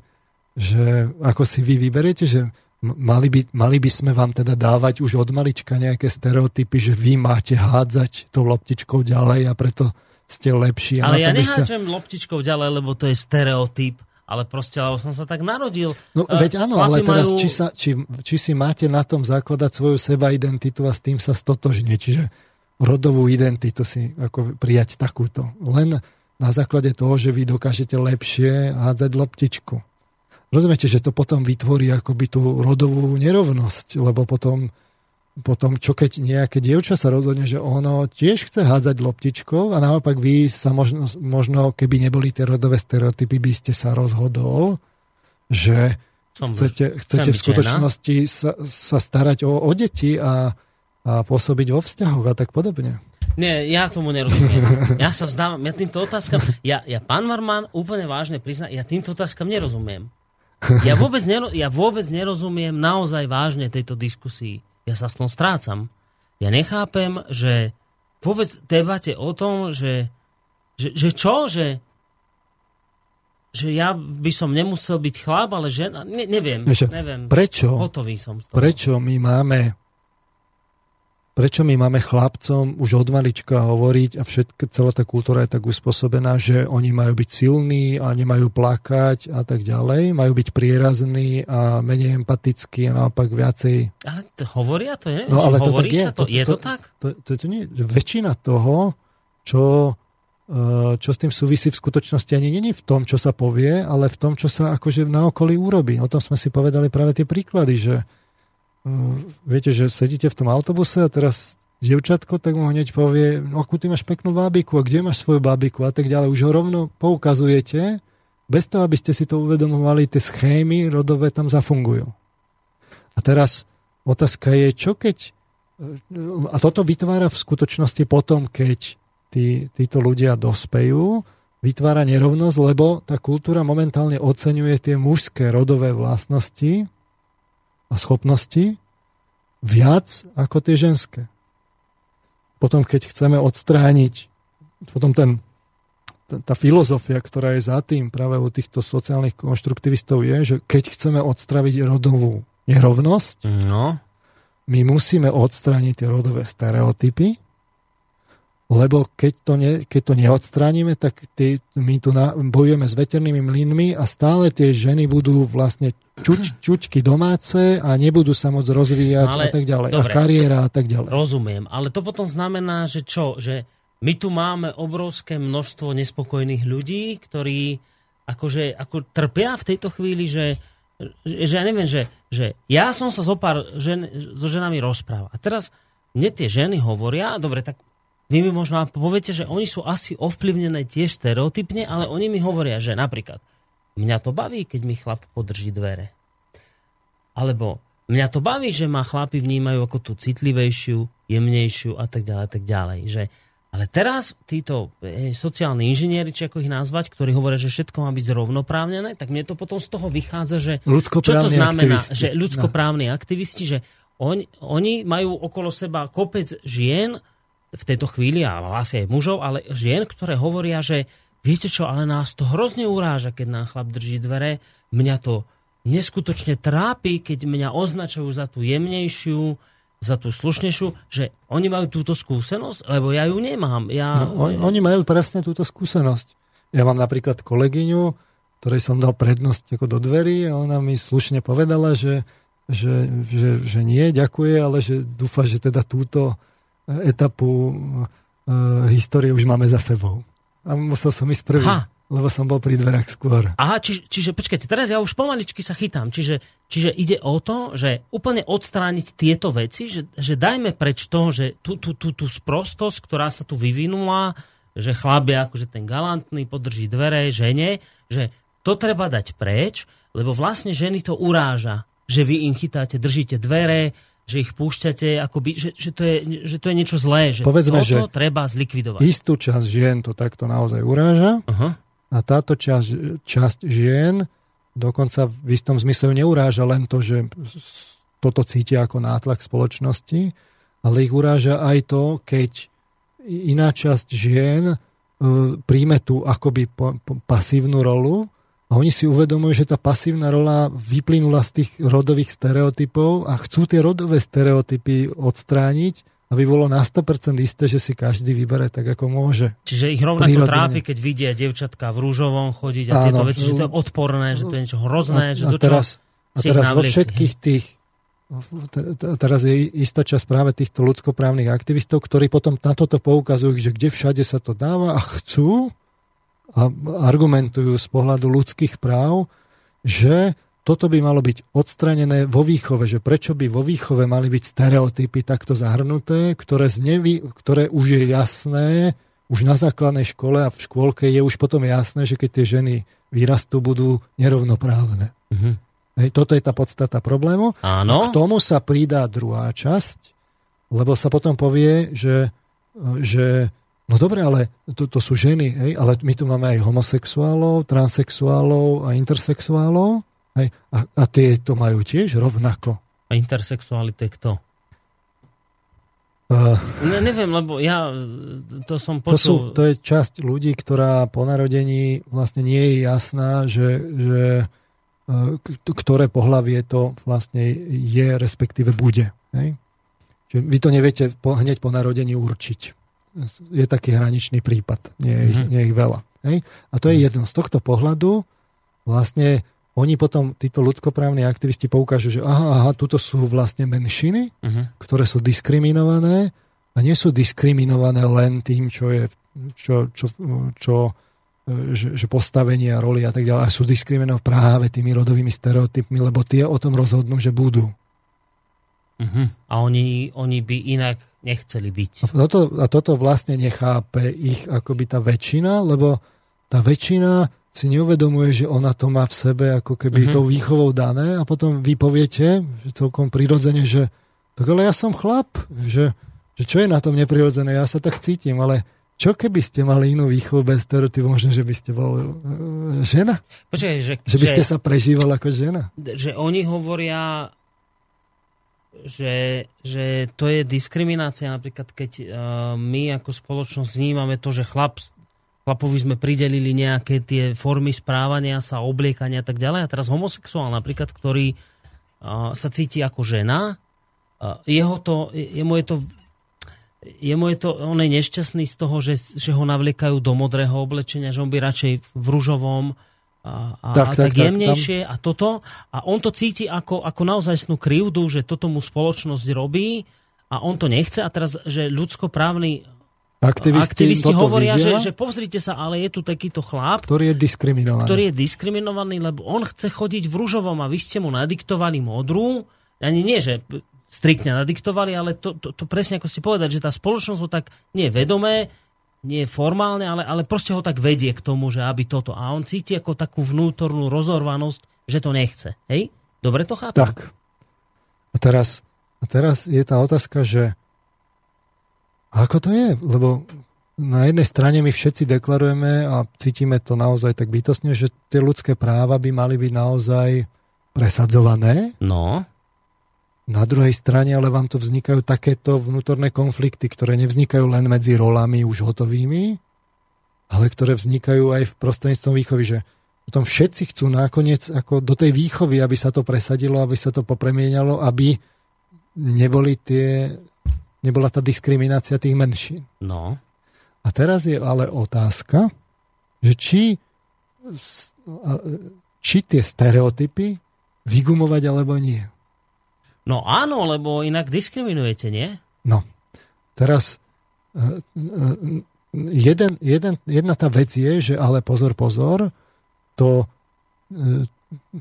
že ako si vy vyberiete, že mali by, mali by sme vám teda dávať už od malička nejaké stereotypy, že vy máte hádzať tou loptičkou ďalej a preto ste lepší. Ale ja nehádzem ste... loptičkou ďalej, lebo to je stereotyp ale proste, lebo som sa tak narodil. No uh, veď áno, ale teraz majú... či, sa, či, či si máte na tom zakladať svoju seba identitu a s tým sa stotožne, čiže rodovú identitu si ako prijať takúto. Len na základe toho, že vy dokážete lepšie hádzať loptičku. Rozumiete, že to potom vytvorí akoby tú rodovú nerovnosť, lebo potom, potom čo keď nejaké dievča sa rozhodne, že ono tiež chce hádzať loptičkou a naopak vy sa možno, možno keby neboli tie rodové stereotypy, by ste sa rozhodol, že Som chcete, chcete v skutočnosti sa, sa starať o, o deti a, a pôsobiť vo vzťahoch a tak podobne. Nie, ja tomu nerozumiem. Ja sa vzdávam, ja týmto otázkam, ja, ja pán Marman úplne vážne prizná, ja týmto otázkam nerozumiem. Ja vôbec, nero, ja vôbec nerozumiem naozaj vážne tejto diskusii. Ja sa s tom strácam. Ja nechápem, že vôbec debate o tom, že, že, že čo, že, že ja by som nemusel byť chlap, ale žena, ne, neviem, Ešte, neviem. Prečo? Hotový som z toho. Prečo my máme prečo my máme chlapcom už od malička hovoriť a všetko, celá tá kultúra je tak uspôsobená, že oni majú byť silní a nemajú plakať a tak ďalej, majú byť prierazní a menej empatickí a naopak viacej... Ale to hovoria to, je? No, ale to tak je. To, to, je to, to tak? To, to, to, nie, väčšina toho, čo eh, čo s tým súvisí v skutočnosti ani není v tom, čo sa povie, ale v tom, čo sa akože na okolí urobí. O tom sme si povedali práve tie príklady, že viete, že sedíte v tom autobuse a teraz dievčatko, tak mu hneď povie, no akú ty máš peknú bábiku a kde máš svoju bábiku a tak ďalej. Už ho rovno poukazujete, bez toho, aby ste si to uvedomovali, tie schémy rodové tam zafungujú. A teraz otázka je, čo keď... A toto vytvára v skutočnosti potom, keď tí, títo ľudia dospejú, vytvára nerovnosť, lebo tá kultúra momentálne oceňuje tie mužské rodové vlastnosti a schopnosti viac ako tie ženské. Potom, keď chceme odstrániť, potom ten tá filozofia, ktorá je za tým práve u týchto sociálnych konštruktivistov je, že keď chceme odstraviť rodovú nerovnosť, no. my musíme odstrániť tie rodové stereotypy, lebo keď to, ne, keď to neodstránime, tak tí, my tu na, bojujeme s veternými mlynmi a stále tie ženy budú vlastne čuť, čuťky domáce a nebudú sa môcť rozvíjať ale, a tak ďalej. Dobre, a kariéra a tak ďalej. Rozumiem, ale to potom znamená, že čo? Že my tu máme obrovské množstvo nespokojných ľudí, ktorí akože, ako trpia v tejto chvíli, že, že ja neviem, že, že ja som sa zo pár žen, so ženami rozprával. A teraz mne tie ženy hovoria, dobre, tak vy mi možno poviete, že oni sú asi ovplyvnené tiež stereotypne, ale oni mi hovoria, že napríklad mňa to baví, keď mi chlap podrží dvere. Alebo mňa to baví, že ma chlapi vnímajú ako tú citlivejšiu, jemnejšiu a tak ďalej, a tak ďalej. Že, ale teraz títo e, sociálni inžinieri, či ako ich nazvať, ktorí hovoria, že všetko má byť zrovnoprávnené, tak mne to potom z toho vychádza, že čo to znamená, aktivisti. že ľudskoprávni no. aktivisti, že on, oni majú okolo seba kopec žien v tejto chvíli, a asi aj mužov, ale žien, ktoré hovoria, že viete čo, ale nás to hrozne uráža, keď nám chlap drží dvere, mňa to neskutočne trápi, keď mňa označujú za tú jemnejšiu, za tú slušnejšiu, že oni majú túto skúsenosť, lebo ja ju nemám. Ja... No, on, oni majú presne túto skúsenosť. Ja mám napríklad kolegyňu, ktorej som dal prednosť ako do dverí a ona mi slušne povedala, že, že, že, že nie, ďakuje, ale že dúfa, že teda túto etapu uh, histórie už máme za sebou. A musel som ísť prvý. Ha lebo som bol pri dverách skôr. Aha, či, čiže počkajte, teraz ja už pomaličky sa chytám. Čiže, čiže ide o to, že úplne odstrániť tieto veci, že, že dajme preč to, že tú, tú, tú, tú sprostosť, ktorá sa tu vyvinula, že chlap je akože ten galantný, podrží dvere žene, že to treba dať preč, lebo vlastne ženy to uráža, že vy im chytáte, držíte dvere, že ich púšťate, akoby, že, že, to je, že to je niečo zlé, že Povedzme, toto že treba zlikvidovať. Istú časť žien to takto naozaj uráža, uh-huh. A táto časť, časť žien dokonca v istom zmysle neuráža len to, že toto cítia ako nátlak spoločnosti, ale ich uráža aj to, keď iná časť žien e, príjme tú akoby pasívnu rolu a oni si uvedomujú, že tá pasívna rola vyplynula z tých rodových stereotypov a chcú tie rodové stereotypy odstrániť aby bolo na 100% isté, že si každý vybere tak, ako môže. Čiže ich rovnako Prirodzene. trápi, keď vidia devčatka v rúžovom chodiť a Áno, tieto veci, že to je odporné, že to je niečo hrozné, a, že a teraz, a teraz vo všetkých tých teraz je istá časť práve týchto ľudskoprávnych aktivistov, ktorí potom na toto poukazujú, že kde všade sa to dáva a chcú a argumentujú z pohľadu ľudských práv, že toto by malo byť odstranené vo výchove, že prečo by vo výchove mali byť stereotypy takto zahrnuté, ktoré, znevy, ktoré už je jasné, už na základnej škole a v škôlke je už potom jasné, že keď tie ženy vyrastú, budú nerovnoprávne. Mm-hmm. Hej, toto je tá podstata problému. Áno. A k tomu sa pridá druhá časť, lebo sa potom povie, že, že no dobre, ale to, to sú ženy, hej, ale my tu máme aj homosexuálov, transexuálov a intersexuálov Hej. A, a tie to majú tiež rovnako. A intersexualita je kto? Uh, ne, neviem, lebo ja to som počul... To, sú, to je časť ľudí, ktorá po narodení vlastne nie je jasná, že, že uh, ktoré pohlavie to vlastne je, respektíve bude. Hej? Že vy to neviete po, hneď po narodení určiť. Je taký hraničný prípad, nie je, mm-hmm. nie je ich veľa. Hej? A to je jedno. Z tohto pohľadu vlastne oni potom, títo ľudskoprávni aktivisti poukážu, že aha, aha, tuto sú vlastne menšiny, uh-huh. ktoré sú diskriminované a nie sú diskriminované len tým, čo je, čo, čo, čo že, že postavenie a roli a tak ďalej, a sú diskriminované práve tými rodovými stereotypmi, lebo tie o tom rozhodnú, že budú. Uh-huh. A oni, oni by inak nechceli byť. A toto, a toto vlastne nechápe ich akoby tá väčšina, lebo tá väčšina si neuvedomuje, že ona to má v sebe ako keby mm-hmm. tou výchovou dané a potom vy poviete že celkom prirodzene, že tak ale ja som chlap, že, že čo je na tom neprirodzené, ja sa tak cítim, ale čo keby ste mali inú výchovu bez stereotypu, možno, že by ste bol uh, žena? Počkaj, že, že by ste že, sa prežíval ako žena? Že oni hovoria, že, že to je diskriminácia, napríklad keď uh, my ako spoločnosť vnímame to, že chlap chlapovi sme pridelili nejaké tie formy správania sa, obliekania a tak ďalej. A teraz homosexuál napríklad, ktorý uh, sa cíti ako žena, uh, jeho to, jemu je to jemu je to, on je nešťastný z toho, že, že ho navliekajú do modrého oblečenia, že on by radšej v rúžovom a, a, tak, a tak, tak jemnejšie tam... a toto. A on to cíti ako, ako naozajstnú krivdu, že toto mu spoločnosť robí a on to nechce. A teraz, že ľudskoprávny Aktivisti, aktivisti hovoria, že, že pozrite sa, ale je tu takýto chlap, ktorý je diskriminovaný. Ktorý je diskriminovaný, lebo on chce chodiť v ružovom a vy ste mu nadiktovali modrú. Ani nie, že striktne nadiktovali, ale to, to, to presne ako ste povedali, že tá spoločnosť ho tak nie vedomé, nie formálne, ale, ale proste ho tak vedie k tomu, že aby toto. A on cíti ako takú vnútornú rozorvanosť, že to nechce. Hej? Dobre to chápem? Tak. A teraz, a teraz je tá otázka, že ako to je? Lebo na jednej strane my všetci deklarujeme a cítime to naozaj tak bytostne, že tie ľudské práva by mali byť naozaj presadzované. No. Na druhej strane ale vám tu vznikajú takéto vnútorné konflikty, ktoré nevznikajú len medzi rolami už hotovými, ale ktoré vznikajú aj v prostredníctvom výchovy, že potom všetci chcú nakoniec ako do tej výchovy, aby sa to presadilo, aby sa to popremienalo, aby neboli tie nebola tá diskriminácia tých menšín. No. A teraz je ale otázka, že či, či tie stereotypy vygumovať alebo nie. No áno, lebo inak diskriminujete, nie? No. Teraz e, e, jeden, jeden, jedna tá vec je, že ale pozor, pozor, to, e,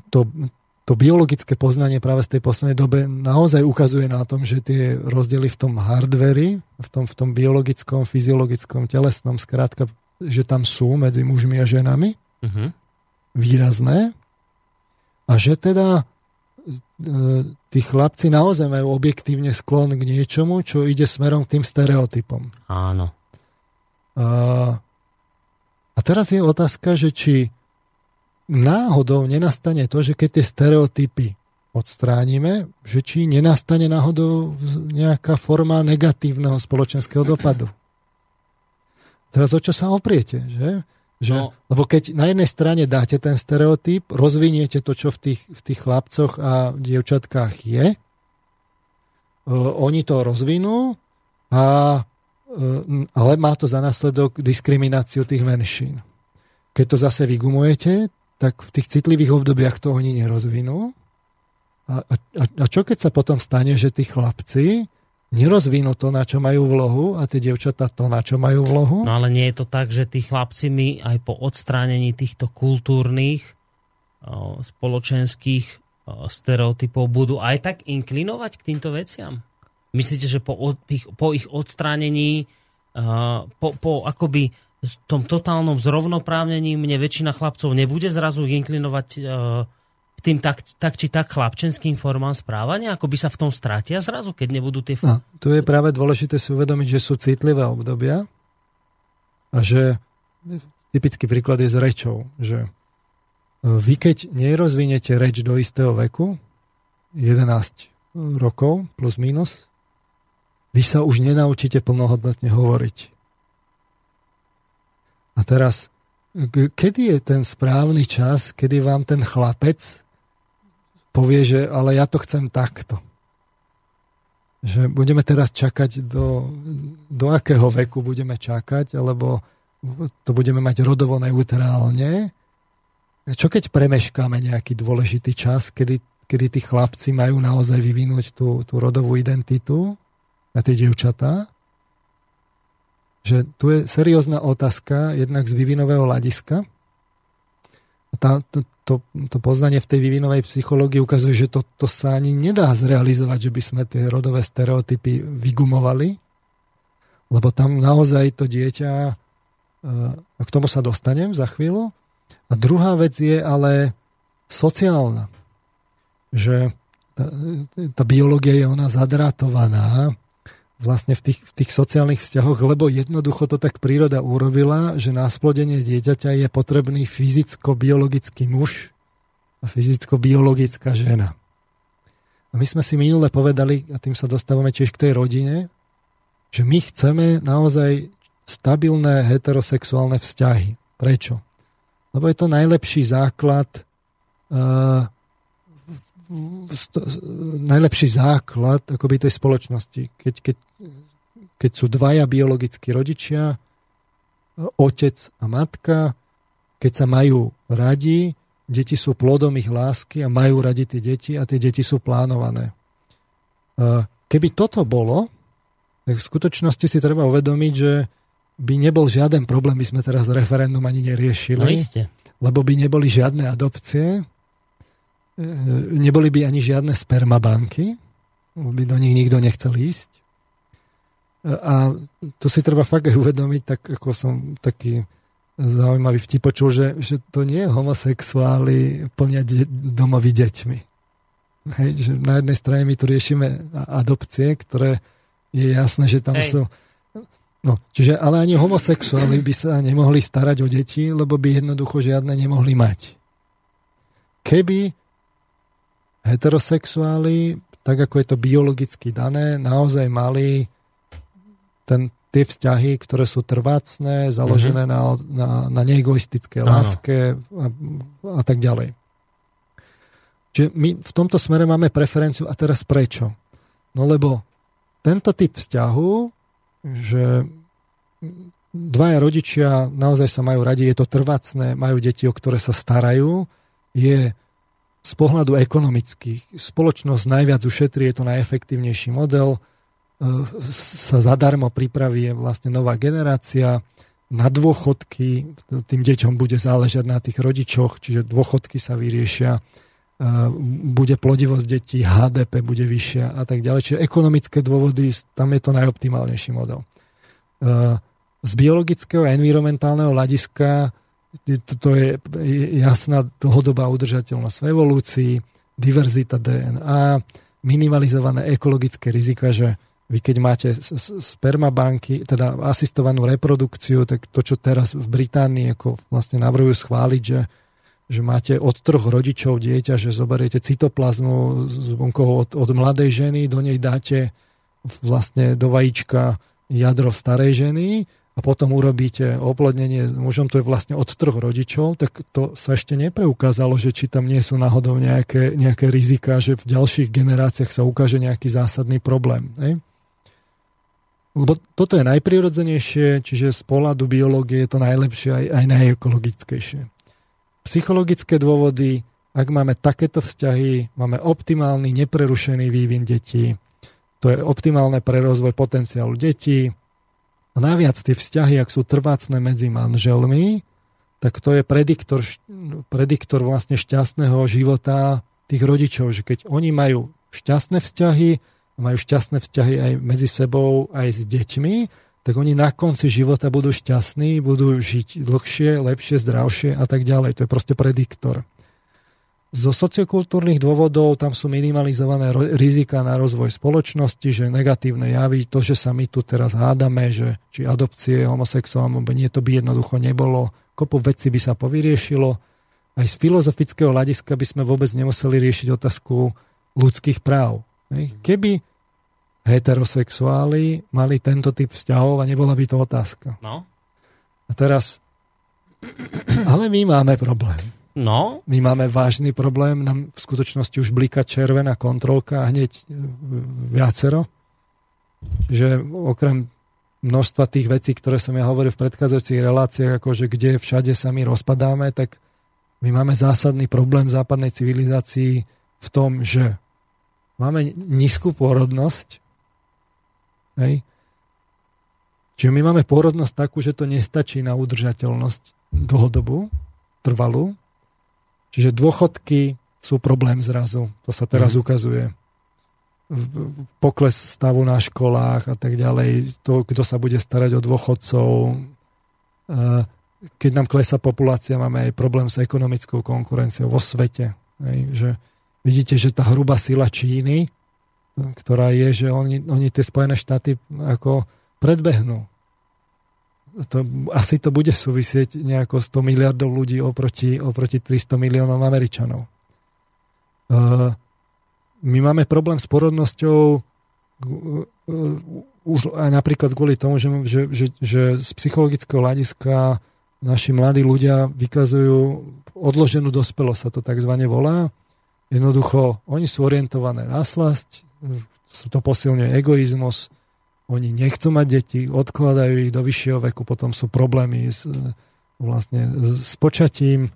to, to biologické poznanie práve z tej poslednej dobe naozaj ukazuje na tom, že tie rozdiely v tom hardveri, v tom, v tom biologickom, fyziologickom, telesnom, skrátka, že tam sú medzi mužmi a ženami uh-huh. výrazné a že teda tí chlapci naozaj majú objektívne sklon k niečomu, čo ide smerom k tým stereotypom. Áno. A, a teraz je otázka, že či náhodou nenastane to, že keď tie stereotypy odstránime, že či nenastane náhodou nejaká forma negatívneho spoločenského dopadu. Teraz o čo sa opriete, že? Že no. Lebo keď na jednej strane dáte ten stereotyp, rozviniete to, čo v tých, v tých chlapcoch a dievčatkách je, uh, oni to rozvinú, a, uh, ale má to za následok diskrimináciu tých menšín. Keď to zase vygumujete, tak v tých citlivých obdobiach to oni nerozvinú. A, a, a čo keď sa potom stane, že tí chlapci nerozvinú to, na čo majú vlohu a tie dievčatá to, na čo majú vlohu? No ale nie je to tak, že tí chlapci mi aj po odstránení týchto kultúrnych, spoločenských stereotypov budú aj tak inklinovať k týmto veciam? Myslíte, že po, od, po ich odstránení, po, po akoby tom totálnom zrovnoprávnení mne väčšina chlapcov nebude zrazu inklinovať tým tak, tak či tak chlapčenským formám správania, ako by sa v tom stratia zrazu, keď nebudú tie... No, tu je práve dôležité si uvedomiť, že sú citlivé obdobia a že typický príklad je s rečou, že e, vy keď nerozvinete reč do istého veku, 11 rokov plus minus, vy sa už nenaučíte plnohodnotne hovoriť. A teraz, kedy je ten správny čas, kedy vám ten chlapec povie, že ale ja to chcem takto. Že budeme teraz čakať do, do akého veku budeme čakať, alebo to budeme mať rodovo neutrálne. Čo keď premeškáme nejaký dôležitý čas, kedy, kedy tí chlapci majú naozaj vyvinúť tú, tú rodovú identitu a tie dievčatá? že tu je seriózna otázka jednak z vývinového hľadiska. Tá, to, to, to poznanie v tej vývinovej psychológii ukazuje, že to, to sa ani nedá zrealizovať, že by sme tie rodové stereotypy vygumovali, Lebo tam naozaj to dieťa, e, k tomu sa dostanem za chvíľu. A druhá vec je ale sociálna. Že tá, tá biológia je ona zadrátovaná vlastne v tých, v tých sociálnych vzťahoch, lebo jednoducho to tak príroda urobila, že na splodenie dieťaťa je potrebný fyzicko-biologický muž a fyzicko-biologická žena. A my sme si minule povedali, a tým sa dostávame tiež k tej rodine, že my chceme naozaj stabilné heterosexuálne vzťahy. Prečo? Lebo je to najlepší základ uh, najlepší základ akoby tej spoločnosti. Keď, keď, keď sú dvaja biologickí rodičia, otec a matka, keď sa majú radi, deti sú plodom ich lásky a majú radi tie deti a tie deti sú plánované. Keby toto bolo, tak v skutočnosti si treba uvedomiť, že by nebol žiaden problém, by sme teraz referendum ani neriešili. No lebo by neboli žiadne adopcie, E, neboli by ani žiadne spermabanky, by do nich nikto nechcel ísť. E, a to si treba fakt aj uvedomiť, tak ako som taký zaujímavý vtip počul, že, že to nie je homosexuáli plňať domovy deťmi. Hej, že na jednej strane my tu riešime adopcie, ktoré je jasné, že tam Hej. sú... No, čiže ale ani homosexuáli by sa nemohli starať o deti, lebo by jednoducho žiadne nemohli mať. Keby heterosexuáli, tak ako je to biologicky dané, naozaj mali ten, tie vzťahy, ktoré sú trvácne, založené mm-hmm. na, na, na neegoistické láske a, a tak ďalej. Čiže my v tomto smere máme preferenciu. A teraz prečo? No lebo tento typ vzťahu, že dvaja rodičia naozaj sa majú radi, je to trvácne, majú deti, o ktoré sa starajú, je z pohľadu ekonomických. Spoločnosť najviac ušetrí, je to najefektívnejší model, e, sa zadarmo pripraví vlastne nová generácia, na dôchodky, tým deťom bude záležať na tých rodičoch, čiže dôchodky sa vyriešia, e, bude plodivosť detí, HDP bude vyššia a tak ďalej. Čiže ekonomické dôvody, tam je to najoptimálnejší model. E, z biologického a environmentálneho hľadiska to je jasná dlhodobá udržateľnosť v evolúcii, diverzita DNA, minimalizované ekologické rizika, že vy keď máte spermabanky, teda asistovanú reprodukciu, tak to, čo teraz v Británii ako vlastne navrhujú schváliť, že, že máte od troch rodičov dieťa, že zoberiete cytoplazmu z od, od mladej ženy, do nej dáte vlastne do vajíčka jadro starej ženy a potom urobíte oplodnenie s mužom, to je vlastne od troch rodičov, tak to sa ešte nepreukázalo, že či tam nie sú náhodou nejaké, nejaké rizika, že v ďalších generáciách sa ukáže nejaký zásadný problém. Ne? Lebo toto je najprirodzenejšie, čiže z pohľadu biológie je to najlepšie aj, aj najekologickejšie. Psychologické dôvody, ak máme takéto vzťahy, máme optimálny, neprerušený vývin detí, to je optimálne pre rozvoj potenciálu detí, a naviac tie vzťahy, ak sú trvácne medzi manželmi, tak to je prediktor, prediktor vlastne šťastného života tých rodičov, že keď oni majú šťastné vzťahy, majú šťastné vzťahy aj medzi sebou, aj s deťmi, tak oni na konci života budú šťastní, budú žiť dlhšie, lepšie, zdravšie a tak ďalej. To je proste prediktor. Zo sociokultúrnych dôvodov tam sú minimalizované rizika na rozvoj spoločnosti, že negatívne javy, to, že sa my tu teraz hádame, že či adopcie homosexuálom, nie, to by jednoducho nebolo. Kopu veci by sa povyriešilo. Aj z filozofického hľadiska by sme vôbec nemuseli riešiť otázku ľudských práv. Keby heterosexuáli mali tento typ vzťahov a nebola by to otázka. No. A teraz, <clears throat> ale my máme problém. No. My máme vážny problém, nám v skutočnosti už blika červená kontrolka a hneď e, viacero. Že okrem množstva tých vecí, ktoré som ja hovoril v predchádzajúcich reláciách, ako že kde všade sa my rozpadáme, tak my máme zásadný problém v západnej civilizácii v tom, že máme nízku pôrodnosť. Hej. Čiže my máme pôrodnosť takú, že to nestačí na udržateľnosť dlhodobu, trvalú. Čiže dôchodky sú problém zrazu. To sa teraz mm. ukazuje. pokles stavu na školách a tak ďalej, to, kto sa bude starať o dôchodcov. Keď nám klesá populácia, máme aj problém s ekonomickou konkurenciou vo svete. Hej, že vidíte, že tá hrubá sila Číny, ktorá je, že oni, oni tie Spojené štáty ako predbehnú. To, asi to bude súvisieť nejako 100 miliardov ľudí oproti, oproti 300 miliónov Američanov. Uh, my máme problém s porodnosťou uh, uh, už aj napríklad kvôli tomu, že, že, že, že z psychologického hľadiska naši mladí ľudia vykazujú odloženú dospelosť, sa to takzvané volá. Jednoducho, oni sú orientované na slasť, sú to posilňuje egoizmus, oni nechcú mať deti, odkladajú ich do vyššieho veku, potom sú problémy s, vlastne s počatím,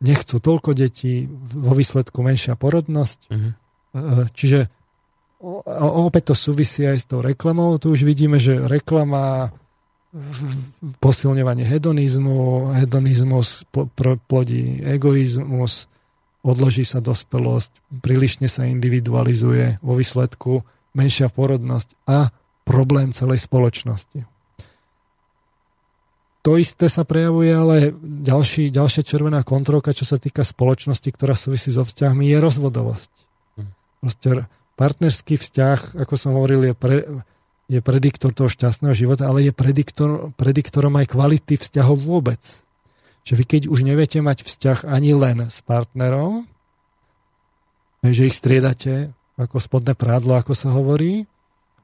nechcú toľko detí, vo výsledku menšia porodnosť. Uh-huh. Čiže opäť to súvisí aj s tou reklamou. Tu už vidíme, že reklama posilňovanie hedonizmu, hedonizmus plodí egoizmus, odloží sa dospelosť, prílišne sa individualizuje, vo výsledku menšia porodnosť a problém celej spoločnosti. To isté sa prejavuje, ale ďalší, ďalšia červená kontrolka, čo sa týka spoločnosti, ktorá súvisí so vzťahmi, je rozvodovosť. Hm. Proste partnerský vzťah, ako som hovoril, je, pre, je prediktor toho šťastného života, ale je prediktor, prediktorom aj kvality vzťahov vôbec. Že vy keď už neviete mať vzťah ani len s partnerom, že ich striedate ako spodné prádlo, ako sa hovorí,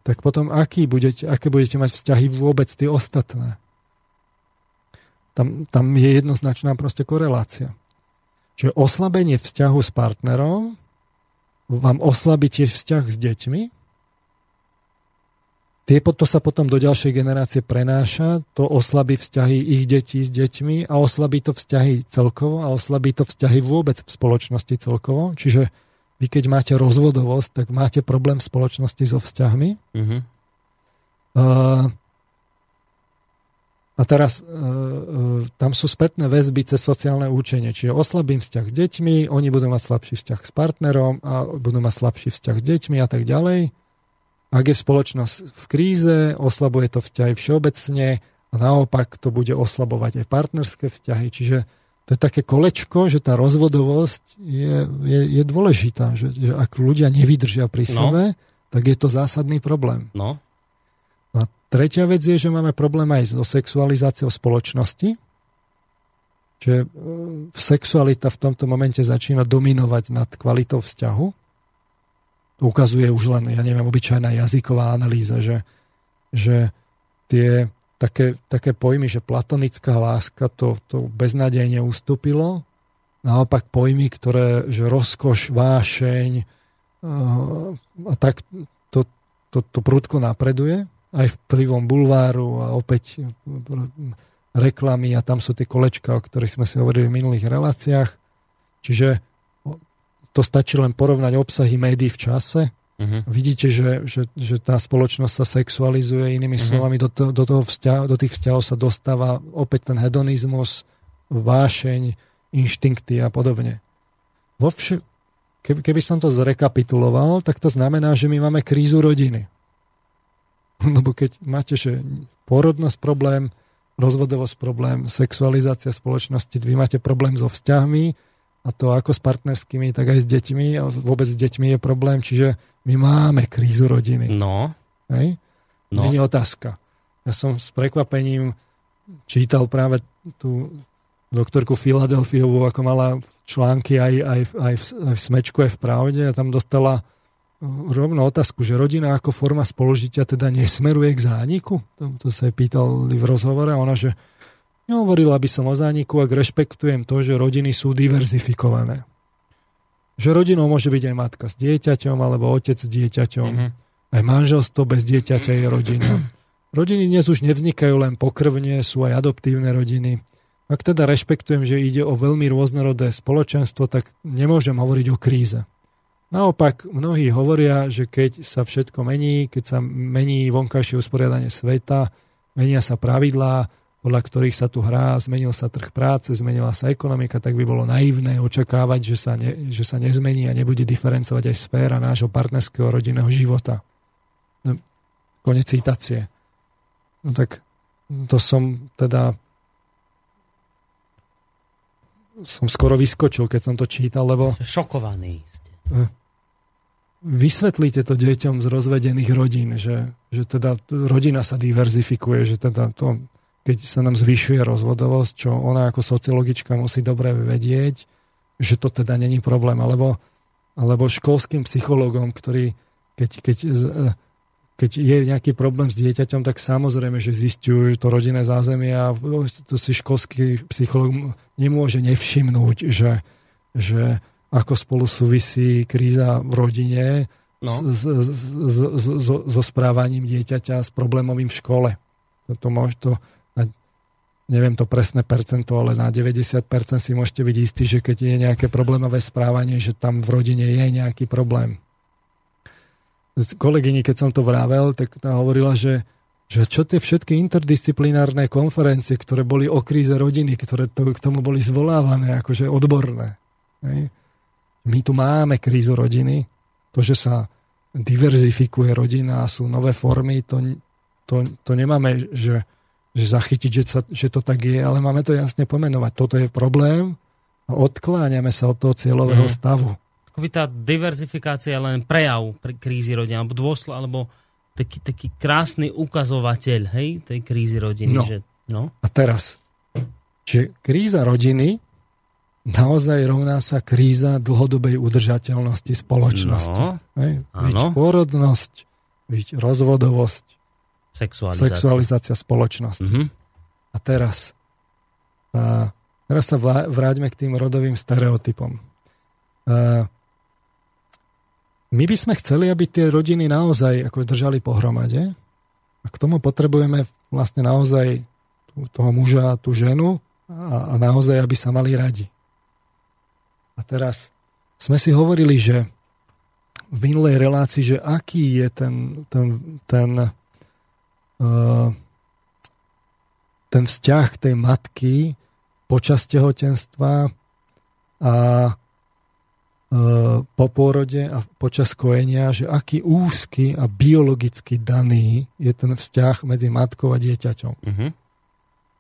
tak potom aký budete, aké budete mať vzťahy vôbec tie ostatné? Tam, tam je jednoznačná proste korelácia. Čiže oslabenie vzťahu s partnerom vám oslabí tiež vzťah s deťmi. Tie, to sa potom do ďalšej generácie prenáša, to oslabí vzťahy ich detí s deťmi a oslabí to vzťahy celkovo a oslabí to vzťahy vôbec v spoločnosti celkovo. Čiže vy keď máte rozvodovosť, tak máte problém v spoločnosti so vzťahmi. Uh-huh. Uh, a teraz uh, uh, tam sú spätné väzby cez sociálne účenie. Čiže oslabím vzťah s deťmi, oni budú mať slabší vzťah s partnerom a budú mať slabší vzťah s deťmi a tak ďalej. Ak je spoločnosť v kríze, oslabuje to vzťahy všeobecne a naopak to bude oslabovať aj partnerské vzťahy. Čiže to je také kolečko, že tá rozvodovosť je, je, je dôležitá. Že, že ak ľudia nevydržia pri no. sebe, no. tak je to zásadný problém. No. A tretia vec je, že máme problém aj so sexualizáciou spoločnosti. Že e, sexualita v tomto momente začína dominovať nad kvalitou vzťahu. To ukazuje už len, ja neviem, obyčajná jazyková analýza, že, že tie také, také pojmy, že platonická láska to, to beznádejne ustúpilo. Naopak pojmy, ktoré, že rozkoš, vášeň a tak to, to, to prudko napreduje aj vplyvom bulváru a opäť reklamy a tam sú tie kolečka, o ktorých sme si hovorili v minulých reláciách. Čiže to stačí len porovnať obsahy médií v čase Uh-huh. Vidíte, že, že, že tá spoločnosť sa sexualizuje, inými uh-huh. slovami, do, to, do, toho vzťah, do tých vzťahov sa dostáva opäť ten hedonizmus, vášeň, inštinkty a podobne. Vo vš- keby, keby som to zrekapituloval, tak to znamená, že my máme krízu rodiny. <laughs> Lebo keď máte, že porodnosť problém, rozvodovosť problém, sexualizácia spoločnosti, vy máte problém so vzťahmi, a to ako s partnerskými, tak aj s deťmi a vôbec s deťmi je problém, čiže my máme krízu rodiny. No. Hej? No. Není otázka. Ja som s prekvapením čítal práve tú doktorku Filadelfiovú, ako mala články aj, aj, aj, v, aj v Smečku, aj v Pravde a tam dostala rovno otázku, že rodina ako forma spoložitia teda nesmeruje k zániku? To, to sa jej pýtali v rozhovore a ona, že Nehovorila by som o zániku, ak rešpektujem to, že rodiny sú diverzifikované. Že rodinou môže byť aj matka s dieťaťom, alebo otec s dieťaťom. Mm-hmm. Aj manželstvo bez dieťaťa je rodina. <clears throat> Rodiny dnes už nevznikajú len pokrvne, sú aj adoptívne rodiny. Ak teda rešpektujem, že ide o veľmi rôznorodé spoločenstvo, tak nemôžem hovoriť o kríze. Naopak, mnohí hovoria, že keď sa všetko mení, keď sa mení vonkajšie usporiadanie sveta, menia sa pravidlá, podľa ktorých sa tu hrá, zmenil sa trh práce, zmenila sa ekonomika, tak by bolo naivné očakávať, že sa, ne, že sa nezmení a nebude diferencovať aj sféra nášho partnerského rodinného života. No, konec citácie. No tak to som teda som skoro vyskočil, keď som to čítal, lebo... Šokovaný ste. Eh, vysvetlíte to deťom z rozvedených rodín, že, že teda rodina sa diverzifikuje, že teda to keď sa nám zvyšuje rozvodovosť, čo ona ako sociologička musí dobre vedieť, že to teda není problém. Alebo, alebo školským psychologom, ktorý keď, keď, keď je nejaký problém s dieťaťom, tak samozrejme, že zistujú to rodinné zázemie a to si školský psycholog nemôže nevšimnúť, že, že ako spolu súvisí kríza v rodine no. so správaním dieťaťa s problémovým v škole. To, to, to, neviem to presné percento, ale na 90% si môžete byť istí, že keď je nejaké problémové správanie, že tam v rodine je nejaký problém. Kolegyni, keď som to vravel, tak tá hovorila, že, že čo tie všetky interdisciplinárne konferencie, ktoré boli o kríze rodiny, ktoré to, k tomu boli zvolávané, akože odborné. Hej? My tu máme krízu rodiny, to, že sa diverzifikuje rodina a sú nové formy, to, to, to nemáme, že že zachytiť, že, sa, že to tak je, ale máme to jasne pomenovať. Toto je problém a odkláňame sa od toho cieľového mm. stavu. Akoby tá diverzifikácia je len prejav pre krízy rodiny, alebo dôsl, alebo taký, taký krásny ukazovateľ hej, tej krízy rodiny. No. Že, no. A teraz, že kríza rodiny naozaj rovná sa kríza dlhodobej udržateľnosti spoločnosti. No, hej? Byť pôrodnosť, byť rozvodovosť, Sexualizácia. Sexualizácia spoločnosti. Mm-hmm. A teraz, a teraz sa vráťme k tým rodovým stereotypom. A my by sme chceli, aby tie rodiny naozaj ako držali pohromade a k tomu potrebujeme vlastne naozaj toho muža a tú ženu a, a naozaj, aby sa mali radi. A teraz sme si hovorili, že v minulej relácii, že aký je ten, ten, ten ten vzťah tej matky počas tehotenstva a eh, po pôrode a počas kojenia, že aký úzky a biologicky daný je ten vzťah medzi matkou a dieťaťom. Uh-huh.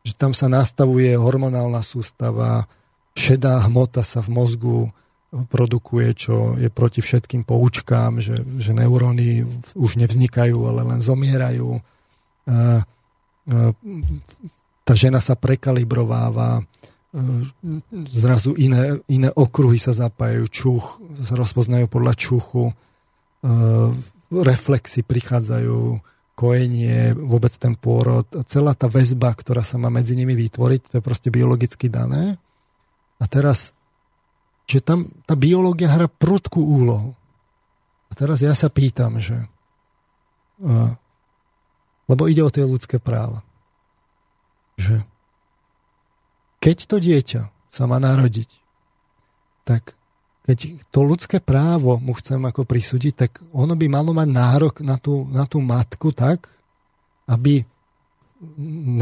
Že tam sa nastavuje hormonálna sústava, šedá hmota sa v mozgu produkuje, čo je proti všetkým poučkám, že, že neuróny už nevznikajú, ale len zomierajú tá žena sa prekalibrováva, zrazu iné, iné okruhy sa zapájajú, čuch, rozpoznajú podľa čuchu, reflexy prichádzajú, kojenie, vôbec ten pôrod, celá tá väzba, ktorá sa má medzi nimi vytvoriť, to je proste biologicky dané. A teraz, že tam tá biológia hrá prudkú úlohu. A teraz ja sa pýtam, že lebo ide o tie ľudské práva. Že keď to dieťa sa má narodiť, tak keď to ľudské právo mu chcem ako prisúdiť, tak ono by malo mať nárok na tú, na tú matku tak, aby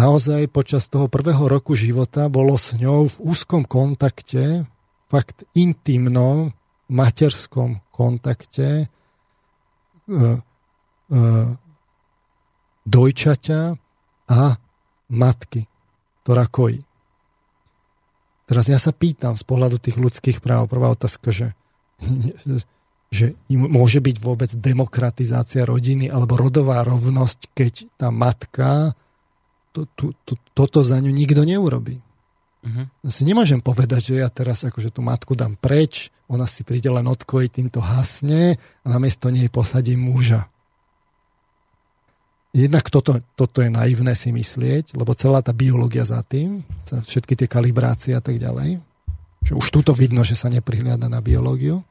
naozaj počas toho prvého roku života bolo s ňou v úzkom kontakte, fakt intimnom, materskom kontakte, e, e, dojčaťa a matky, ktorá kojí. Teraz ja sa pýtam z pohľadu tých ľudských práv, prvá otázka, že, <laughs> že môže byť vôbec demokratizácia rodiny alebo rodová rovnosť, keď tá matka to, to, to, toto za ňu nikto neurobí. Uh-huh. Si nemôžem povedať, že ja teraz akože tú matku dám preč, ona si príde len odkojiť, týmto hasne a namiesto nej posadím muža jednak toto, toto je naivné si myslieť, lebo celá tá biológia za tým, všetky tie kalibrácie a tak ďalej, že už tuto vidno, že sa neprihliada na biológiu.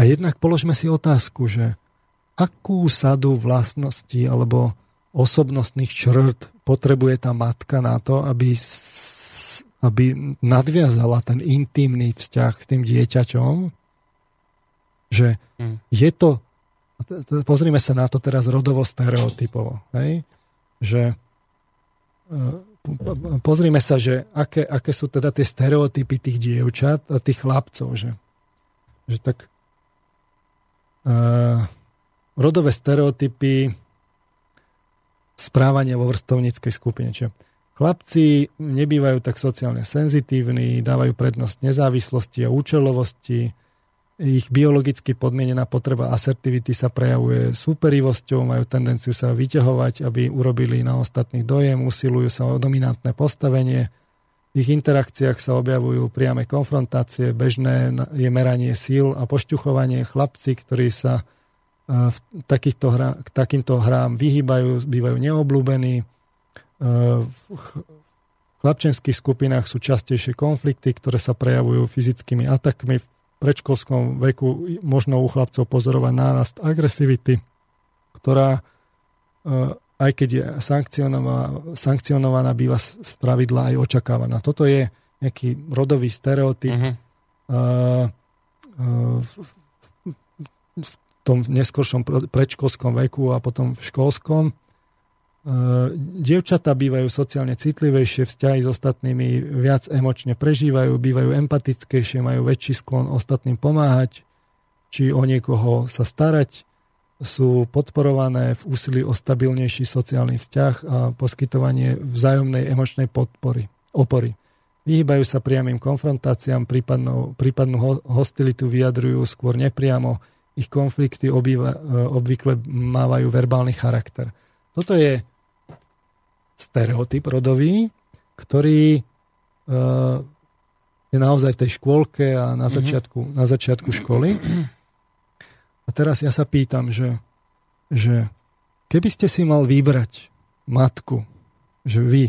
A jednak položme si otázku, že akú sadu vlastností alebo osobnostných črt potrebuje tá matka na to, aby, aby nadviazala ten intimný vzťah s tým dieťaťom, že hm. je to pozrime sa na to teraz rodovo stereotypovo. Hej? Že pozrime sa, že aké, aké sú teda tie stereotypy tých dievčat a tých chlapcov, že, že tak uh, rodové stereotypy správania vo vrstovníckej skupine. Čiže chlapci nebývajú tak sociálne senzitívni, dávajú prednosť nezávislosti a účelovosti, ich biologicky podmienená potreba asertivity sa prejavuje súperivosťou, majú tendenciu sa vyťahovať, aby urobili na ostatných dojem, usilujú sa o dominantné postavenie. V ich interakciách sa objavujú priame konfrontácie, bežné je meranie síl a pošťuchovanie. Chlapci, ktorí sa e, v takýchto hra, k takýmto hrám vyhýbajú, bývajú neobľúbení. E, v chlapčenských skupinách sú častejšie konflikty, ktoré sa prejavujú fyzickými atakmi, predškolskom veku možno u chlapcov pozorovať nárast agresivity, ktorá e, aj keď je sankcionovaná, sankcionovaná, býva z pravidla aj očakávaná. Toto je nejaký rodový stereotyp uh-huh. v tom neskoršom predškolskom veku a potom v školskom. Dievčatá bývajú sociálne citlivejšie, vzťahy s ostatnými viac emočne prežívajú, bývajú empatickejšie, majú väčší sklon ostatným pomáhať, či o niekoho sa starať, sú podporované v úsilí o stabilnejší sociálny vzťah a poskytovanie vzájomnej emočnej podpory, opory. Vyhýbajú sa priamým konfrontáciám, prípadnú, prípadnú hostilitu vyjadrujú skôr nepriamo, ich konflikty obýva, obvykle mávajú verbálny charakter. Toto je stereotyp rodový, ktorý uh, je naozaj v tej škôlke a na mhm. začiatku, mm-hmm. na začiatku školy. A teraz ja sa pýtam, že, že keby ste si mal vybrať matku, že vy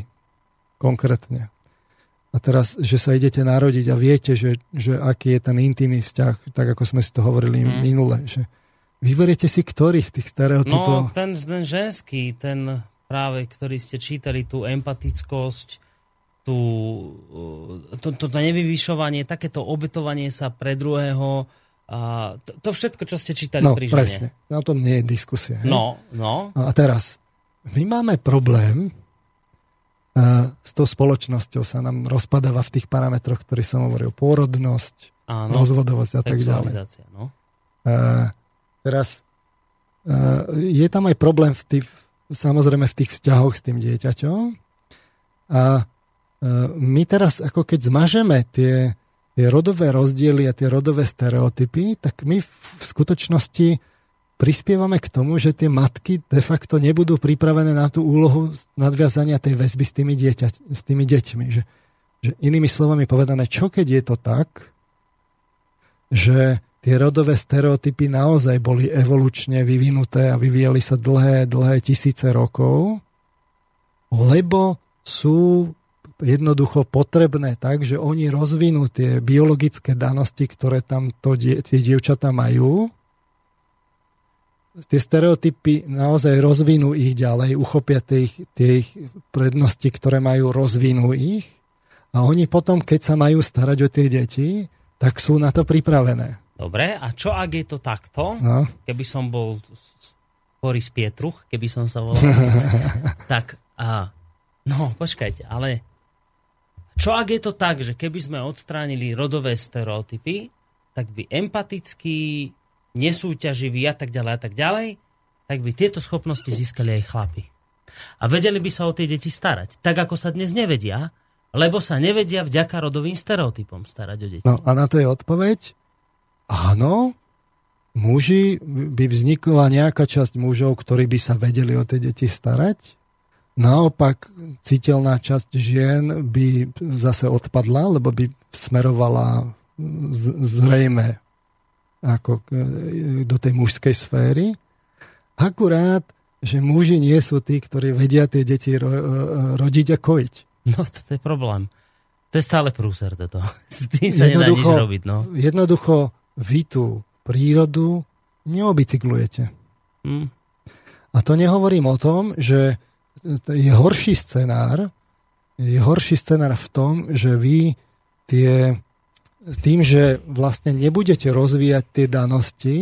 konkrétne, a teraz, že sa idete narodiť a viete, že, že aký je ten intimný vzťah, tak ako sme si to hovorili mm. minule, že vyberiete si ktorý z tých stereotypov? No, ten, ten ženský, ten práve, ktorý ste čítali, tú empatickosť, tú, to, to, to nevyvyšovanie, takéto obetovanie sa pre druhého, a to, to všetko, čo ste čítali no, pri žene. presne. Na tom nie je diskusia. No, no. A teraz, my máme problém uh, s tou spoločnosťou, sa nám rozpadáva v tých parametroch, ktorý som hovoril, pôrodnosť, Áno, rozvodovosť a tak ďalej. No. Uh, teraz uh, je tam aj problém v tých, samozrejme v tých vzťahoch s tým dieťaťom. A e, my teraz, ako keď zmažeme tie, tie rodové rozdiely a tie rodové stereotypy, tak my v skutočnosti prispievame k tomu, že tie matky de facto nebudú pripravené na tú úlohu nadviazania tej väzby s tými, dieťa, s tými deťmi. Že, že inými slovami povedané, čo keď je to tak, že tie rodové stereotypy naozaj boli evolučne vyvinuté a vyvíjali sa dlhé, dlhé tisíce rokov, lebo sú jednoducho potrebné tak, že oni rozvinú tie biologické danosti, ktoré tam to, tie dievčatá majú. Tie stereotypy naozaj rozvinú ich ďalej, uchopia tie, tie ich prednosti, ktoré majú, rozvinú ich a oni potom, keď sa majú starať o tie deti, tak sú na to pripravené. Dobre, a čo ak je to takto? No. Keby som bol Boris Pietruch, keby som sa volal. <laughs> tak, a, no, počkajte, ale čo ak je to tak, že keby sme odstránili rodové stereotypy, tak by empatický, nesúťaživý a tak ďalej a tak ďalej, tak by tieto schopnosti získali aj chlapi. A vedeli by sa o tie deti starať. Tak ako sa dnes nevedia, lebo sa nevedia vďaka rodovým stereotypom starať o deti. No a na to je odpoveď, áno, muži, by vznikla nejaká časť mužov, ktorí by sa vedeli o tie deti starať. Naopak, citeľná časť žien by zase odpadla, lebo by smerovala zrejme ako do tej mužskej sféry. Akurát, že muži nie sú tí, ktorí vedia tie deti ro, rodiť a kojiť. No, to je problém. To je stále prúser toto. <laughs> S tým sa nedá nič robiť. No. Jednoducho vy tú prírodu neobicyklujete. Hmm. A to nehovorím o tom, že je horší scenár, je horší scenár v tom, že vy tie, tým, že vlastne nebudete rozvíjať tie danosti,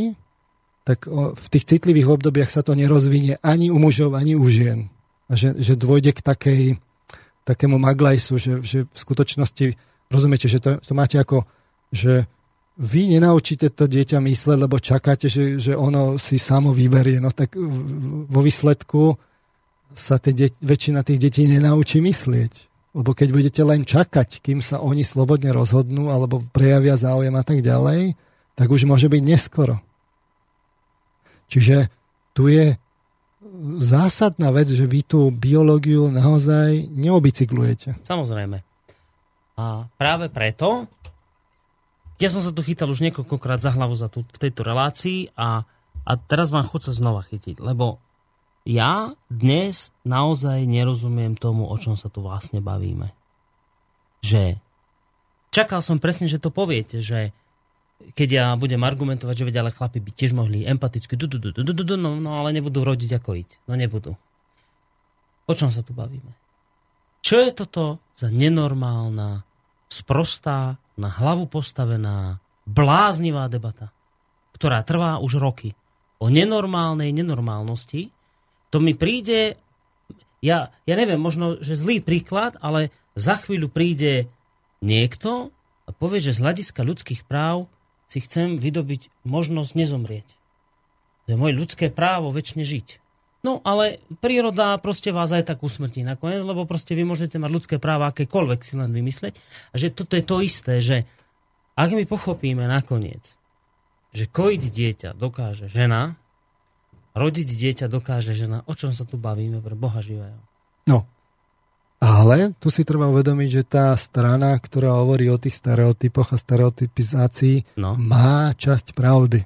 tak v tých citlivých obdobiach sa to nerozvinie ani u mužov, ani u žien. A že, že dôjde k takej, takému maglajsu, že, že v skutočnosti, rozumiete, že to, to máte ako, že vy nenaučíte to dieťa mysleť, lebo čakáte, že, že ono si samo vyberie. No tak vo výsledku sa tie de- väčšina tých detí nenaučí myslieť. Lebo keď budete len čakať, kým sa oni slobodne rozhodnú alebo prejavia záujem a tak ďalej, tak už môže byť neskoro. Čiže tu je zásadná vec, že vy tú biológiu naozaj neobicyklujete. Samozrejme. A práve preto ja som sa tu chytal už niekoľkokrát za hlavu za tú, v tejto relácii a, a teraz vám sa znova chytiť, lebo ja dnes naozaj nerozumiem tomu, o čom sa tu vlastne bavíme. Že čakal som presne, že to poviete, že keď ja budem argumentovať, že vedia, ale chlapi by tiež mohli empaticky, du, du, du, du, du, du, no, no ale nebudú rodiť ako iť. No nebudú. O čom sa tu bavíme? Čo je toto za nenormálna, sprostá, na hlavu postavená, bláznivá debata, ktorá trvá už roky. O nenormálnej nenormálnosti. To mi príde, ja, ja neviem, možno, že zlý príklad, ale za chvíľu príde niekto a povie, že z hľadiska ľudských práv si chcem vydobiť možnosť nezomrieť. To je moje ľudské právo väčšine žiť. No ale príroda proste vás aj tak usmrtí nakoniec, lebo proste vy môžete mať ľudské práva akékoľvek si len vymysleť. A že toto je to isté, že ak my pochopíme nakoniec, že kojiť dieťa dokáže žena, rodiť dieťa dokáže žena, o čom sa tu bavíme pre Boha živého? No, ale tu si treba uvedomiť, že tá strana, ktorá hovorí o tých stereotypoch a stereotypizácii, no. má časť pravdy.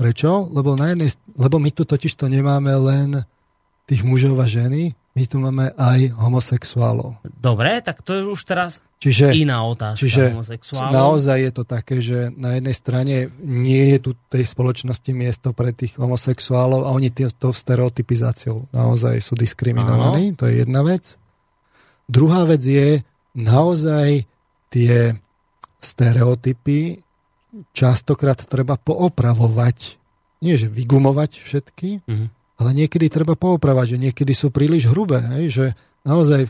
Prečo? Lebo, na jednej, lebo my tu totiž to nemáme len tých mužov a ženy, my tu máme aj homosexuálov. Dobre, tak to je už teraz čiže, iná otázka čiže naozaj je to také, že na jednej strane nie je tu tej spoločnosti miesto pre tých homosexuálov a oni tou stereotypizáciou naozaj sú diskriminovaní, Áno. to je jedna vec. Druhá vec je, naozaj tie stereotypy častokrát treba poopravovať. Nie, že vygumovať všetky, mm-hmm. ale niekedy treba poopravať, že niekedy sú príliš hrubé. Hej? Že naozaj,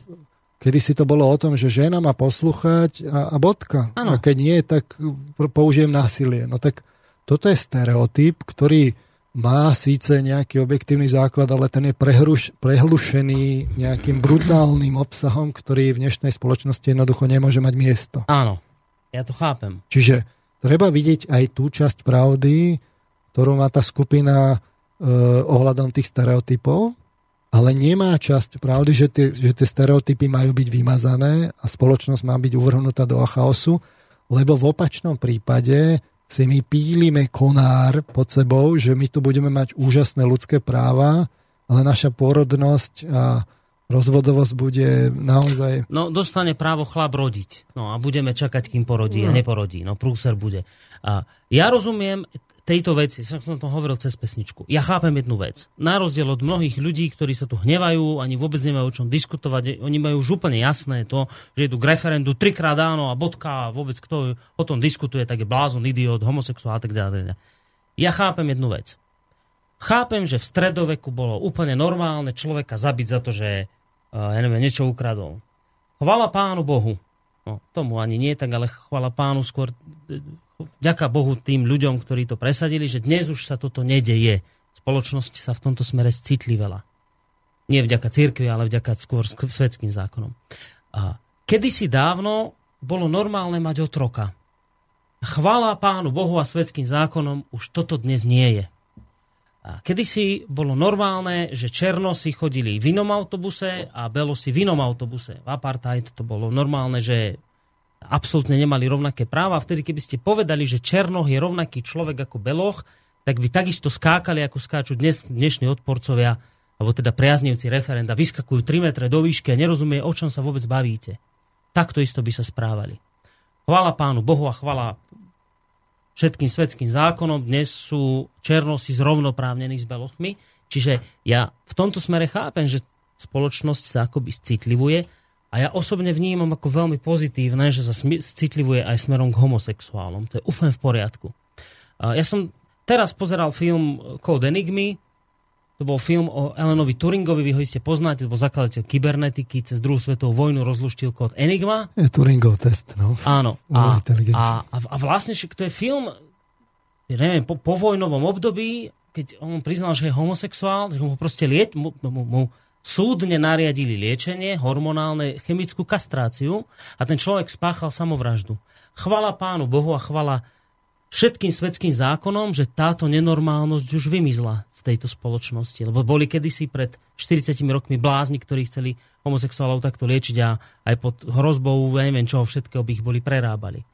kedy si to bolo o tom, že žena má poslúchať a, a bodka. Ano. A keď nie, tak použijem násilie. No tak toto je stereotyp, ktorý má síce nejaký objektívny základ, ale ten je prehruš, prehlušený nejakým brutálnym obsahom, ktorý v dnešnej spoločnosti jednoducho nemôže mať miesto. Áno, ja to chápem. Čiže treba vidieť aj tú časť pravdy, ktorú má tá skupina e, ohľadom tých stereotypov, ale nemá časť pravdy, že tie, že tie stereotypy majú byť vymazané a spoločnosť má byť uvrhnutá do chaosu, lebo v opačnom prípade si my pílime konár pod sebou, že my tu budeme mať úžasné ľudské práva, ale naša pôrodnosť a rozvodovosť bude naozaj... No, dostane právo chlap rodiť. No a budeme čakať, kým porodí no. a neporodí. No, prúser bude. A ja rozumiem tejto veci, som som to hovoril cez pesničku. Ja chápem jednu vec. Na rozdiel od mnohých ľudí, ktorí sa tu hnevajú, ani vôbec nemajú o čom diskutovať, oni majú už úplne jasné to, že idú k referendu trikrát áno a bodka a vôbec kto o tom diskutuje, tak je blázon, idiot, homosexuál a tak ďalej. Ja chápem jednu vec. Chápem, že v stredoveku bolo úplne normálne človeka zabiť za to, že ja neviem, niečo ukradol. Chvala pánu Bohu. No, tomu ani nie tak, ale chvala pánu skôr ďaká Bohu tým ľuďom, ktorí to presadili, že dnes už sa toto nedeje. Spoločnosť sa v tomto smere citlivela. Nie vďaka cirkvi, ale vďaka skôr svetským zákonom. A kedysi dávno bolo normálne mať otroka. Chvála pánu Bohu a svetským zákonom už toto dnes nie je. Kedysi bolo normálne, že černosi chodili v inom autobuse a belosi v inom autobuse. V apartheid to bolo normálne, že absolútne nemali rovnaké práva. Vtedy, keby ste povedali, že Černoch je rovnaký človek ako Beloch, tak by takisto skákali, ako skáču dnes, dnešní odporcovia, alebo teda priaznivci referenda, vyskakujú 3 metre do výšky a nerozumie, o čom sa vôbec bavíte. Takto isto by sa správali. Chvala pánu Bohu a chvala všetkým svetským zákonom. Dnes sú černosi zrovnoprávnení s belochmi. Čiže ja v tomto smere chápem, že spoločnosť sa akoby citlivuje a ja osobne vnímam ako veľmi pozitívne, že sa citlivuje aj smerom k homosexuálom. To je úplne v poriadku. Ja som teraz pozeral film Code Enigmy, To bol film o Elenovi Turingovi, vy ho iste poznáte, to bol zakladateľ kybernetiky, cez druhú svetovú vojnu rozluštil kód Enigma. Je Turingov test, no. Áno. A, a, a, a vlastne to je film, ja neviem, po, po vojnovom období, keď on priznal, že je homosexuál, že mu proste liet, mu, mu, mu súdne nariadili liečenie, hormonálne, chemickú kastráciu a ten človek spáchal samovraždu. Chvala pánu Bohu a chvala všetkým svetským zákonom, že táto nenormálnosť už vymizla z tejto spoločnosti. Lebo boli kedysi pred 40 rokmi blázni, ktorí chceli homosexuálov takto liečiť a aj pod hrozbou, neviem čoho všetkého by ich boli prerábali.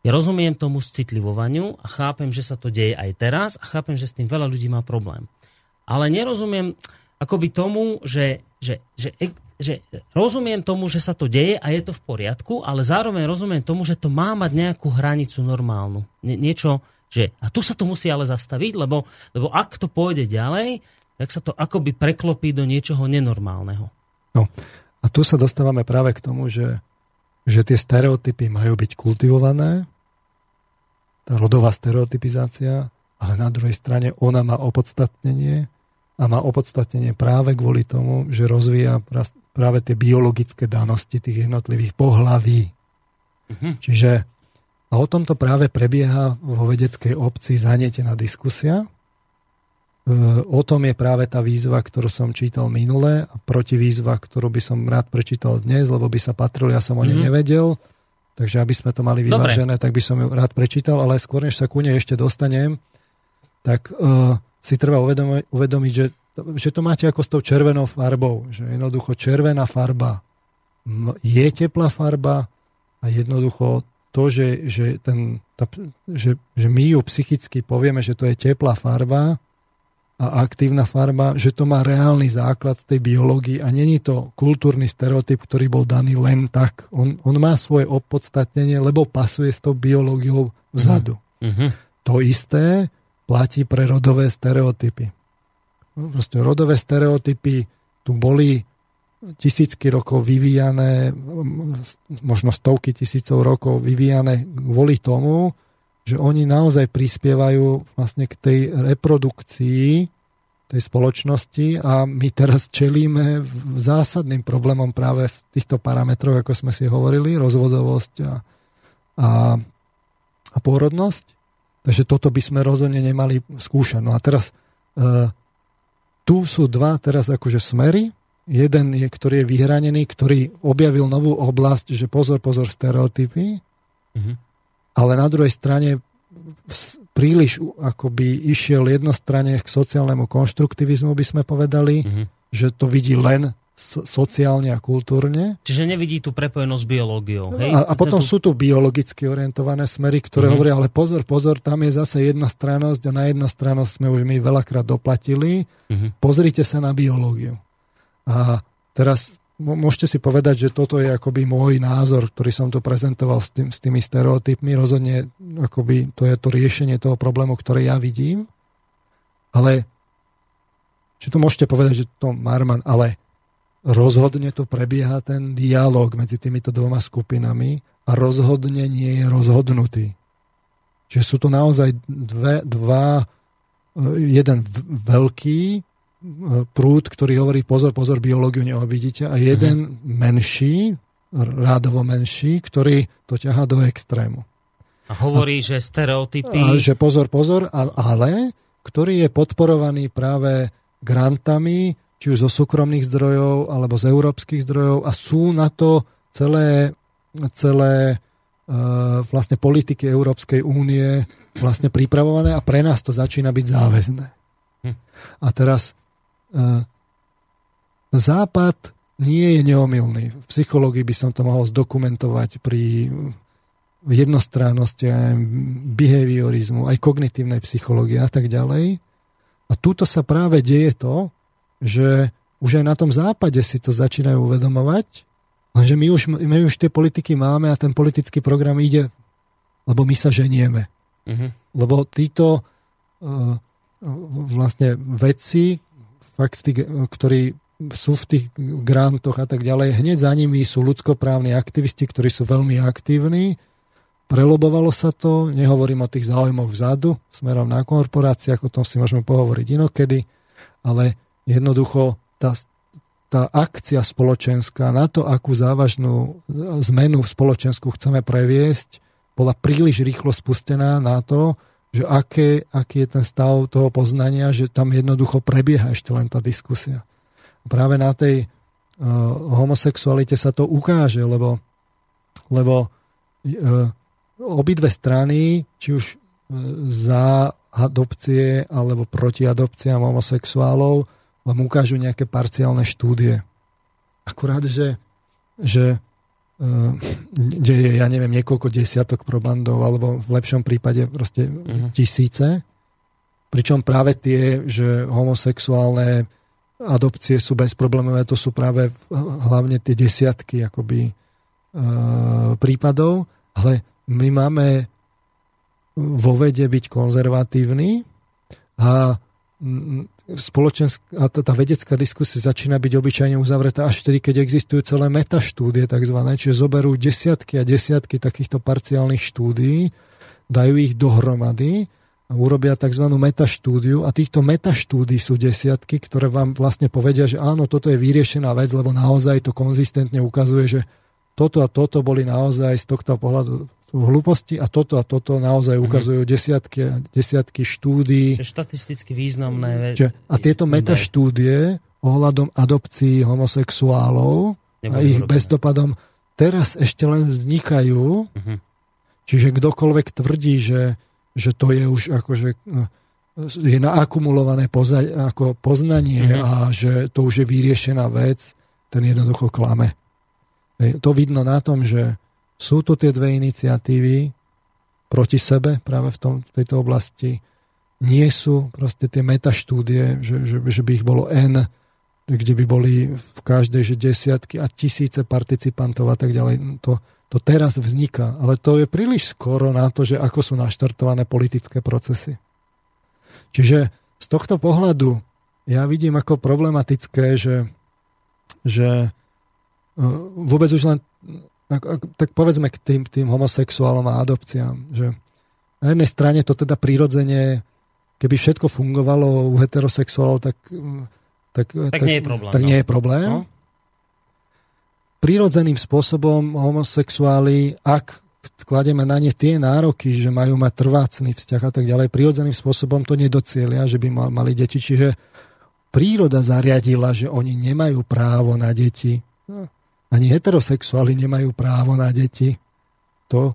Ja rozumiem tomu citlivovaniu a chápem, že sa to deje aj teraz a chápem, že s tým veľa ľudí má problém. Ale nerozumiem akoby tomu, že, že, že že rozumiem tomu, že sa to deje a je to v poriadku, ale zároveň rozumiem tomu, že to má mať nejakú hranicu normálnu. Nie, niečo, že... A tu sa to musí ale zastaviť, lebo, lebo ak to pôjde ďalej, tak sa to akoby preklopí do niečoho nenormálneho. No, a tu sa dostávame práve k tomu, že, že tie stereotypy majú byť kultivované, tá rodová stereotypizácia, ale na druhej strane ona má opodstatnenie a má opodstatnenie práve kvôli tomu, že rozvíja práve tie biologické danosti tých jednotlivých pohlaví. Uh-huh. Čiže a o tomto práve prebieha vo vedeckej obci zanietená diskusia. E, o tom je práve tá výzva, ktorú som čítal minule a protivýzva, ktorú by som rád prečítal dnes, lebo by sa patril, ja som o nej mm-hmm. nevedel. Takže aby sme to mali vyvážené, Dobre. tak by som ju rád prečítal, ale skôr než sa ku nej ešte dostanem, tak uh, si treba uvedomiť, uvedomiť že, že to máte ako s tou červenou farbou. Že jednoducho červená farba je teplá farba a jednoducho to, že, že, ten, tá, že, že my ju psychicky povieme, že to je teplá farba a aktívna farba, že to má reálny základ v tej biológii a není to kultúrny stereotyp, ktorý bol daný len tak. On, on má svoje opodstatnenie, lebo pasuje s tou biológiou vzadu. Mm-hmm. To isté platí pre rodové stereotypy. No, proste rodové stereotypy tu boli tisícky rokov vyvíjané, možno stovky tisícov rokov vyvíjané kvôli tomu, že oni naozaj prispievajú vlastne k tej reprodukcii tej spoločnosti a my teraz čelíme zásadným problémom práve v týchto parametroch, ako sme si hovorili, rozvodovosť a, a, a pôrodnosť. Takže toto by sme rozhodne nemali skúšať. No a teraz e, tu sú dva teraz akože smery. Jeden je, ktorý je vyhranený, ktorý objavil novú oblasť, že pozor, pozor, stereotypy. Mm-hmm. Ale na druhej strane príliš akoby išiel jednostranne k sociálnemu konštruktivizmu, by sme povedali, mm-hmm. že to vidí len sociálne a kultúrne. Čiže nevidí tú prepojenosť s biológiou. Hej? A, a potom tu... sú tu biologicky orientované smery, ktoré mm-hmm. hovoria, ale pozor, pozor, tam je zase jedna stranosť a na jedna stranosť sme už my veľakrát doplatili. Mm-hmm. Pozrite sa na biológiu. A teraz môžete si povedať, že toto je akoby môj názor, ktorý som tu prezentoval s, tým, s tými stereotypmi. Rozhodne akoby to je to riešenie toho problému, ktoré ja vidím. Ale či to môžete povedať, že to Marman, ale rozhodne tu prebieha ten dialog medzi týmito dvoma skupinami a rozhodne nie je rozhodnutý. Čiže sú to naozaj dve, dva, e, jeden veľký e, prúd, ktorý hovorí pozor, pozor, biológiu neobidíte a jeden mm-hmm. menší, rádovo menší, ktorý to ťahá do extrému. A hovorí, a, že stereotypy... A, že pozor, pozor, ale ktorý je podporovaný práve grantami, či už zo súkromných zdrojov alebo z európskych zdrojov a sú na to celé, celé uh, vlastne politiky Európskej únie vlastne pripravované a pre nás to začína byť záväzné. Hm. A teraz uh, Západ nie je neomilný. V psychológii by som to mohol zdokumentovať pri jednostrannosti, behaviorizmu, aj kognitívnej psychológie a tak ďalej. A túto sa práve deje to, že už aj na tom západe si to začínajú uvedomovať, lenže my už, my už tie politiky máme a ten politický program ide, lebo my sa ženieme. Uh-huh. Lebo títo uh, vlastne vedci, fakt, ktorí sú v tých grantoch a tak ďalej, hneď za nimi sú ľudskoprávni aktivisti, ktorí sú veľmi aktívni. Prelobovalo sa to, nehovorím o tých záujmoch vzadu, smerom na korporáciách, o tom si môžeme pohovoriť inokedy, ale jednoducho tá, tá akcia spoločenská na to, akú závažnú zmenu v spoločensku chceme previesť, bola príliš rýchlo spustená na to, že aké, aký je ten stav toho poznania, že tam jednoducho prebieha ešte len tá diskusia. Práve na tej uh, homosexualite sa to ukáže, lebo, lebo uh, obidve strany, či už uh, za adopcie alebo proti adopciám homosexuálov, vám ukážu nejaké parciálne štúdie. Akurát, že, že Eh, kde je, ja neviem, niekoľko desiatok probandov, alebo v lepšom prípade proste uh-huh. tisíce. Pričom práve tie, že homosexuálne adopcie sú bezproblémové, to sú práve hlavne tie desiatky akoby e, prípadov, ale my máme vo vede byť konzervatívni a spoločenská, tá, tá vedecká diskusia začína byť obyčajne uzavretá až vtedy, keď existujú celé metaštúdie tzv. Čiže zoberú desiatky a desiatky takýchto parciálnych štúdií, dajú ich dohromady a urobia tzv. metaštúdiu a týchto metaštúdií sú desiatky, ktoré vám vlastne povedia, že áno, toto je vyriešená vec, lebo naozaj to konzistentne ukazuje, že toto a toto boli naozaj z tohto pohľadu hlúposti a toto a toto naozaj mhm. ukazujú desiatky, desiatky štúdií. Štatisticky významné. Čiže, a tieto metaštúdie ohľadom adopcií homosexuálov a ich bezdopadom teraz ešte len vznikajú. Uh-huh. Čiže kdokoľvek tvrdí, že, že to je už akože je naakumulované poza, ako poznanie uh-huh. a že to už je vyriešená vec, ten jednoducho klame. To vidno na tom, že sú tu tie dve iniciatívy proti sebe práve v, tom, v tejto oblasti. Nie sú proste tie metaštúdie, že, že, že by ich bolo N, kde by boli v každej že desiatky a tisíce participantov a tak ďalej. To, to teraz vzniká, ale to je príliš skoro na to, že ako sú naštartované politické procesy. Čiže z tohto pohľadu ja vidím ako problematické, že, že e, vôbec už len tak, tak povedzme k tým, tým homosexuálom a adopciám, že na jednej strane to teda prirodzene, keby všetko fungovalo u heterosexuálov, tak, tak, tak, tak nie je problém. Tak no. nie je problém. No? Prirodzeným spôsobom homosexuáli, ak kladieme na ne tie nároky, že majú mať trvácný vzťah a tak ďalej, prirodzeným spôsobom to nedocielia, že by mali deti. Čiže príroda zariadila, že oni nemajú právo na deti. No, ani heterosexuáli nemajú právo na deti. To,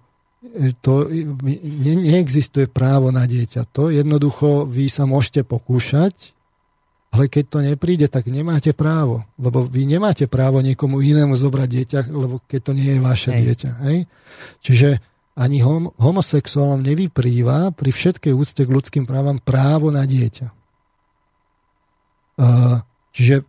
to ne, neexistuje právo na dieťa. To jednoducho vy sa môžete pokúšať, ale keď to nepríde, tak nemáte právo. Lebo vy nemáte právo niekomu inému zobrať dieťa, lebo keď to nie je vaše hej. dieťa. Hej? Čiže ani hom, homosexuálom nevyprýva pri všetkej úcte k ľudským právam právo na dieťa. Uh, Čiže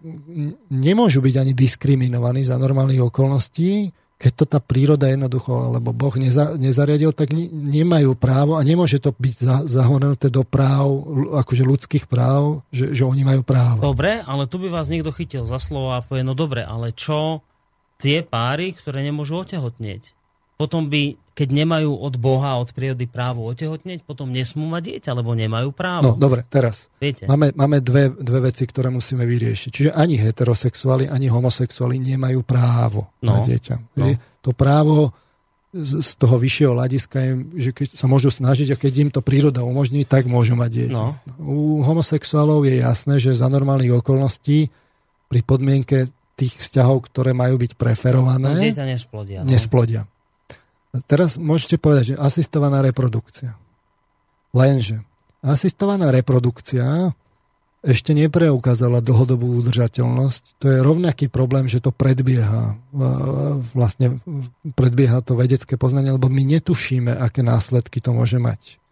nemôžu byť ani diskriminovaní za normálnych okolností, keď to tá príroda jednoducho, alebo Boh neza, nezariadil, tak ne, nemajú právo a nemôže to byť za, zahrnuté do práv, akože ľudských práv, že, že oni majú právo. Dobre, ale tu by vás niekto chytil za slovo a povie, no dobre, ale čo tie páry, ktoré nemôžu otehotnieť? Potom by keď nemajú od Boha, od prírody právo otehotneť, potom nesmú mať dieťa, lebo nemajú právo. No, dobre, teraz. Viete? Máme, máme dve, dve veci, ktoré musíme vyriešiť. Čiže ani heterosexuáli, ani homosexuáli nemajú právo no, na dieťa. No. To právo z, toho vyššieho hľadiska je, že keď sa môžu snažiť a keď im to príroda umožní, tak môžu mať dieťa. No. U homosexuálov je jasné, že za normálnych okolností pri podmienke tých vzťahov, ktoré majú byť preferované, no, dieťa nesplodia. No. nesplodia. Teraz môžete povedať, že asistovaná reprodukcia. Lenže asistovaná reprodukcia ešte nepreukázala dlhodobú udržateľnosť. To je rovnaký problém, že to predbieha vlastne predbieha to vedecké poznanie, lebo my netušíme, aké následky to môže mať.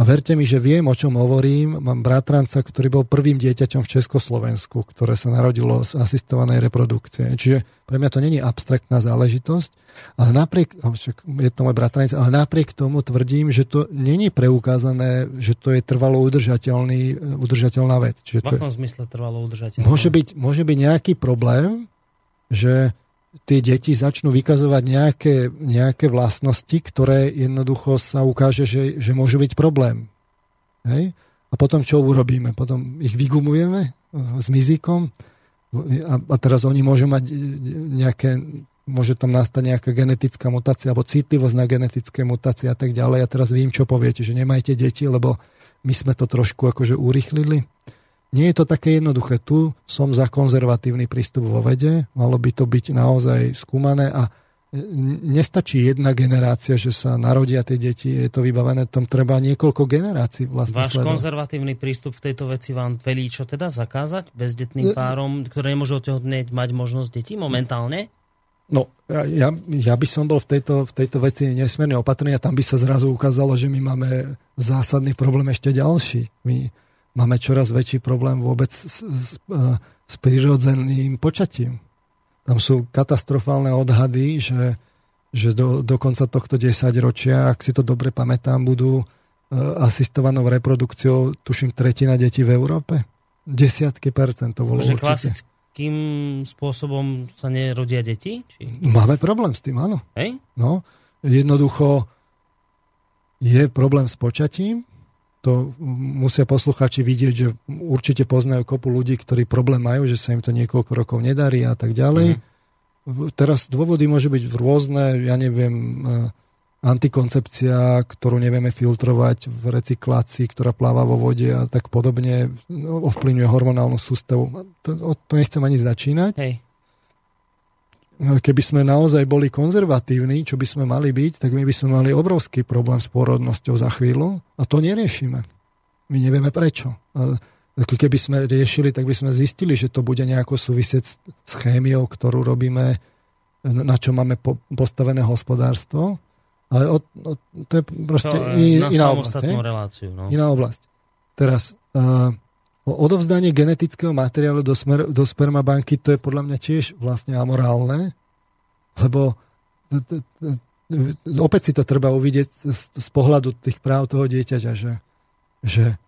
A verte mi, že viem, o čom hovorím. Mám bratranca, ktorý bol prvým dieťaťom v Československu, ktoré sa narodilo z asistovanej reprodukcie. Čiže pre mňa to není abstraktná záležitosť, ale napriek, je to môj bratranec, ale napriek tomu tvrdím, že to není preukázané, že to je trvalo udržateľný, udržateľná vec. Čiže v akom zmysle trvalo udržateľná? Môže byť, môže byť nejaký problém, že tie deti začnú vykazovať nejaké, nejaké vlastnosti, ktoré jednoducho sa ukáže, že, že môže byť problém. Hej? A potom čo urobíme? Potom ich vygumujeme e, s mizíkom a, a teraz oni môžu mať nejaké môže tam nastať nejaká genetická mutácia alebo citlivosť na genetické mutácie a tak ďalej. A teraz vím, čo poviete, že nemajte deti, lebo my sme to trošku akože urychlili. Nie je to také jednoduché. Tu som za konzervatívny prístup vo vede, malo by to byť naozaj skúmané a nestačí jedna generácia, že sa narodia tie deti, je to vybavené, tam treba niekoľko generácií vlastne Váš sledovať. konzervatívny prístup v tejto veci vám velí čo teda zakázať bezdetným párom, ktoré nemôžu otehotneť mať možnosť detí momentálne? No, ja, ja by som bol v tejto, v tejto veci nesmierne opatrný a tam by sa zrazu ukázalo, že my máme zásadný problém ešte ďalší. My máme čoraz väčší problém vôbec s, s, s prirodzeným počatím. Tam sú katastrofálne odhady, že, že do, do konca tohto 10 ročia, ak si to dobre pamätám, budú uh, asistovanou reprodukciou, tuším, tretina detí v Európe. Desiatky percent to bolo určite akým spôsobom sa nerodia deti? Či... Máme problém s tým, áno. Hej? No, jednoducho je problém s počatím. To musia posluchači vidieť, že určite poznajú kopu ľudí, ktorí problém majú, že sa im to niekoľko rokov nedarí a tak ďalej. Mm. Teraz dôvody môžu byť rôzne, ja neviem, antikoncepcia, ktorú nevieme filtrovať v recyklácii, ktorá pláva vo vode a tak podobne, no, ovplyvňuje hormonálnu sústavu. To, to nechcem ani začínať. Hej. Keby sme naozaj boli konzervatívni, čo by sme mali byť, tak my by sme mali obrovský problém s pôrodnosťou za chvíľu a to neriešime. My nevieme prečo. Keby sme riešili, tak by sme zistili, že to bude nejako súvisieť s chémiou, ktorú robíme, na čo máme postavené hospodárstvo ale od, od, to je proste to, in, iná oblasť. Reláciu, no. Iná oblasť. Teraz, uh, odovzdanie genetického materiálu do, smer, do spermabanky, to je podľa mňa tiež vlastne amorálne, lebo opäť si to treba uvidieť z, z pohľadu tých práv toho dieťaťa, že, že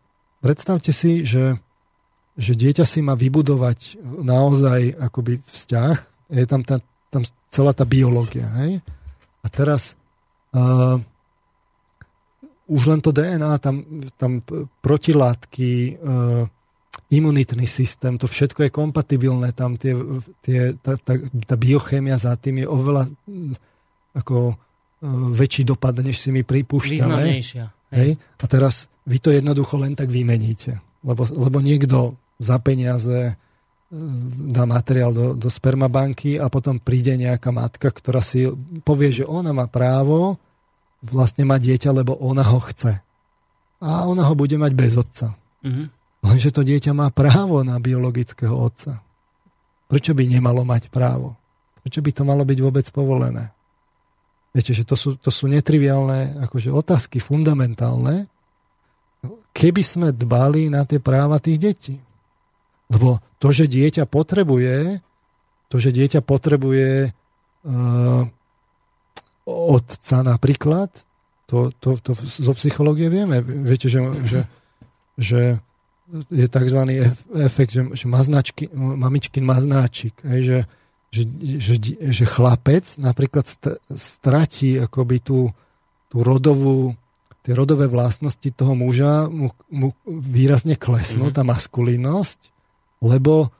predstavte si, že, že dieťa si má vybudovať naozaj akoby vzťah, je tam, tá, tam celá tá biológia, hej? A teraz Uh, už len to DNA, tam, tam protilátky, uh, imunitný systém, to všetko je kompatibilné, tam tie, tie, tá, tá, tá biochémia za tým je oveľa ako uh, väčší dopad, než si my pripúšťame. Významnejšia. Hej. A teraz vy to jednoducho len tak vymeníte. Lebo, lebo niekto za peniaze dá materiál do, do spermabanky a potom príde nejaká matka, ktorá si povie, že ona má právo vlastne mať dieťa, lebo ona ho chce. A ona ho bude mať bez otca. Mm-hmm. Lenže to dieťa má právo na biologického otca. Prečo by nemalo mať právo? Prečo by to malo byť vôbec povolené? Viete, že to sú, to sú netriviálne akože otázky, fundamentálne. Keby sme dbali na tie práva tých detí. Lebo to, že dieťa potrebuje, to, že dieťa potrebuje uh, otca napríklad, to, to, to zo psychológie vieme. Viete, že, že, že je tzv. efekt, že, že maznačky, mamičkin maznáčik, že, že, že, že chlapec napríklad stratí akoby tú, tú rodovú tie rodové vlastnosti toho muža mu, mu výrazne klesnú, mm-hmm. tá maskulínnosť lebo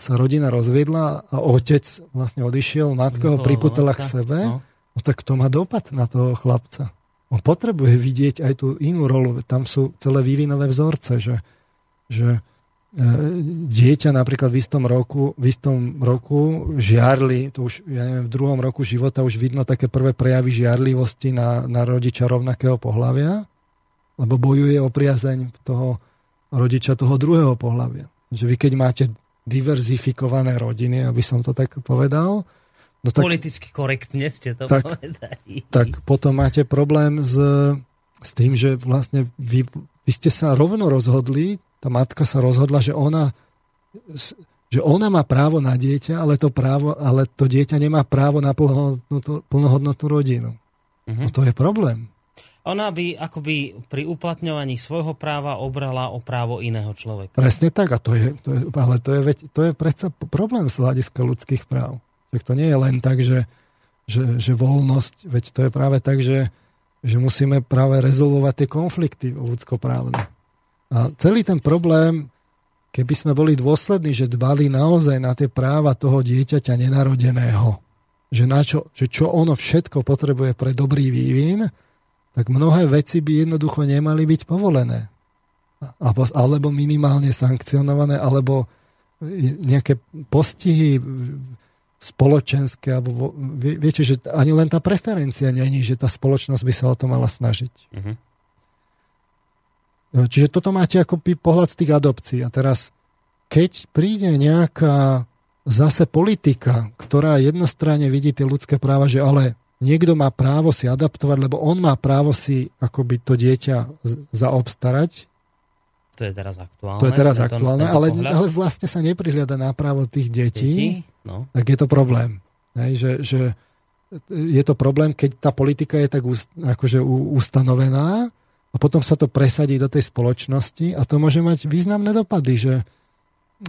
sa rodina rozviedla a otec vlastne odišiel, matka ho priputala k sebe, no. no tak to má dopad na toho chlapca. On potrebuje vidieť aj tú inú rolu. Tam sú celé vývinové vzorce, že, že e, dieťa napríklad v istom roku, v istom roku žiarli, to už ja neviem, v druhom roku života už vidno také prvé prejavy žiarlivosti na, na rodiča rovnakého pohľavia, lebo bojuje o priazeň toho rodiča toho druhého pohľavia že vy keď máte diverzifikované rodiny, aby som to tak povedal, No tak, Politicky korektne ste to tak, povedali. Tak potom máte problém s, s tým, že vlastne vy, vy ste sa rovno rozhodli, tá matka sa rozhodla, že ona, že ona má právo na dieťa, ale to, právo, ale to dieťa nemá právo na plnohodnotnú, plnohodnotnú rodinu. Uh-huh. No to je problém ona by akoby pri uplatňovaní svojho práva obrala o právo iného človeka. Presne tak, a to je, to je, ale to je, veď, to je predsa problém z hľadiska ľudských práv. Tak to nie je len tak, že, že, že voľnosť, veď to je práve tak, že, že musíme práve rezolvovať tie konflikty ľudskoprávne. A celý ten problém, keby sme boli dôslední, že dbali naozaj na tie práva toho dieťaťa nenarodeného, že, na čo, že čo ono všetko potrebuje pre dobrý vývin, tak mnohé veci by jednoducho nemali byť povolené. Alebo minimálne sankcionované, alebo nejaké postihy spoločenské, alebo viete, že ani len tá preferencia není, že tá spoločnosť by sa o to mala snažiť. Uh-huh. Čiže toto máte ako pohľad z tých adopcií. A teraz, keď príde nejaká zase politika, ktorá jednostranne vidí tie ľudské práva, že ale niekto má právo si adaptovať, lebo on má právo si akoby to dieťa zaobstarať, to je teraz aktuálne. To je teraz aktuálne, ale, ale vlastne sa neprihľada na právo tých detí, detí? No. tak je to problém. Hej, že, že je to problém, keď tá politika je tak akože ustanovená a potom sa to presadí do tej spoločnosti a to môže mať významné dopady, že,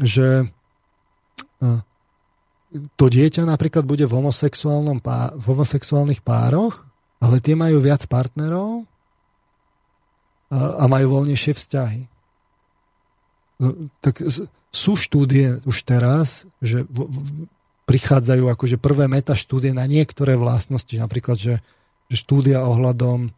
že to dieťa napríklad bude v, homosexuálnom pá, v homosexuálnych pároch, ale tie majú viac partnerov a, a majú voľnejšie vzťahy. No, tak sú štúdie už teraz, že v, v, prichádzajú akože prvé meta štúdie na niektoré vlastnosti, napríklad, že, že štúdia ohľadom,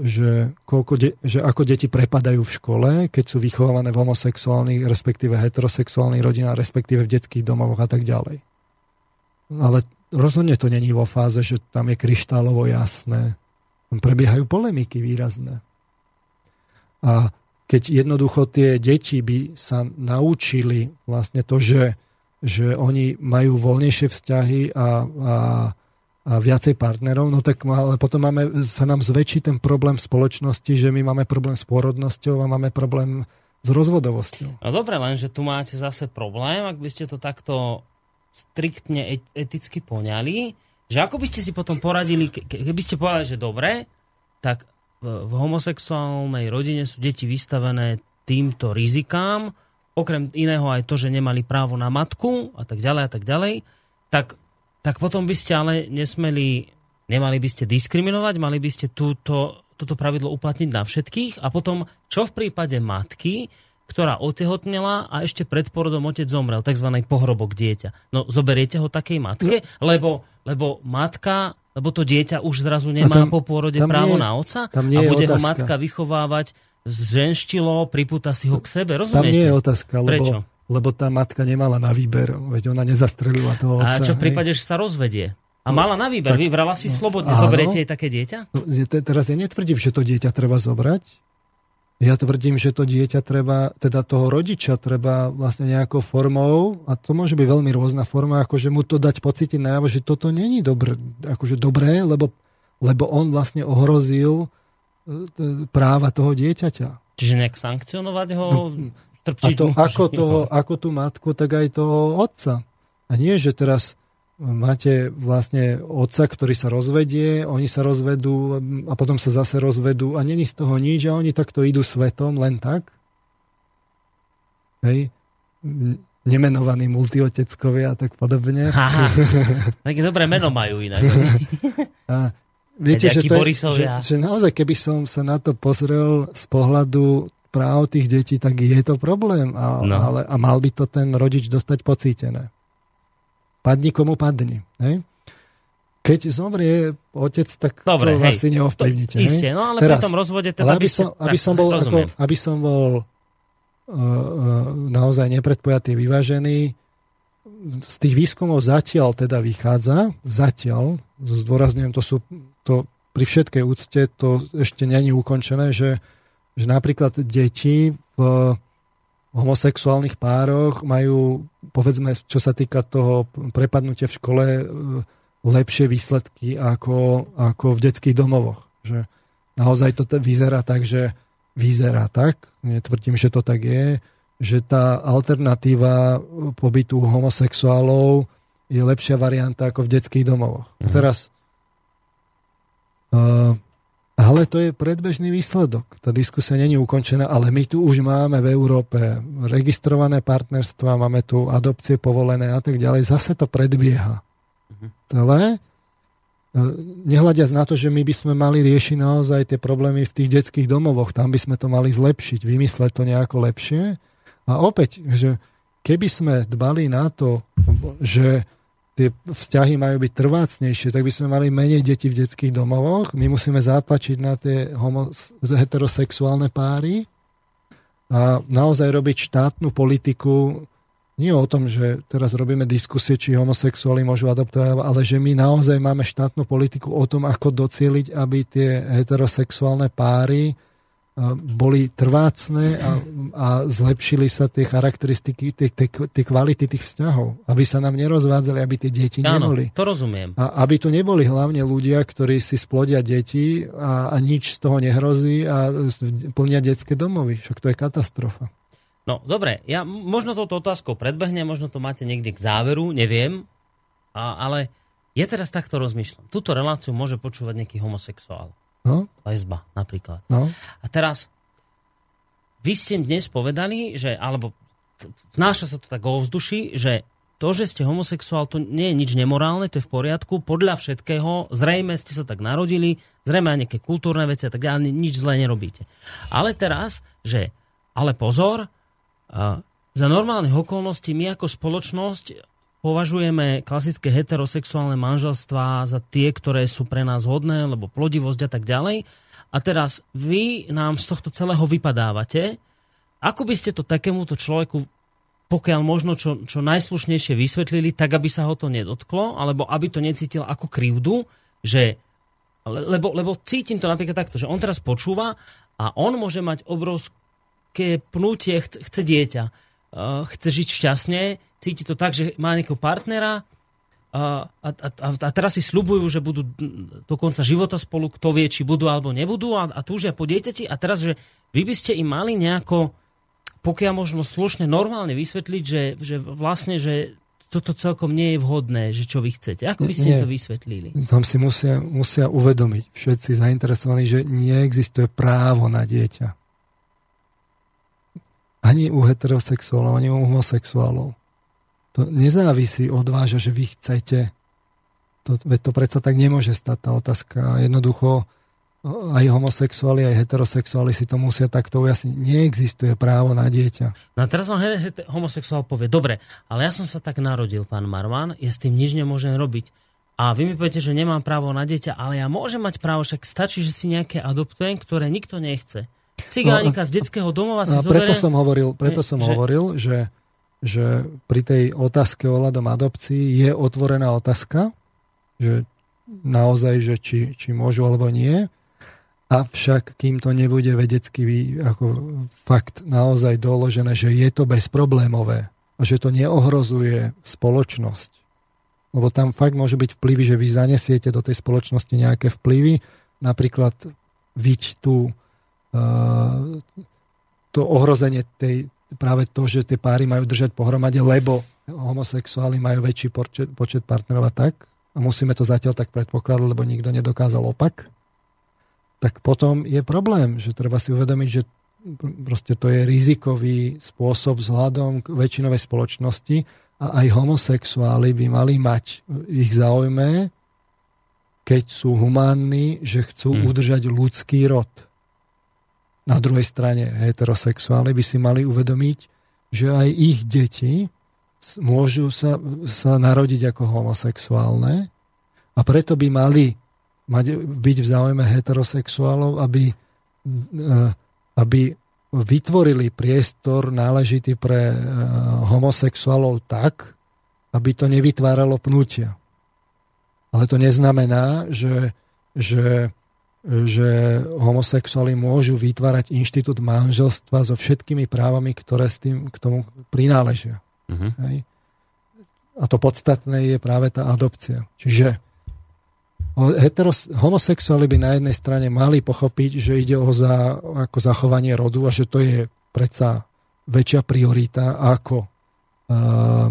že, koľko de, že ako deti prepadajú v škole, keď sú vychovávané v homosexuálnych, respektíve heterosexuálnych rodinách, respektíve v detských domovoch a tak ďalej. Ale rozhodne to není vo fáze, že tam je kryštálovo jasné. Tam prebiehajú polemiky výrazné. A keď jednoducho tie deti by sa naučili vlastne to, že, že oni majú voľnejšie vzťahy a, a, viacej partnerov, no tak ale potom máme, sa nám zväčší ten problém v spoločnosti, že my máme problém s pôrodnosťou a máme problém s rozvodovosťou. No dobre, lenže tu máte zase problém, ak by ste to takto striktne eticky poňali, že ako by ste si potom poradili, keby ste povedali, že dobre, tak v homosexuálnej rodine sú deti vystavené týmto rizikám, okrem iného aj to, že nemali právo na matku a tak ďalej a tak ďalej, tak, tak potom by ste ale nesmeli, nemali by ste diskriminovať, mali by ste túto, toto pravidlo uplatniť na všetkých a potom čo v prípade matky, ktorá otehotnela a ešte pred porodom otec zomrel, tzv. pohrobok dieťa. No zoberiete ho takej matke, lebo, lebo matka lebo to dieťa už zrazu nemá tam, po pôrode právo nie, na oca a bude otázka. ho matka vychovávať z ženštilo, pripúta si ho k sebe, rozumiete? Tam nie je otázka, lebo, Prečo? Lebo tá matka nemala na výber, veď ona nezastrelila toho otca. A čo v prípade, hej? že sa rozvedie? A no, mala na výber, tak, vybrala si no, slobodne. Zoberiete jej také dieťa? No, teraz ja netvrdím, že to dieťa treba zobrať, ja tvrdím, že to dieťa treba, teda toho rodiča treba vlastne nejakou formou, a to môže byť veľmi rôzna forma, akože mu to dať pocítiť najavo, že toto není dobré, akože dobré, lebo, lebo on vlastne ohrozil e, práva toho dieťaťa. Čiže nejak sankcionovať ho? No, a to, ako, toho, ako tú matku, tak aj toho otca. A nie, že teraz máte vlastne otca, ktorý sa rozvedie, oni sa rozvedú a potom sa zase rozvedú a není z toho nič a oni takto idú svetom len tak. Hej. Nemenovaní multioteckovia a tak podobne. <laughs> Také dobré meno majú inak. <laughs> a viete, že, to je, že, že naozaj, keby som sa na to pozrel z pohľadu práv tých detí, tak je to problém. A, no. ale, a mal by to ten rodič dostať pocítené. Padni komu padni. Hej? Keď zomrie otec, tak Dobre, to hej, asi neovplyvnite. To, isté, no ale Teraz, pri tom rozvode teda aby, som, aby, som bol, ako, aby som bol uh, uh, naozaj nepredpojatý, vyvážený, z tých výskumov zatiaľ teda vychádza, zatiaľ, zdôrazňujem, to sú, to pri všetkej úcte to ešte není ukončené, že, že napríklad deti v homosexuálnych pároch majú, povedzme, čo sa týka toho prepadnutia v škole, e, lepšie výsledky ako, ako v detských domovoch. Že naozaj to vyzerá tak, že vyzerá tak, netvrdím, že to tak je, že tá alternatíva pobytu homosexuálov je lepšia varianta ako v detských domovoch. Mhm. Teraz uh, ale to je predbežný výsledok. Tá diskusia není ukončená, ale my tu už máme v Európe registrované partnerstva, máme tu adopcie povolené a tak ďalej. Zase to predbieha. Mhm. Celé. nehľadiac na to, že my by sme mali riešiť naozaj tie problémy v tých detských domovoch, tam by sme to mali zlepšiť, vymysleť to nejako lepšie. A opäť, že keby sme dbali na to, že tie vzťahy majú byť trvácnejšie, tak by sme mali menej detí v detských domovoch. My musíme zatlačiť na tie homo- heterosexuálne páry a naozaj robiť štátnu politiku nie o tom, že teraz robíme diskusie, či homosexuáli môžu adoptovať, ale že my naozaj máme štátnu politiku o tom, ako docieliť, aby tie heterosexuálne páry boli trvácne a, a zlepšili sa tie charakteristiky, tie, tie, tie kvality tých vzťahov. Aby sa nám nerozvádzali, aby tie deti Áno, neboli. to rozumiem. A aby to neboli hlavne ľudia, ktorí si splodia deti a, a nič z toho nehrozí a plnia detské domovy. Však to je katastrofa. No, dobre, ja možno touto otázkou predbehnem, možno to máte niekde k záveru, neviem, a, ale ja teraz takto rozmýšľam. Túto reláciu môže počúvať nejaký homosexuál. No? Lesba napríklad. No? A teraz, vy ste dnes povedali, že, alebo vnáša sa to tak o vzduši, že to, že ste homosexuál, to nie je nič nemorálne, to je v poriadku, podľa všetkého, zrejme ste sa tak narodili, zrejme aj nejaké kultúrne veci a tak ďalej, nič zle nerobíte. Ale teraz, že, ale pozor, za normálnych okolností my ako spoločnosť považujeme klasické heterosexuálne manželstvá za tie, ktoré sú pre nás hodné, lebo plodivosť a tak ďalej. A teraz vy nám z tohto celého vypadávate. Ako by ste to takémuto človeku, pokiaľ možno čo, čo najslušnejšie vysvetlili, tak aby sa ho to nedotklo, alebo aby to necítil ako krivdu, že lebo, lebo cítim to napríklad takto, že on teraz počúva a on môže mať obrovské pnutie, chce, chce dieťa, chce žiť šťastne, cíti to tak, že má nejakého partnera a, a, a, a teraz si slubujú, že budú do konca života spolu, kto vie, či budú alebo nebudú a, a túžia po dieťati a teraz, že vy by ste im mali nejako, pokiaľ možno slušne, normálne vysvetliť, že, že vlastne, že toto celkom nie je vhodné, že čo vy chcete. Ako by ste nie, to vysvetlili? Tam si musia, musia uvedomiť všetci zainteresovaní, že neexistuje právo na dieťa. Ani u heterosexuálov, ani u homosexuálov. To nezávisí od vás, že vy chcete. To, veď to predsa tak nemôže stať tá otázka. Jednoducho aj homosexuáli, aj heterosexuáli si to musia takto ujasniť. Neexistuje právo na dieťa. No a teraz vám homosexuál povie, dobre, ale ja som sa tak narodil, pán Marman, ja s tým nič nemôžem robiť. A vy mi poviete, že nemám právo na dieťa, ale ja môžem mať právo, však stačí, že si nejaké adoptujem, ktoré nikto nechce. Cigánika no, z detského domova si no, preto som hovoril, preto som že, hovoril, že že pri tej otázke ohľadom adopcií je otvorená otázka, že naozaj, že či, či môžu alebo nie. Avšak, kým to nebude vedecky ako fakt naozaj doložené, že je to bezproblémové a že to neohrozuje spoločnosť. Lebo tam fakt môže byť vplyvy, že vy zanesiete do tej spoločnosti nejaké vplyvy, napríklad viť tú, uh, to ohrozenie tej, práve to, že tie páry majú držať pohromade, lebo homosexuáli majú väčší počet, počet partnerov a tak, a musíme to zatiaľ tak predpokladať, lebo nikto nedokázal opak, tak potom je problém, že treba si uvedomiť, že proste to je rizikový spôsob vzhľadom k väčšinovej spoločnosti a aj homosexuáli by mali mať ich záujme, keď sú humánni, že chcú hmm. udržať ľudský rod na druhej strane heterosexuáli by si mali uvedomiť, že aj ich deti môžu sa, sa narodiť ako homosexuálne a preto by mali mať, byť v záujme heterosexuálov, aby, e, aby vytvorili priestor náležitý pre e, homosexuálov tak, aby to nevytváralo pnutia. Ale to neznamená, že, že že homosexuáli môžu vytvárať inštitút manželstva so všetkými právami, ktoré s tým k tomu prináležia. Uh-huh. Hej? A to podstatné je práve tá adopcia. Čiže heteros, homosexuáli by na jednej strane mali pochopiť, že ide o za, ako zachovanie rodu a že to je predsa väčšia priorita ako, uh,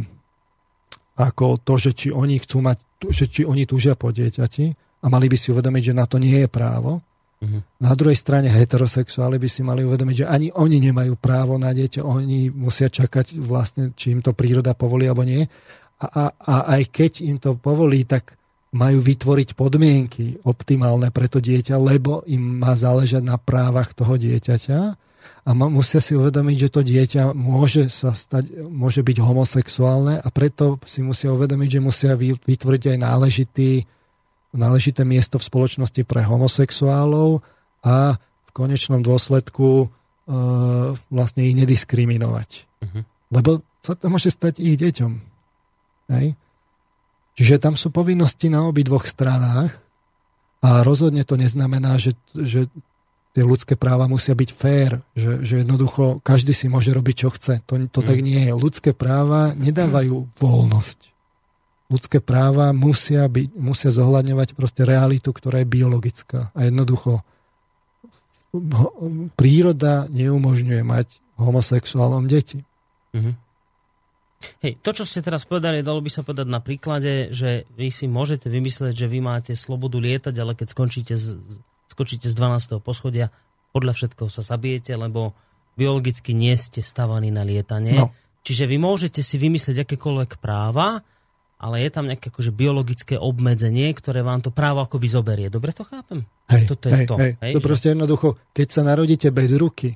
ako to, že či oni chcú mať, že či oni túžia po dieťati a mali by si uvedomiť, že na to nie je právo. Uh-huh. Na druhej strane heterosexuáli by si mali uvedomiť, že ani oni nemajú právo na dieťa, oni musia čakať vlastne, či im to príroda povolí alebo nie. A, a, a aj keď im to povolí, tak majú vytvoriť podmienky optimálne pre to dieťa, lebo im má záležať na právach toho dieťaťa a musia si uvedomiť, že to dieťa môže, sa stať, môže byť homosexuálne a preto si musia uvedomiť, že musia vytvoriť aj náležitý, náležité miesto v spoločnosti pre homosexuálov a v konečnom dôsledku e, vlastne ich nediskriminovať. Uh-huh. Lebo sa to môže stať ich deťom. Hej? Čiže tam sú povinnosti na obi dvoch stranách a rozhodne to neznamená, že, že tie ľudské práva musia byť fér, že, že jednoducho každý si môže robiť, čo chce. To, to mm. tak nie je. Ľudské práva nedávajú voľnosť. Ľudské práva musia, byť, musia zohľadňovať proste realitu, ktorá je biologická. A jednoducho príroda neumožňuje mať homosexuálom deti. Mm-hmm. Hej, to, čo ste teraz povedali, dalo by sa povedať na príklade, že vy si môžete vymyslieť, že vy máte slobodu lietať, ale keď skončíte z, skočíte z 12. poschodia, podľa všetkého sa zabijete, lebo biologicky nie ste stavaní na lietanie. No. Čiže vy môžete si vymyslieť akékoľvek práva, ale je tam nejaké akože biologické obmedzenie, ktoré vám to právo akoby zoberie. Dobre to chápem? Hej, Toto je hej, to. Hej. Hej, to že... proste jednoducho, keď sa narodíte bez ruky,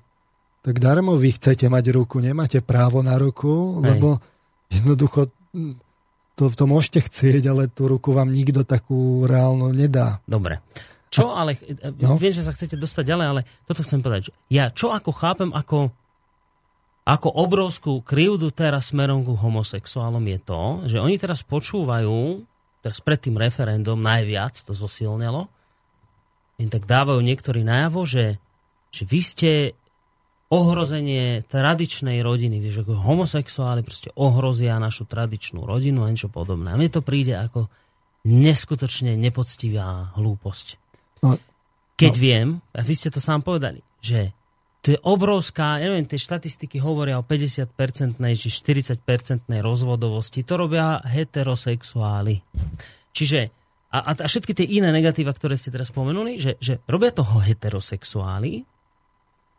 tak darmo vy chcete mať ruku, nemáte právo na ruku, hej. lebo jednoducho hm, to, to môžete chcieť, ale tú ruku vám nikto takú reálnu nedá. Dobre. Čo ale, no? viem, že sa chcete dostať ďalej, ale toto chcem povedať. Ja čo ako chápem, ako, ako obrovskú krivdu teraz smerom ku homosexuálom je to, že oni teraz počúvajú, teraz pred tým referendum najviac to zosilnelo, im tak dávajú niektorí najavo, že, že vy ste ohrozenie tradičnej rodiny, ako homosexuáli proste ohrozia našu tradičnú rodinu a niečo podobné. A mne to príde ako neskutočne nepoctivá hlúposť. No, Keď no. viem, a vy ste to sám povedali, že to je obrovská, ja neviem, tie štatistiky hovoria o 50-percentnej či 40-percentnej rozvodovosti. To robia heterosexuáli. Čiže, a, a všetky tie iné negatíva, ktoré ste teraz spomenuli, že, že robia toho heterosexuáli,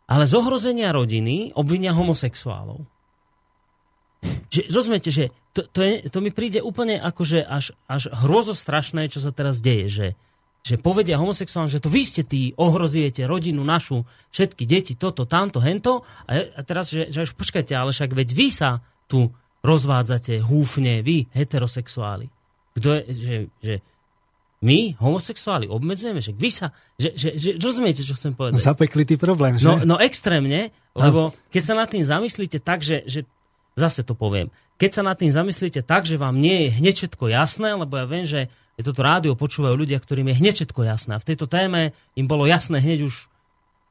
ale z ohrozenia rodiny obvinia homosexuálov. Že, rozumiete, že to, to, je, to mi príde úplne akože až, až hrozostrašné, čo sa teraz deje, že, že povedia homosexuálom, že to vy ste tí, ohrozujete rodinu našu, všetky deti, toto, tamto, hento. A, a teraz, že, že počkajte, ale však veď vy sa tu rozvádzate húfne, vy, heterosexuáli. Kto je, že, že my, homosexuáli, obmedzujeme, že vy sa, že, že, že rozumiete, čo chcem povedať? No, zapeklitý problém, že? No, no extrémne, lebo keď sa nad tým zamyslíte tak, že, že zase to poviem, keď sa nad tým zamyslíte tak, že vám nie je hneď všetko jasné, lebo ja viem, že je toto rádio počúvajú ľudia, ktorým je hneď všetko jasné. A v tejto téme im bolo jasné hneď už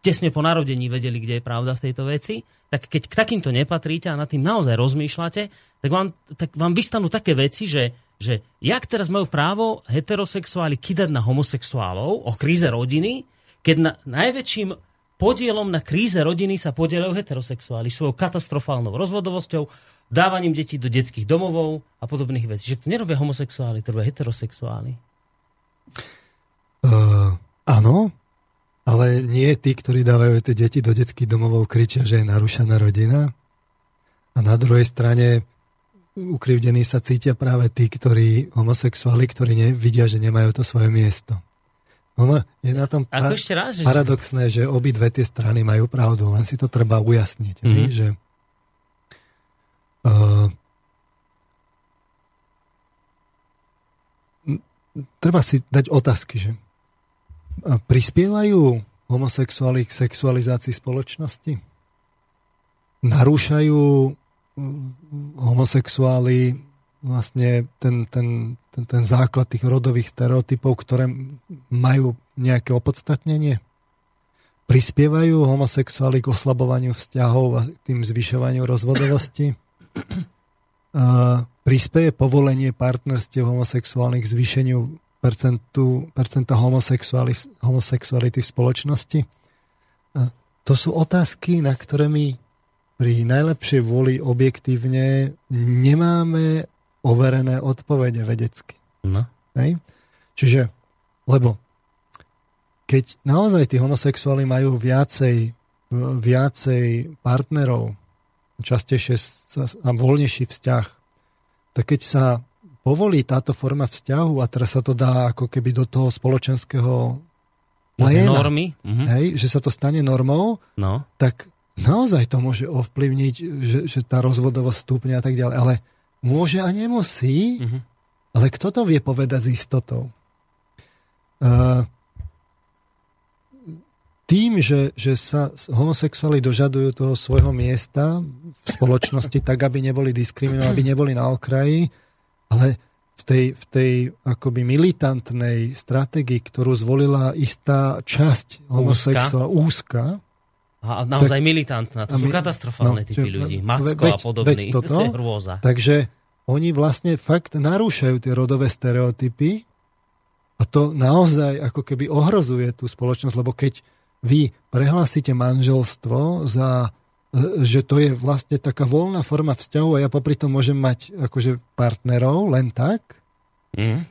tesne po narodení vedeli, kde je pravda v tejto veci, tak keď k takýmto nepatríte a nad tým naozaj rozmýšľate, tak vám, tak vám vystanú také veci, že, že jak teraz majú právo heterosexuáli kydať na homosexuálov o kríze rodiny, keď na, najväčším podielom na kríze rodiny sa podielajú heterosexuáli svojou katastrofálnou rozvodovosťou, dávaním detí do detských domovov a podobných vecí. Že to nerobia homosexuáli, to robia heterosexuáli. Uh, áno, ale nie tí, ktorí dávajú tie deti do detských domovov, kričia, že je narušená rodina. A na druhej strane ukrivdení sa cítia práve tí, ktorí homosexuáli, ktorí nevidia, že nemajú to svoje miesto. Ono je na tom pa- ešte raz, že paradoxné, že obidve tie strany majú pravdu, len si to treba ujasniť. Mm-hmm. Že Uh, treba si dať otázky, že prispievajú homosexuáli k sexualizácii spoločnosti? Narúšajú homosexuáli vlastne ten, ten, ten, ten základ tých rodových stereotypov, ktoré majú nejaké opodstatnenie? Prispievajú homosexuáli k oslabovaniu vzťahov a tým zvyšovaniu rozvodovosti? Prispieje povolenie partnerstiev homosexuálnych k zvýšeniu percentu, percenta homosexuality v spoločnosti? To sú otázky, na ktoré my pri najlepšej vôli objektívne nemáme overené odpovede vedecky. No. Hej? Čiže, lebo keď naozaj tí homosexuáli majú viacej, viacej partnerov, častejšie a voľnejší vzťah, tak keď sa povolí táto forma vzťahu a teraz sa to dá ako keby do toho spoločenského pléna, normy. Mhm. hej, že sa to stane normou, No. tak naozaj to môže ovplyvniť, že, že tá rozvodovosť stupne a tak ďalej. Ale môže a nemusí, Mhm. ale kto to vie povedať s istotou? Uh, tým, že, že sa homosexuáli dožadujú toho svojho miesta v spoločnosti tak, aby neboli diskriminovaní, aby neboli na okraji, ale v tej, v tej akoby militantnej stratégii, ktorú zvolila istá časť homosexuálov, úzka, A a naozaj militantná. To A sú katastrofálne no, typy ľudí. Macko a veď- podobný. veď toto. <laughs> To je hrôza. Takže oni vlastne fakt narúšajú tie rodové stereotypy a to naozaj ako keby ohrozuje tú spoločnosť, lebo keď vy prehlásite manželstvo za e, že to je vlastne taká voľná forma vzťahu a ja popri tom môžem mať akože partnerov len tak, Mhm.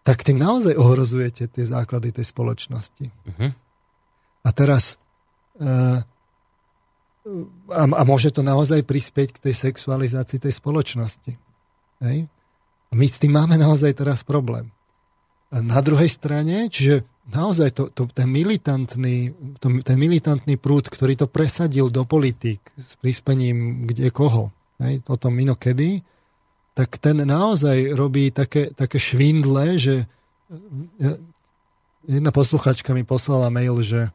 tak tým naozaj ohrozujete tie základy tej spoločnosti. Mhm. A teraz e, a, a môže to naozaj prispieť k tej sexualizácii tej spoločnosti. Hej? My s tým máme naozaj teraz problém. A na druhej strane, čiže naozaj to, to, ten, militantný, to, ten militantný prúd, ktorý to presadil do politik s prispením kde koho, hej, o tom inokedy, tak ten naozaj robí také, také švindle, že e, jedna posluchačka mi poslala mail, že,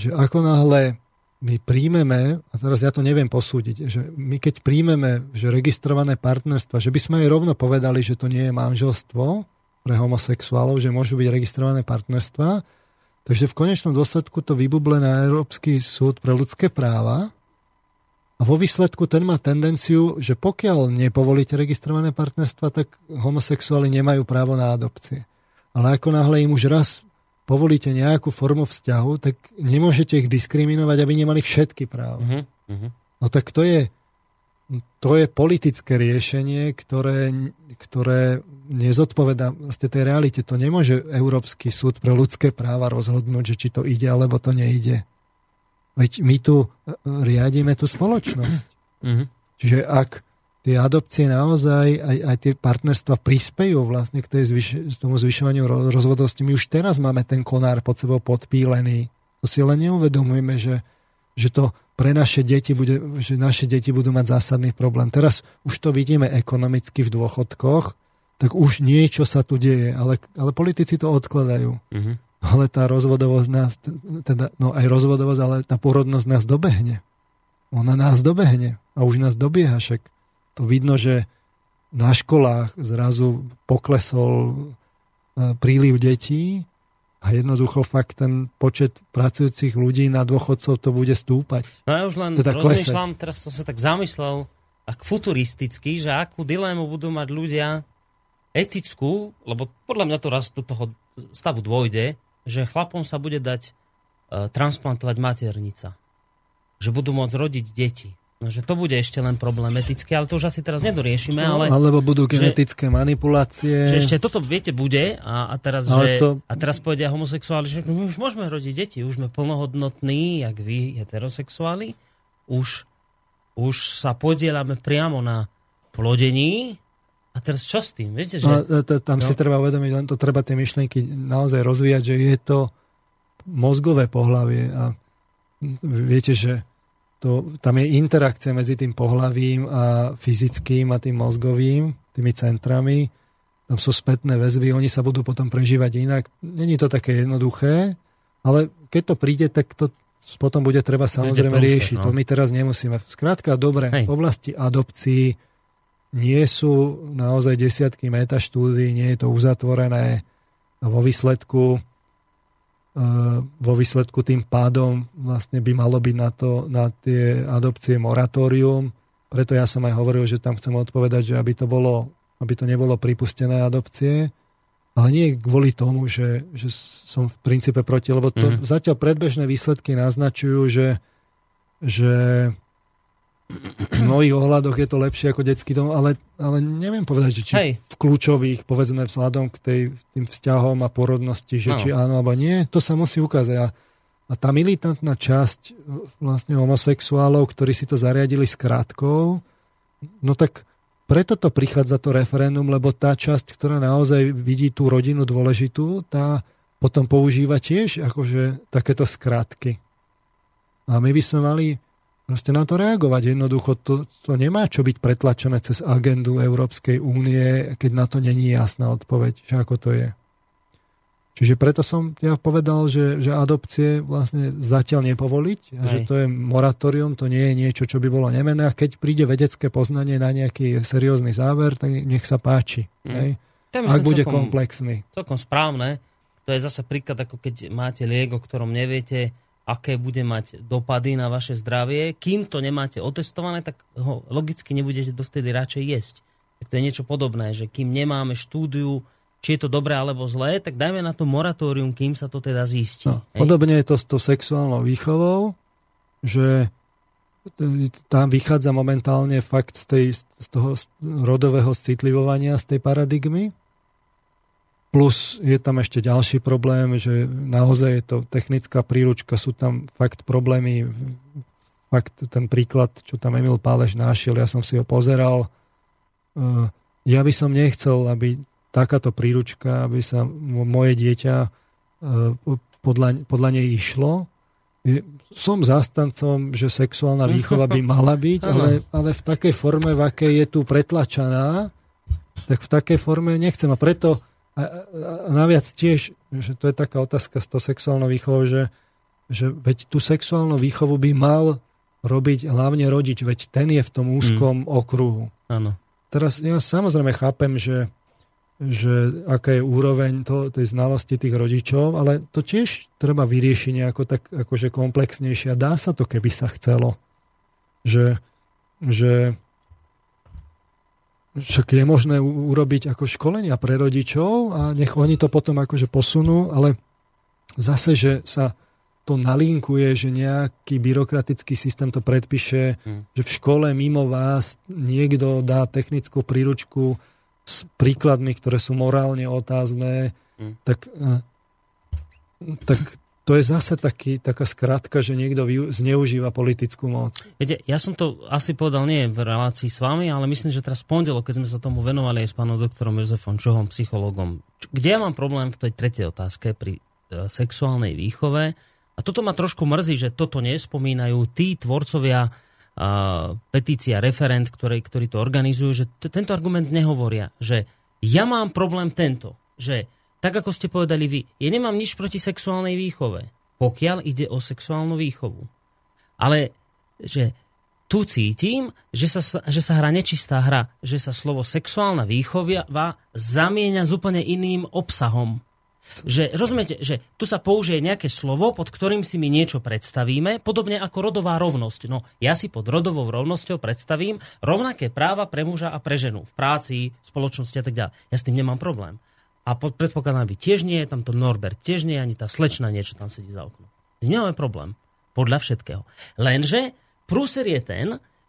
že ako náhle my príjmeme, a teraz ja to neviem posúdiť, že my keď príjmeme že registrované partnerstva, že by sme aj rovno povedali, že to nie je manželstvo pre homosexuálov, že môžu byť registrované partnerstva, takže v konečnom dôsledku to vybuble na Európsky súd pre ľudské práva a vo výsledku ten má tendenciu, že pokiaľ nepovolíte registrované partnerstva, tak homosexuáli nemajú právo na adopcie. Ale ako náhle im už raz povolíte nejakú formu vzťahu, tak nemôžete ich diskriminovať, aby nemali všetky práva. Mhm. No tak to je, to je politické riešenie, ktoré, ktoré nezodpoveda vlastne tej realite. To nemôže Európsky súd pre ľudské práva rozhodnúť, že či to ide, alebo to nejde. Veď my tu e, riadíme tú spoločnosť. Mhm. Čiže ak tie adopcie naozaj, aj, aj tie partnerstva prispejú vlastne k tej zvyš- tomu zvyšovaniu ro- rozvodosti, my už teraz máme ten konár pod sebou podpílený. To si len neuvedomujeme, že, že to pre naše deti bude, že naše deti budú mať zásadný problém. Teraz už to vidíme ekonomicky v dôchodkoch, tak už niečo sa tu deje, ale, ale politici to odkladajú. Mhm. Ale tá rozvodovosť nás, teda, no aj rozvodovosť, ale tá porodnosť nás dobehne. Ona nás dobehne a už nás dobieha, však to vidno, že na školách zrazu poklesol e, príliv detí a jednoducho fakt ten počet pracujúcich ľudí na dôchodcov to bude stúpať. No ja už len Teda rozmýšľam, teraz som sa tak zamyslel, ak futuristicky, že akú dilemu budú mať ľudia etickú, lebo podľa mňa to raz do toho stavu dôjde, že chlapom sa bude dať uh, transplantovať maternica. Že budú môcť rodiť deti. No, že to bude ešte len problematické, ale to už asi teraz nedoriešime, ale... Alebo budú že- genetické manipulácie. Že ešte toto, viete, bude a, a, teraz, Ale že, to- a teraz povedia homosexuáli, že my už môžeme rodiť deti, už sme plnohodnotní, jak vy, heterosexuáli, už, už sa podielame priamo na plodení a teraz čo s tým? Viete, že... No, tam si No. treba uvedomiť, len to treba tie myšlienky naozaj rozvíjať, že je to mozgové pohlavie a viete, že to, tam je interakcia medzi tým pohlavím a fyzickým a tým mozgovým, tými centrami. Tam sú spätné väzby, oni sa budú potom prežívať inak. Není to také jednoduché, ale keď to príde, tak to potom bude treba samozrejme prúser, riešiť. no. To my teraz nemusíme. Skrátka, dobre, Hej. v oblasti adopcií nie sú naozaj desiatky metaštúdií, nie je to uzatvorené vo výsledku vo výsledku tým pádom vlastne by malo byť na, to, na tie adopcie moratórium. Preto ja som aj hovoril, že tam chcem odpovedať, že aby to, bolo, aby to nebolo pripustené adopcie, ale nie kvôli tomu, že, že som v princípe proti, lebo to Mhm. zatiaľ predbežné výsledky naznačujú, že, že v mnohých ohľadoch je to lepšie ako detský dom, ale, ale neviem povedať, že či Hej. v kľúčových, povedzme vzhľadom k tej, tým vzťahom a porodnosti, že Áno. či áno alebo nie, to sa musí ukázať. A, a tá militantná časť e, vlastne homosexuálov, ktorí si to zariadili s krátkou, no tak preto to prichádza to referendum, lebo tá časť, ktorá naozaj vidí tú rodinu dôležitú, tá potom používa tiež akože takéto skratky. A my by sme mali proste na to reagovať. Jednoducho to, to nemá čo byť pretlačené cez agendu Európskej únie, keď na to není jasná odpoveď, že ako to je. Čiže preto som ja povedal, že, že adopcie vlastne zatiaľ nepovoliť, a že to je moratórium, to nie je niečo, čo by bolo nemené. A keď príde vedecké poznanie na nejaký seriózny záver, tak nech sa páči. Mm. Hej? Ak bude celkom, komplexný. Celkom správne. To je zase príklad, ako keď máte liek, o ktorom neviete, aké bude mať dopady na vaše zdravie. Kým to nemáte otestované, tak ho logicky nebudete dovtedy radšej jesť. Tak to je niečo podobné, že kým nemáme štúdiu, či je to dobré alebo zlé, tak dajme na to moratórium, kým sa to teda zistí. No, podobne je to s to sexuálnou výchovou, že tam vychádza momentálne fakt z, tej, z toho rodového citlivovania, z tej paradigmy. Plus je tam ešte ďalší problém, že naozaj je to technická príručka, sú tam fakt problémy, fakt ten príklad, čo tam Emil Pálež našiel, ja som si ho pozeral. Ja by som nechcel, aby takáto príručka, aby sa moje dieťa e, podľa, podľa nej išlo. Som zastancom, že sexuálna výchova by mala byť, <laughs> ale, ale v takej forme, v akej je tu pretlačaná, tak v takej forme nechcem. A preto a, a naviac tiež, že to je taká otázka s to sexuálnou výchovou, že, že veď tú sexuálnu výchovu by mal robiť hlavne rodič, veď ten je v tom úzkom mm. okruhu. Áno. Teraz ja samozrejme chápem, že že aká je úroveň to, tej znalosti tých rodičov, ale to tiež treba vyriešiť nejako tak akože komplexnejšie. A dá sa to, keby sa chcelo. Že, že však je možné urobiť ako školenia pre rodičov a nech oni to potom akože posunú, ale zase, že sa to nalinkuje, že nejaký byrokratický systém to predpíše, hmm. že v škole mimo vás niekto dá technickú príručku s príkladmi, ktoré sú morálne otázne, mm. tak, eh, tak to je zase taký, taká skratka, že niekto zneužíva politickú moc. Viete, ja som to asi povedal nie v relácii s vami, ale myslím, že teraz pondelok, keď sme sa tomu venovali aj s pánom doktorom Jozefom Čohom, psychologom. Kde ja mám problém v tej tretej otázke pri e, sexuálnej výchove, a toto ma trošku mrzí, že toto nespomínajú tí tvorcovia petícia, referent, ktorý, ktorý to organizujú, že tento argument nehovoria, že ja mám problém tento, že tak ako ste povedali vy, ja nemám nič proti sexuálnej výchove, pokiaľ ide o sexuálnu výchovu. Ale že tu cítim, že sa, že sa hra nečistá hra, že sa slovo sexuálna výchova zamieňa s úplne iným obsahom. Že, rozumiete, že tu sa použije nejaké slovo, pod ktorým si my niečo predstavíme, podobne ako rodová rovnosť. No, ja si pod rodovou rovnosťou predstavím rovnaké práva pre muža a pre ženu v práci, v spoločnosti a tak ďalej. Ja s tým nemám problém. A pod, predpokladám, by tiež nie tam to Norbert tiež nie ani tá slečna niečo tam sedí za oknom. S nemáme problém. Podľa všetkého. Lenže prúser je ten,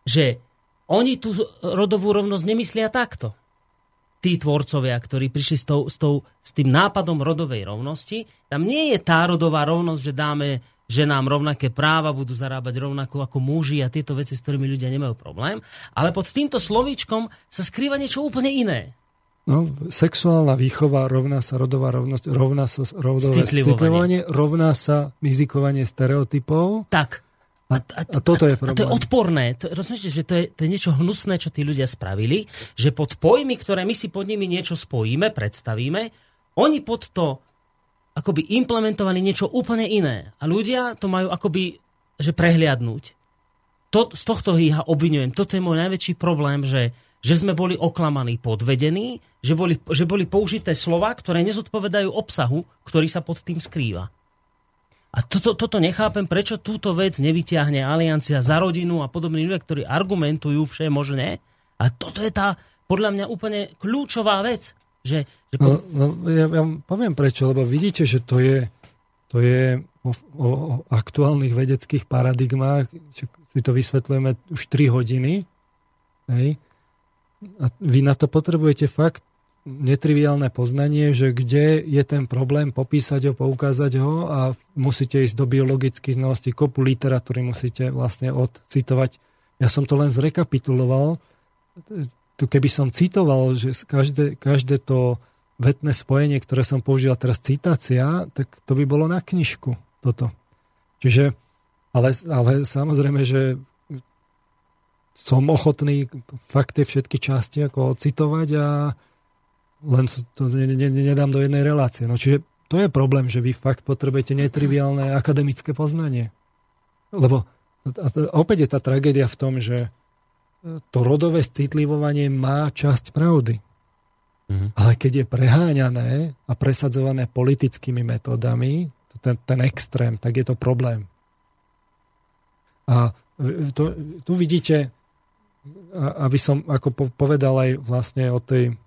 že oni tú rodovú rovnosť nemyslia takto tí tvorcovia, ktorí prišli s, tou, s, tou, s tým nápadom rodovej rovnosti, tam nie je tá rodová rovnosť, že dáme ženám rovnaké práva, budú zarábať rovnako ako muži a tieto veci, s ktorými ľudia nemajú problém. Ale pod týmto slovíčkom sa skrýva niečo úplne iné. No, sexuálna výchova rovná sa rodová rovnosť, rovná sa rodové citlivovanie, rovná sa mizikovanie stereotypov. Tak. A, a, a toto je problém. A to je odporné. To, rozumiete, že to je, to je niečo hnusné, čo tí ľudia spravili, že pod pojmy, ktoré my si pod nimi niečo spojíme, predstavíme, oni pod to akoby implementovali niečo úplne iné. A ľudia to majú akoby, že prehliadnúť. To, z tohto ich obvinujem. Toto je môj najväčší problém, že, že sme boli oklamaní, podvedení, že boli, že boli použité slova, ktoré nezodpovedajú obsahu, ktorý sa pod tým skrýva. A toto, toto nechápem, prečo túto vec nevyťahne Aliancia za rodinu a podobní ľudia, ktorí argumentujú vše možné. A toto je tá, podľa mňa, úplne kľúčová vec. Že, že no, no, ja, ja poviem prečo, lebo vidíte, že to je, to je o, o aktuálnych vedeckých paradigmách, si to vysvetľujeme už 3 hodiny. Hej? A vy na to potrebujete fakt netriviálne poznanie, že kde je ten problém, popísať ho, poukázať ho a musíte ísť do biologických znalostí, kopu literatúry musíte vlastne odcitovať. Ja som to len zrekapituloval. tu keby som citoval, že každé, každé to vetné spojenie, ktoré som použil teraz citácia, tak to by bolo na knižku toto. Čiže, ale, ale samozrejme, že som ochotný fakt tie všetky časti ako ocitovať a len to ne, ne, nedám do jednej relácie. No čiže to je problém, že vy fakt potrebujete netriviálne akademické poznanie. Lebo a opäť je tá tragédia v tom, že to rodové citlivovanie má časť pravdy. Mm-hmm. Ale keď je preháňané a presadzované politickými metódami, ten, ten extrém, tak je to problém. A to, tu vidíte, aby som ako povedal aj vlastne o tej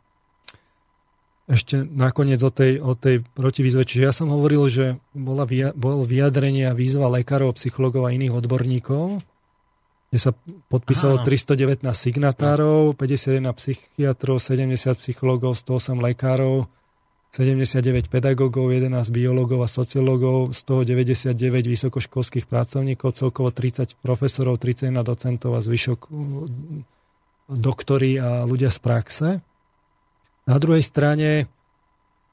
ešte nakoniec o tej, o tej protivýzve. Čiže ja som hovoril, že bola, bol vyjadrenie a výzva lekárov, psychologov a iných odborníkov, kde sa podpísalo Aha. 319 signatárov, 51 psychiatrov, 70 psychologov, 108 lekárov, 79 pedagógov, 11 biológov a sociológov, z toho 99 vysokoškolských pracovníkov, celkovo 30 profesorov, 31 docentov a zvyšok doktorí a ľudia z praxe. Na druhej strane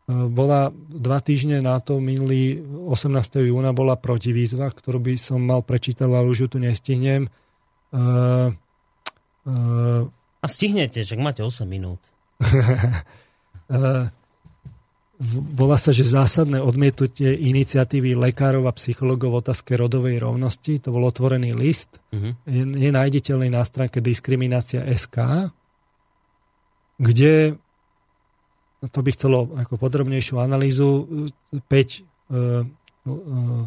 bola dva týždne na to, minulý 18. júna bola protivýzva, ktorú by som mal prečítať, ale už ju tu nestihnem. Uh, uh, a stihnete, že máte 8 minút. <laughs> uh, volá sa, že zásadné odmietutie iniciatívy lekárov a psychologov v otázke rodovej rovnosti. To bol otvorený list. Uh-huh. Je, je nájditeľný na stránke diskriminácia SK, kde no to by chcelo ako podrobnejšiu analýzu. 5 uh, uh,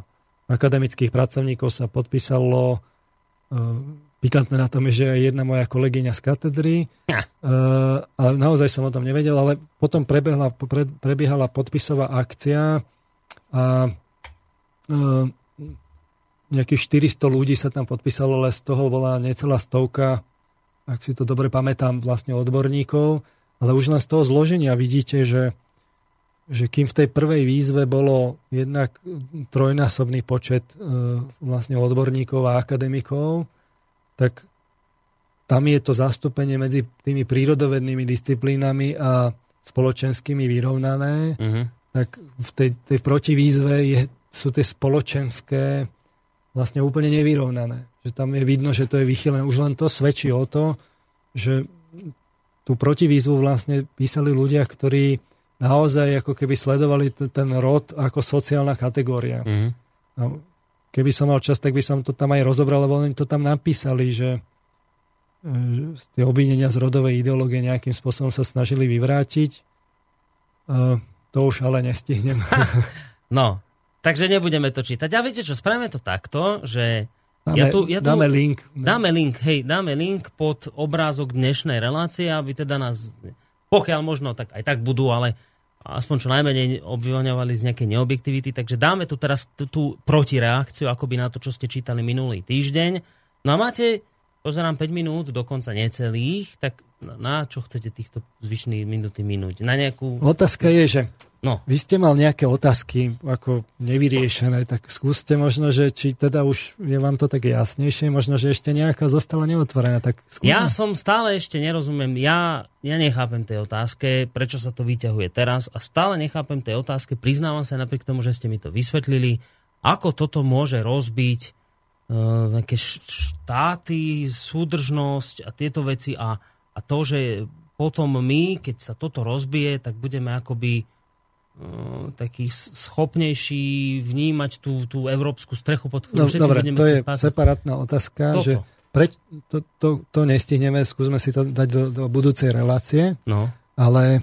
akademických pracovníkov sa podpísalo uh, Pikantné na tom je, že jedna moja kolegyňa z katedry, ja. uh, ale naozaj som o tom nevedel, ale potom prebehla, pre, prebiehala podpisová akcia a uh, nejakých 400 ľudí sa tam podpísalo, ale z toho bola necelá stovka, ak si to dobre pamätám, vlastne odborníkov, ale už len z toho zloženia vidíte, že, že kým v tej prvej výzve bolo jednak trojnásobný počet uh, vlastne odborníkov a akademikov, tak tam je to zastúpenie medzi tými prírodovednými disciplínami a spoločenskými vyrovnané, uh-huh. tak v tej, tej protivýzve je, sú tie spoločenské vlastne úplne nevyrovnané. Že tam je vidno, že to je vychylené. Už len to svedčí o to, že tú protivýzvu vlastne písali ľudia, ktorí naozaj ako keby sledovali t- ten rod ako sociálna kategória. Uh-huh. No, keby som mal čas, tak by som to tam aj rozobral, lebo oni to tam napísali, že e, tie obvinenia z rodovej ideológie nejakým spôsobom sa snažili vyvrátiť. E, to už ale nestihnem. No, takže nebudeme to čítať. A viete čo, spravíme to takto, že Dáme, ja tu, ja tu, dáme link. Dáme link, hej, dáme link pod obrázok dnešnej relácie, aby teda nás, pokiaľ možno, tak aj tak budú, ale aspoň čo najmenej obviňovali z nejakej neobjektivity, takže dáme tu teraz tú, tú protireakciu akoby na to, čo ste čítali minulý týždeň. No a máte, pozerám 5 minút, dokonca necelých, tak na čo chcete týchto zvyšných minúty minúť? Na nejakú... Otázka je, že No. Vy ste mal nejaké otázky ako nevyriešené, tak skúste možno, že či teda už je vám to také jasnejšie, možno, že ešte nejaká zostala neotvorená. Tak skúste. Ja som stále ešte nerozumiem, ja, ja nechápem tej otázke, prečo sa to vyťahuje teraz a stále nechápem tej otázke, priznávam sa napriek tomu, že ste mi to vysvetlili, ako toto môže rozbiť uh, nejaké štáty, súdržnosť a tieto veci a, a to, že potom my, keď sa toto rozbije, tak budeme akoby taký schopnejší vnímať tú, tú európsku strechu, pod ktorú no, všetci dobre, budeme to je spásiť. separátna otázka, Toto. že pre, to, to, to nestihneme, skúsme si to dať do, do budúcej relácie, no. ale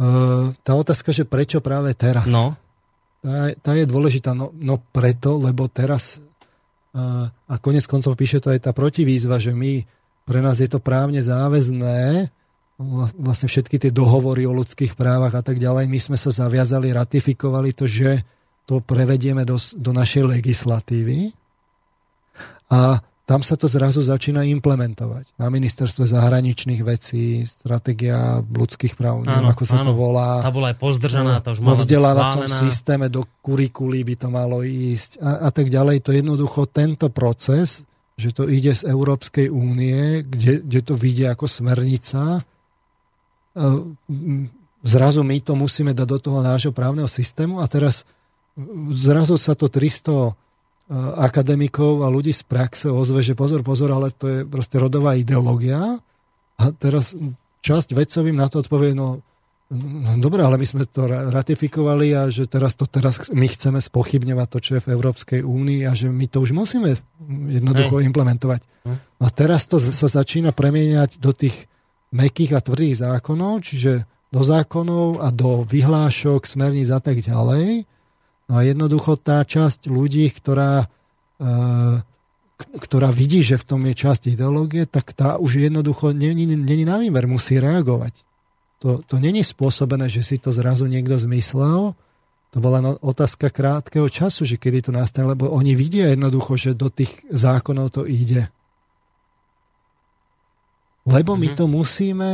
uh, tá otázka, že prečo práve teraz, no. tá, tá je dôležitá, no, no preto, lebo teraz uh, a konec koncov píše to aj tá protivýzva, že my, pre nás je to právne záväzné, vlastne všetky tie dohovory o ľudských právach a tak ďalej, my sme sa zaviazali, ratifikovali to, že to prevedieme do, do našej legislatívy a tam sa to zrazu začína implementovať. Na ministerstve zahraničných vecí, stratégia ľudských práv, neviem, ako sa áno. to volá. Tá bola aj pozdržaná, to už mala vzdelávacom systéme do kurikuly by to malo ísť a, a tak ďalej. To jednoducho tento proces že to ide z Európskej únie, kde, kde to vidie ako smernica. E, zrazu my to musíme dať do toho nášho právneho systému a teraz zrazu sa to 300 akademikov a ľudí z praxe ozve, že pozor, pozor, ale to je proste rodová ideológia. A teraz časť vedcovým na to odpovie, no, no dobre, ale my sme to ratifikovali a že teraz to teraz my chceme spochybňovať to, čo je v Európskej únii a že my to už musíme jednoducho Hej. implementovať. A teraz to sa začína premieňať do tých mekých a tvrdých zákonov, čiže do zákonov a do vyhlášok, smerníc a tak ďalej. No a jednoducho tá časť ľudí, ktorá, e, ktorá vidí, že v tom je časť ideológie, tak tá už jednoducho není, není na výmer, musí reagovať. To, to není spôsobené, že si to zrazu niekto zmyslel, to bola no, otázka krátkeho času, že kedy to nastane, lebo oni vidia jednoducho, že do tých zákonov to ide. Lebo my mhm. to musíme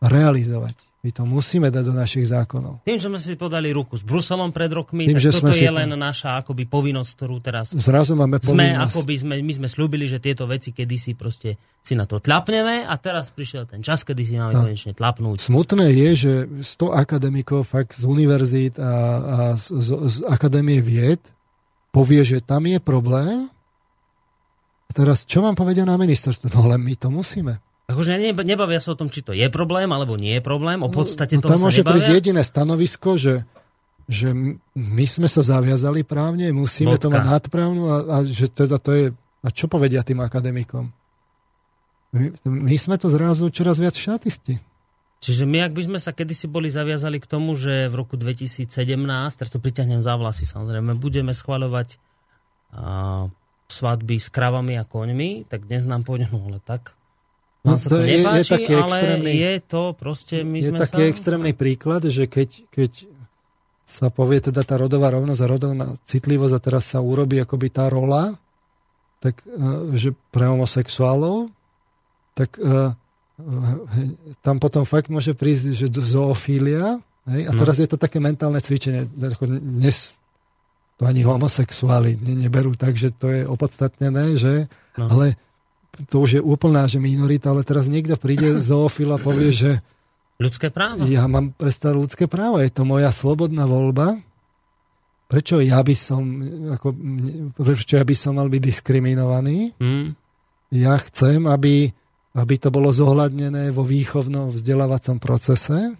realizovať. My to musíme dať do našich zákonov. Tým, že sme si podali ruku s Bruselom pred rokmi, Tým, tak toto je si... len naša akoby povinnosť, ktorú teraz Zrazu máme povinnosť. Sme, akoby sme, my sme slúbili, že tieto veci kedysi proste si na to tlapneme a teraz prišiel ten čas, kedy si máme no. konečne tlapnúť. Smutné je, že 100 akademikov fakt z univerzít a, a z, z, z akadémie vied povie, že tam je problém. A teraz, čo vám povedia na ministerstvu? No ale my to musíme. Akože nebavia sa o tom, či to je problém, alebo nie je problém. O no, podstate no, toho tam môže prísť jediné stanovisko, že, že my sme sa zaviazali právne, musíme Bodka. to mať nadprávnu a, a že teda to je... A čo povedia tým akademikom? My, my sme to zrazu čoraz viac štatisti. Čiže my, ak by sme sa kedysi boli zaviazali k tomu, že v roku 2017, teraz to priťahnem za vlasy samozrejme, budeme schvaľovať a, svadby s kravami a koňmi, tak dnes nám pôjde, no tak, No, sa to, to nepáči, je, je taký ale extrémny, je to proste... My je sme taký sa... extrémny príklad, že keď, keď sa povie teda tá rodová rovnosť a rodová citlivosť a teraz sa urobí akoby tá rola, tak e, že pre homosexuálov, tak uh, tam potom fakt môže prísť, že zoofília, hej? a no. teraz no. je to také mentálne cvičenie. Dnes to ani homosexuáli neberú tak, že to je opodstatnené, že? No. Ale to už je úplná že minorita, ale teraz niekto príde zoofil a povie, že ľudské právo. Ja mám predstavu ľudské právo, je to moja slobodná voľba. Prečo ja by som, ako, prečo ja by som mal byť diskriminovaný? Mm. Ja chcem, aby, aby to bolo zohľadnené vo výchovnom vzdelávacom procese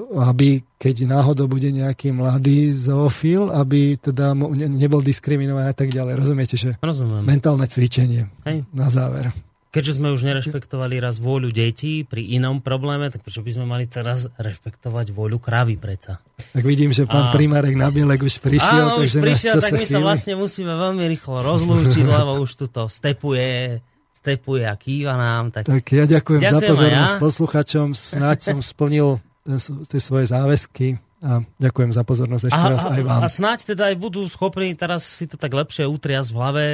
aby keď náhodou bude nejaký mladý zoofil, aby teda nebol diskriminovaný a tak ďalej. Rozumiete, že Rozumiem. mentálne cvičenie Hej. na záver. Keďže sme už nerešpektovali raz vôľu detí pri inom probléme, tak prečo by sme mali teraz rešpektovať vôľu kravy preca? Tak vidím, že pán a... primárek na Bielek už prišiel. Áno, už prišiel, tak my sa vlastne musíme veľmi rýchlo rozlúčiť, lebo už tu to stepuje stepuje a kýva nám. Tak, tak ja ďakujem, ďakujem za pozornosť ja. posluchačom. Snáď som splnil tie svoje záväzky a ďakujem za pozornosť ešte a, raz aj vám. A snáď teda aj budú schopní teraz si to tak lepšie utriasť v hlave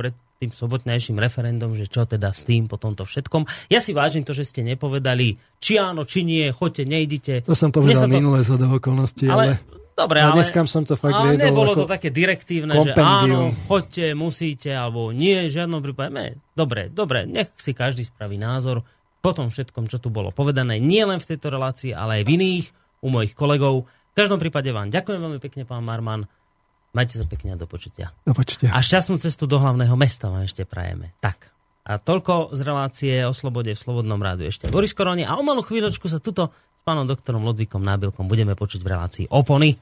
pred tým sobotnejším referendum, že čo teda s tým po tomto všetkom. Ja si vážim to, že ste nepovedali, či áno, či nie, choďte, nejdite. To som povedal to... minulé za do okolností, ale... ale... Dobre, ale, som to fakt ale viedol nebolo to také direktívne, kompendium. že áno, choďte, musíte, alebo nie, v žiadnom prípade. Ne, dobre, dobre, nech si každý spraví názor po tom všetkom, čo tu bolo povedané, nie len v tejto relácii, ale aj v iných, u mojich kolegov. V každom prípade vám ďakujem veľmi pekne, pán Marman. Majte sa pekne a do počutia. Do počutia. A šťastnú cestu do hlavného mesta vám ešte prajeme. Tak. A toľko z relácie o slobode v Slobodnom rádu ešte Boris Koroni. A o malú chvíľočku sa tuto s pánom doktorom Ludvíkom Nábilkom budeme počuť v relácii Opony.